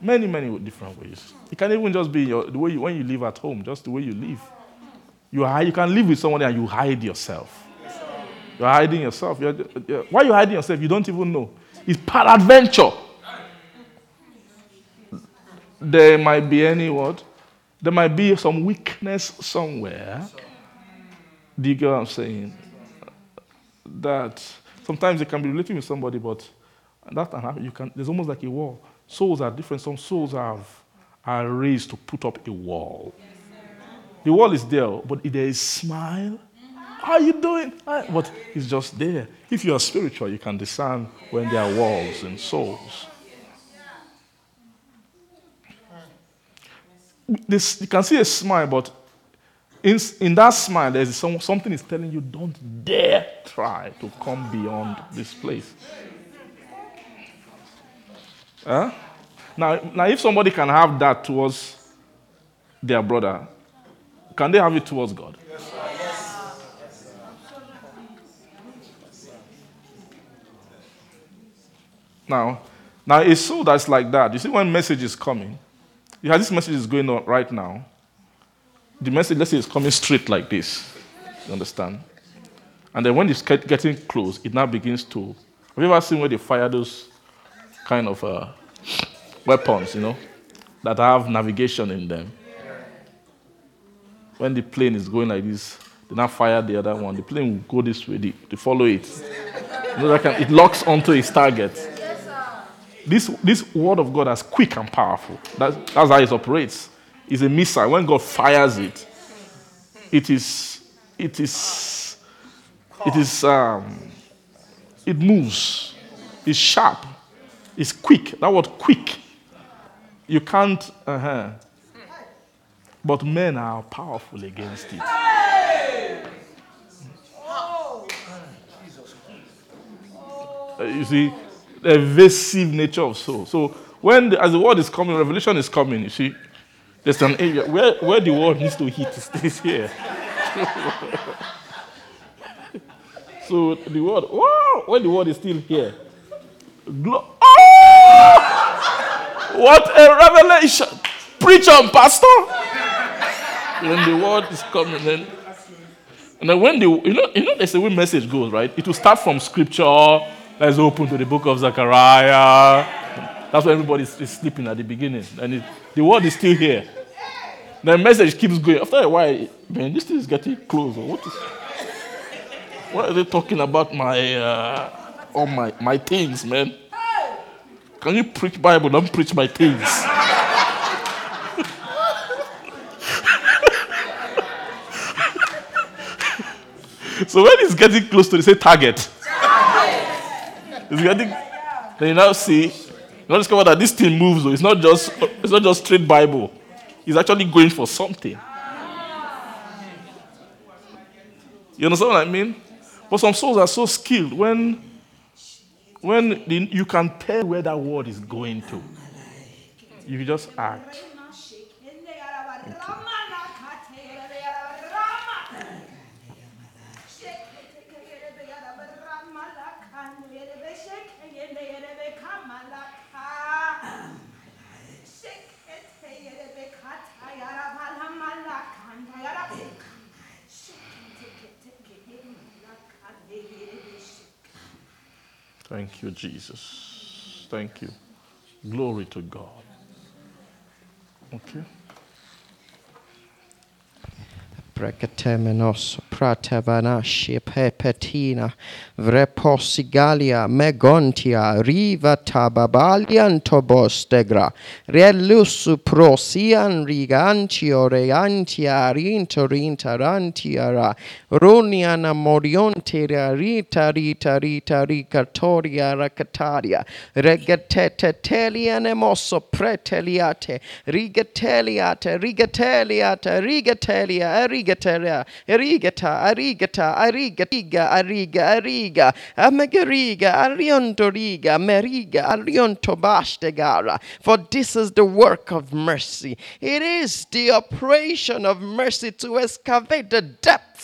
Many, many different ways. It can even just be your, the way you, when you live at home, just the way you live. You, hide, you can live with someone and you hide yourself. You're hiding yourself. You're, you're, why are you hiding yourself? You don't even know. It's peradventure. There might be any what? There might be some weakness somewhere. Do you get what I'm saying? That sometimes you can be relating with somebody, but that can happen. You can, there's almost like a wall. Souls are different. Some souls have, are raised to put up a wall. The wall is there, but there is smile, how are you doing? Hi. But it's just there. If you are spiritual, you can discern when there are walls and souls. This, you can see a smile, but in, in that smile, there's some, something is telling you, don't dare try to come beyond this place. Huh? Now, now, if somebody can have that towards their brother, can they have it towards God? Now, now a soul that's like that, you see when message is coming, you have this message is going on right now. The message, let's say, is coming straight like this. You understand? And then when it's getting close, it now begins to. Have you ever seen where they fire those kind of uh, weapons, you know, that have navigation in them? When the plane is going like this, they now fire the other one. The plane will go this way, they, they follow it. You know, can, it locks onto its target. This, this word of God is quick and powerful. That, that's how it operates. It's a missile. When God fires it, it is, it is, it is, um, it moves. It's sharp. It's quick. That word quick. You can't, uh-huh. But men are powerful against it. Uh, you see, the evasive nature of soul. So when the, as the word is coming, revelation is coming. You see, there's an area where, where the word needs to hit stays here. so the word, wow, when the word is still here, glo- oh! What a revelation! Preach on, pastor. when the word is coming, then and then when the you know you know there's a way message goes right. It will start from scripture. Let's open to the book of Zechariah. That's why everybody is sleeping at the beginning, and it, the word is still here. The message keeps going. After a while, man, this thing is getting closer. What is? What are they talking about? My uh, all my my things, man. Can you preach Bible? Don't preach my things. so when it's getting close to the say target, it's getting. Then you now see, you now discover that this thing moves. Though. It's not just it's not just straight Bible. It's actually going for something. You understand what I mean? But some souls are so skilled when when the, you can tell where that word is going to. You just act. Shake Thank you, Jesus. Thank you. Glory to God. Okay. Precatemenos pratevanashi pepetina vreposigalia megontia riva tababalian tobostegra relusu prosian rigantio reantia rintorintarantiara runiana morionteria rita rita rita ricatoria racataria regateteteliane mosso preteliate rigateliate rigateliate rigatelia arigatelia arigata arigata arigatiga ariga ariga amagariga ariontoriga meriga ariontobastegara for this is the work of mercy. It is the operation of mercy to excavate the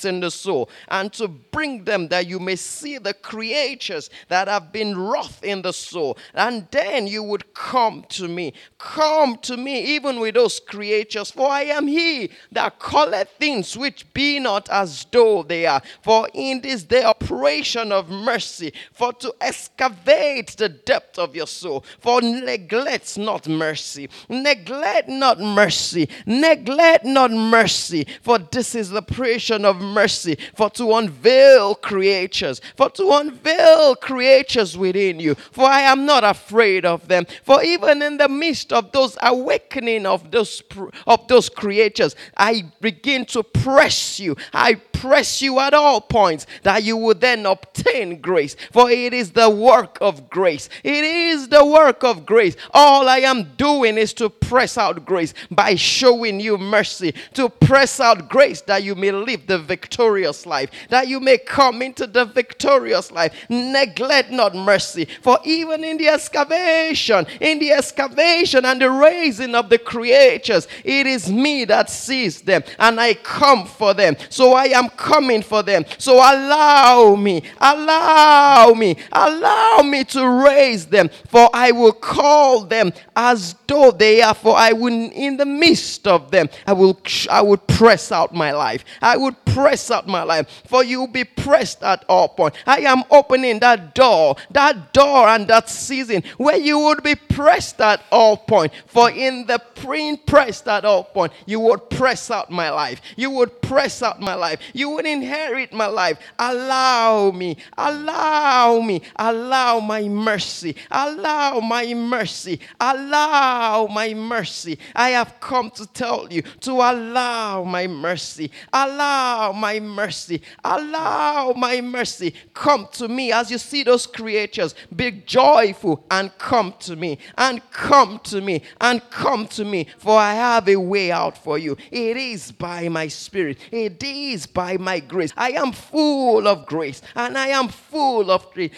in the soul and to bring them that you may see the creatures that have been wrought in the soul. And then you would come to me. Come to me even with those creatures for i am he that calleth things which be not as though they are. For in this the operation of mercy for to excavate the depth of your soul. For neglect not mercy. Neglect not mercy. Neglect not mercy. For this is the operation of mercy for to unveil creatures for to unveil creatures within you. For i am not afraid of them. For even in the midst of those awakening of those of those creatures i begin to press you. I press you at all points that you will then obtain grace. For it is the work of grace. It is the work of grace. All i am doing is to press out grace by showing you mercy to press out grace that you may live the victorious life that you may come into the victorious life. Neglect not mercy for even in the excavation in the excavation and the raising of the creatures it is me that sees them and i come for them. So i am coming for them. So allow me allow me allow me to raise them for i will call them as though they are for i will in the midst of them i will i would press out my life. I would press out my life for you will be pressed at all point. I am opening that door that door and that season where you would be pressed at all point. For in the pre pressed at all point you would press out my life. You would press out my life. You would inherit my life. Allow me allow me allow my mercy allow my mercy allow my mercy. I have come to tell you to allow my mercy allow my mercy. Allow my mercy. Come to me as you see those creatures. Be joyful and come to me. And come to me. And come to me. For i have a way out for you. It is by my spirit. It is by my grace. I am full of grace. And i am full of grace.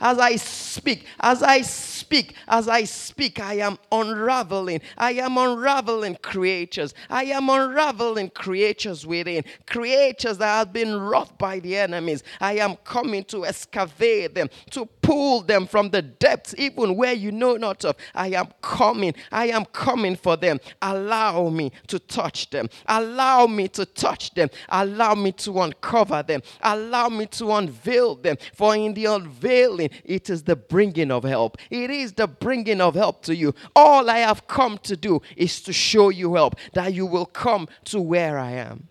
As i speak as i speak as i speak i am unraveling. I am unraveling creatures. I am unraveling creatures within creatures that have been wrought by the enemies. I am coming to excavate them to pull them from the depths even where you know not of. I am coming. I am coming for them. Allow me to touch them. Allow me to touch them. Allow me to uncover them. Allow me to unveil them. For in the unveiling it is the bringing of help. It is the bringing of help to you. All i have come to do is to show you help that you will come to where i am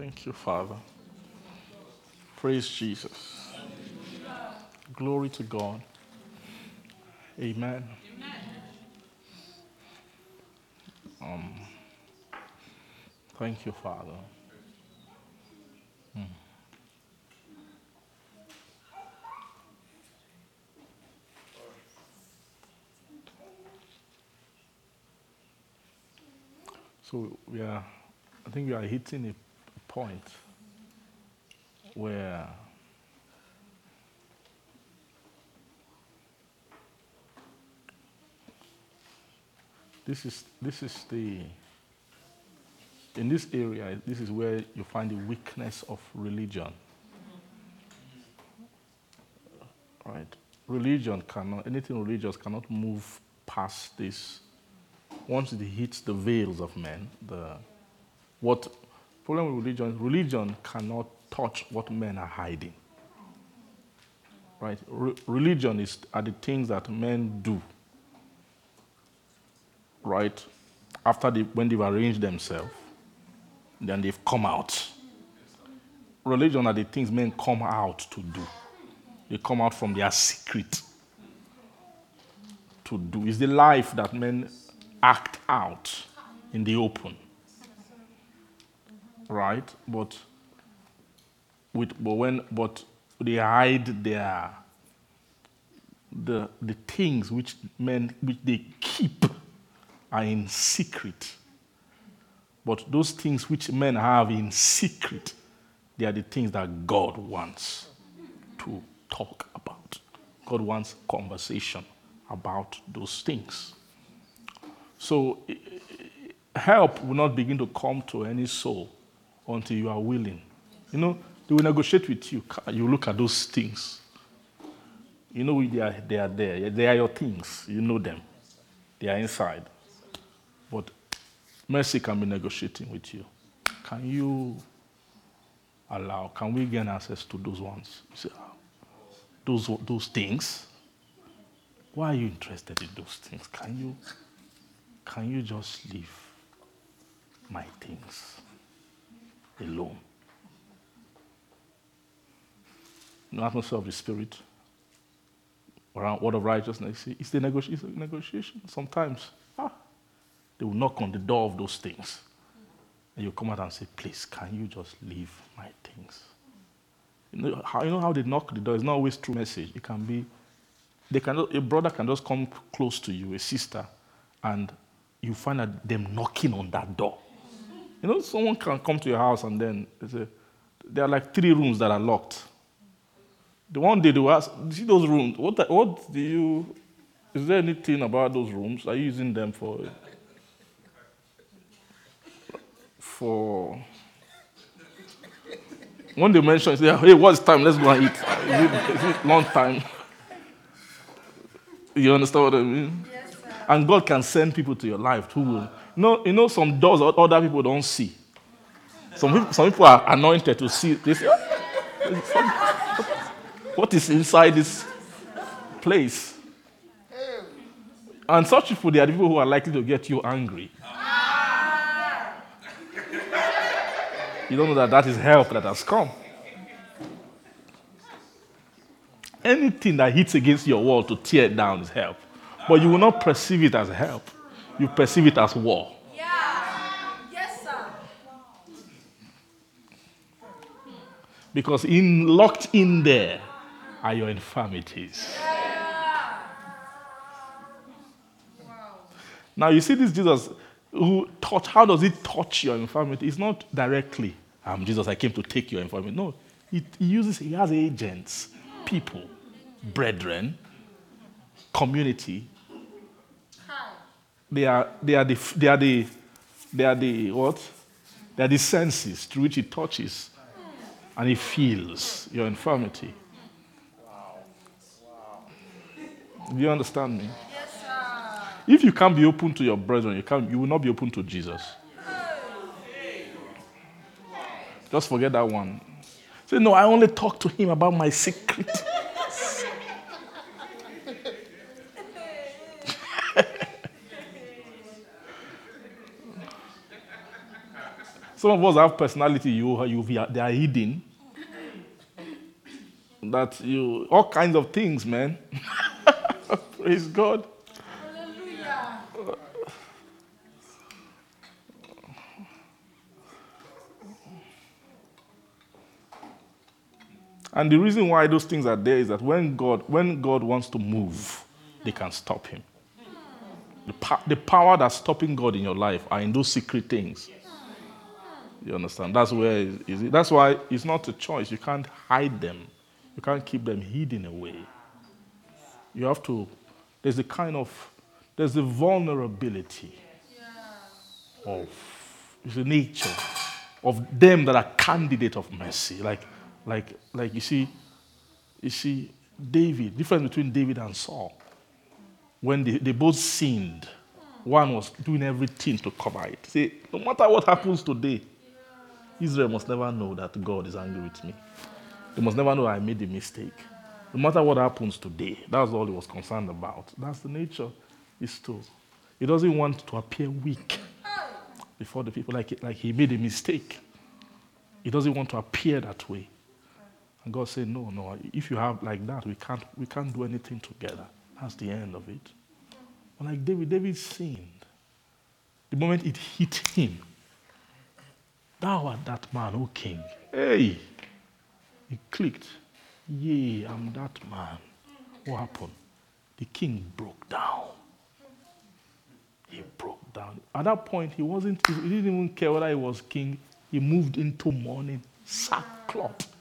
Thank you, Father. Praise Jesus. Glory to God. Amen. Um, thank you, Father. Hmm. So we are, I think we are hitting a point where this is this is the in this area this is where you find the weakness of religion. Right? Religion cannot anything religious cannot move past this. Once it hits the veils of men the what problem with religion religion cannot touch what men are hiding right? Re- religion is are the things that men do, right? After they, when they've arranged themselves, then they've come out. Religion are the things men come out to do. They come out from their secret to do. It's the life that men act out in the open. Right? But with but when but they hide their the the things which men which they keep are in secret. But those things which men have in secret, they are the things that God wants to talk about. God wants conversation about those things. So i- i- help will not begin to come to any soul until you are willing. You know, they will negotiate with you. You look at those things. You know they are, they are there. They are your things. You know them. They are inside. But mercy can be negotiating with you. Can you allow, can we gain access to those ones? Say, "Ah, those, those things? Why are you interested in those things? Can you, can you just leave my things alone? No atmosphere of the spirit around word of righteousness. It's the negotiation. Sometimes, ah, they will knock on the door of those things. And you come out and say, please, can you just leave my things? You know how, you know how they knock the door? It's not always through message. It can be, they can, a brother can just come close to you, a sister, and you find that them knocking on that door. You know, someone can come to your house and then they say, there are like three rooms that are locked. The one day they will ask, "You see those rooms? What, what do you, is there anything about those rooms? Are you using them for, for, when they mention, say, hey, what's time? Let's go and eat. Is it, is it long time? You understand what I mean? Yes, And God can send people to your life who will. Uh-huh. Know, you know some doors other people don't see. Some people, some people are anointed to see. They say, "Oh, what is inside this place? And such people, they are the people who are likely to get you angry. You don't know that that is help that has come. Anything that hits against your wall to tear it down is help. But you will not perceive it as help. You perceive it as war. Yeah. Yes, sir. Because in, locked in there are your infirmities. Yeah. Now you see this Jesus who touch, how does it touch your infirmity? It's not directly, I'm Jesus, I came to take your infirmity. No, he, he uses, he has agents, people, brethren, community. They are, they are the, they are the, they are the, what? They are the senses through which he touches and he feels your infirmity. Do you understand me? Yes, sir. If you can't be open to your brethren, you, can't, you will not be open to Jesus. Just forget that one. Say, no, I only talk to him about my secret. Some of us have personality you, you they are hidden. That you all kinds of things, man. Praise God. Hallelujah. And the reason why those things are there is that when God, when God wants to move, they can stop him. The, the power that's stopping God in your life are in those secret things. You understand? That's where is, is it? That's why it's not a choice. You can't hide them. You can't keep them hidden away. You have to. There's a kind of there's a vulnerability of it's the nature of them that are candidate of mercy. Like like like you see, you see David, difference between David and Saul. When they, they both sinned, hmm. one was doing everything to cover it. See, no matter what happens today, Israel must never know that God is angry with me. They must never know I made a mistake. No matter what happens today, that's all he was concerned about. That's the nature he's to. He doesn't want to appear weak before the people, like, like he made a mistake. He doesn't want to appear that way. And God said, No, no, if you have like that, we can't, we can't do anything together. That's the end of it. But like David, David sinned. The moment it hit him, thou art that man, O king. Hey! It clicked. Yea, I'm that man. What happened? The king broke down. He broke down. At that point, he wasn't, he didn't even care whether he was king. He moved into mourning, sackcloth.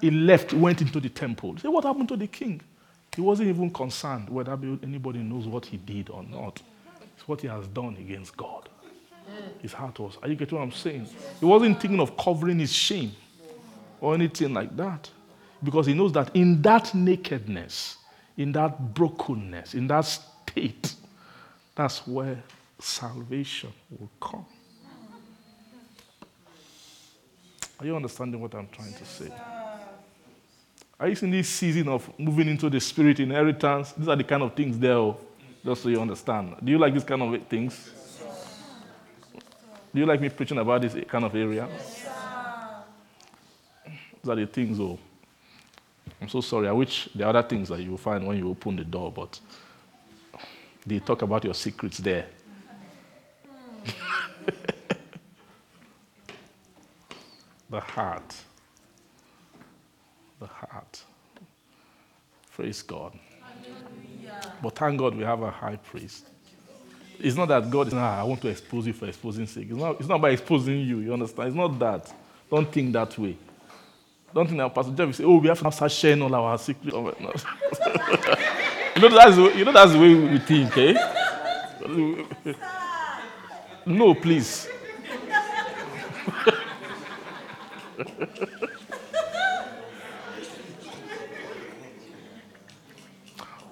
He left, went into the temple. Say, what happened to the king? He wasn't even concerned whether anybody knows what he did or not. It's what he has done against God. His heart was. Are you getting what I'm saying? He wasn't thinking of covering his shame or anything like that. Because he knows that in that nakedness, in that brokenness, in that state, that's where salvation will come. Are you understanding what I'm trying to say? Are you in this season of moving into the spirit inheritance? These are the kind of things there, oh, just so you understand. Do you like these kind of things? Do you like me preaching about this kind of area? These are the things, oh. I'm so sorry. I wish the other things that you find when you open the door, but they talk about your secrets there. the heart. The heart. Praise God. But thank God we have a high priest. It's not that God is not, I want to expose you for exposing sake. It's not, it's not by exposing you, you understand? It's not that. Don't think that way. Don't think that Pastor Jeff will say, oh, we have to start sharing all our secrets. You, know, that's, you know that's the way we think, eh? No, please.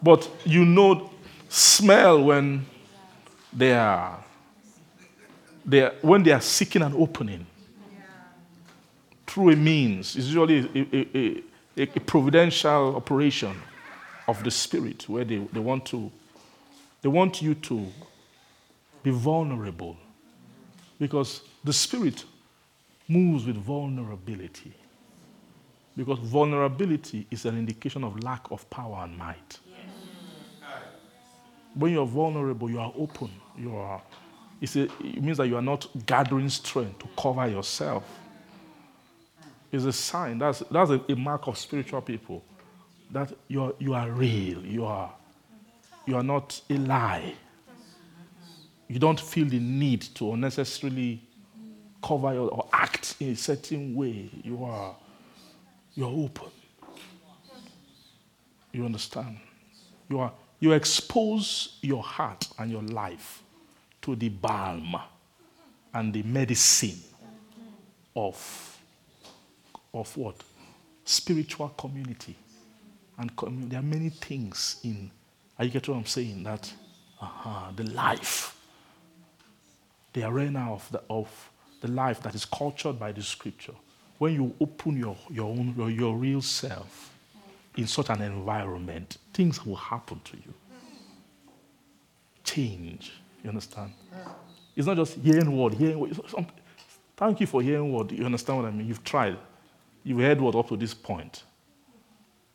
but you know, smell when they are, they are when they are seeking an opening through a means. It's usually a, a, a, a providential operation of the spirit where they, they want to they want you to be vulnerable because the spirit moves with vulnerability because vulnerability is an indication of lack of power and might when you're vulnerable you are open you are a, it means that you are not gathering strength to cover yourself It's a sign. That's, that's a, a mark of spiritual people. That you are, you are real. You are, you are not a lie. You don't feel the need to unnecessarily cover your, or act in a certain way. You are you're open. You understand? You are you expose your heart and your life to the balm and the medicine of of what? Spiritual community. And commu- there are many things in, are you getting what I'm saying? That uh the life, the arena of the, of the life that is cultured by the scripture. When you open your, your own, your, your real self in such an environment, things will happen to you. Change. You understand? It's not just hearing word, hearing word. Thank you for hearing word. You understand what I mean? You've tried. You've heard word up to this point.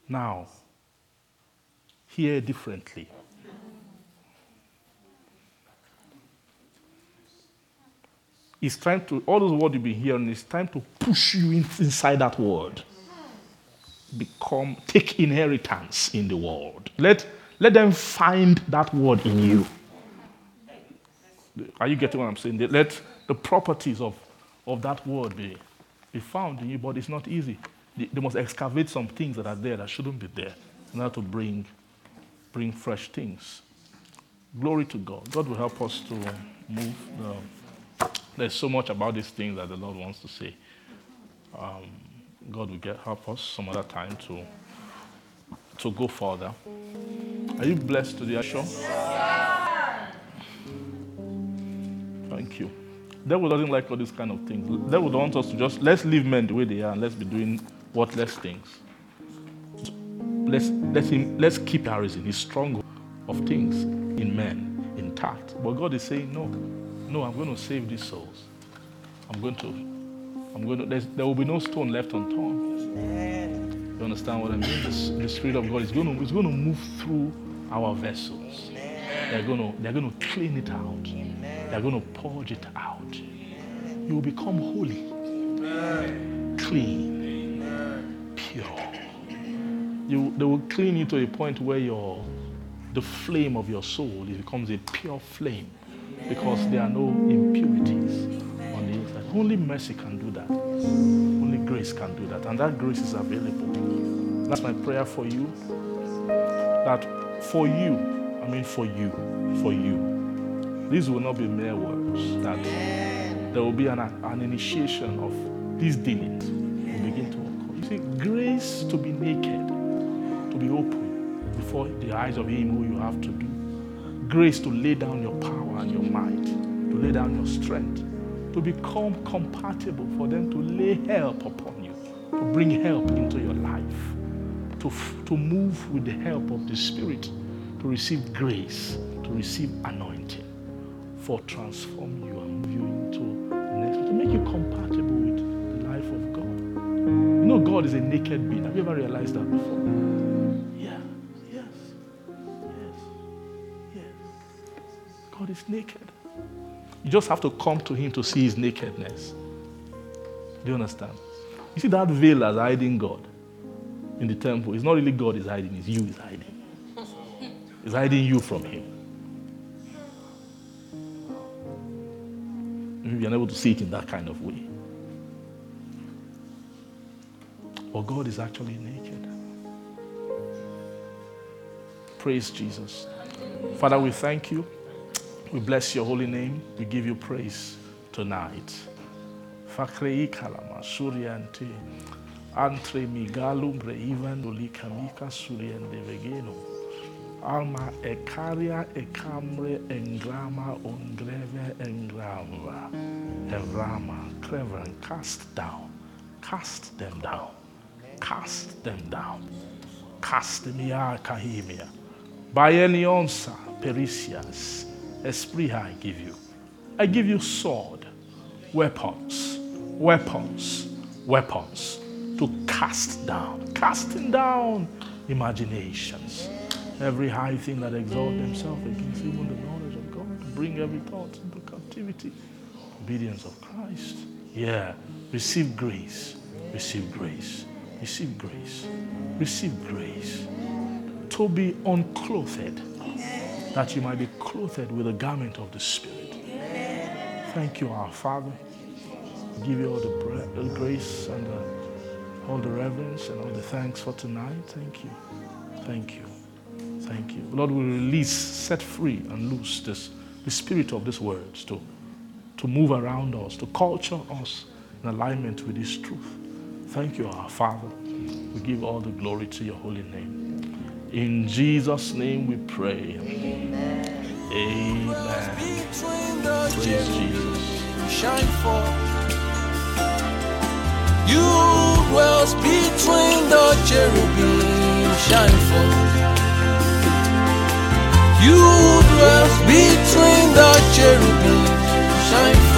Now, hear differently. It's time to, all those words you've been hearing, it's time to push you in, inside that word. Become, take inheritance in the world. Let, let them find that word in you. Are you getting what I'm saying? Let the properties of, of that word be, be found in you, but it's not easy. They, they must excavate some things that are there that shouldn't be there in order to bring, bring fresh things. Glory to God. God will help us to move. The, there's so much about these things that the Lord wants to say. Um, God will get, help us some other time to, to go further. Are you blessed today, Asho? Thank you. Devil doesn't like all these kind of things. Devil don't want us to just let's leave men the way they are and let's be doing worthless things. let's let him let's keep our reason, his stronghold of things in men intact. But God is saying, No, no, I'm going to save these souls. I'm going to, I'm going to, there will be no stone left unturned. You understand what I mean? The, the Spirit of God is going to, is going to move through our vessels. They're going to, they're going to clean it out. They're going to purge it out. You will become holy, clean, pure. You, they will clean you to a point where your, the flame of your soul it becomes a pure flame because there are no impurities on the inside. Only mercy can do that. Only grace can do that. And that grace is available. That's my prayer for you. That for you, I mean for you, for you, these will not be mere words. That there will be an, an initiation of these dealings will begin to occur. You see, grace to be naked, to be open before the eyes of Him who you have to do. Grace to lay down your power and your might, to lay down your strength, to become compatible for them to lay help upon you, to bring help into your life, to, f- to move with the help of the Spirit, to receive grace, to receive anointing, for transform you and move you into the next, to make you compatible with the life of God. You know, God is a naked being. Have you ever realized that before? Yeah, yes, yes, yes. God is naked. You just have to come to Him to see His nakedness. Do you understand? You see that veil that's hiding God in the temple. It's not really God is hiding, it's you is hiding. It's hiding you from Him. Maybe you're unable to see it in that kind of way. But God is actually naked. Praise Jesus. Father, we thank you. We bless your holy name. We give you praise tonight. Fakrei kalama suriante antre migalum reivan kamika suriende vegeno alma ekaria ekamre engrama ongreve engrama evrama clever and cast down. Cast them down. Cast them down. Cast ya kahimia. By any onsa pericias esprit I give you. I give you sword weapons, weapons, weapons to cast down, casting down imaginations, every high thing that exalts themselves against even the knowledge of God, bring every thought into captivity, obedience of Christ. Yeah, receive grace, receive grace, receive grace, receive grace to be unclothed, that you might be clothed with the garment of the Spirit. Thank you, our Father. Give you all the, the grace and the, all the reverence and all the thanks for tonight. Thank you. Thank you. Thank you. Lord, we release, set free, and loose this, the spirit of these words to, to move around us, to culture us in alignment with this truth. Thank you, our Father. We give all the glory to your holy name. In Jesus' name we pray. Amen. Between the Praise Jesus. shine forth. You dwells between the cherubim, shine forth. You dwell between the cherubims.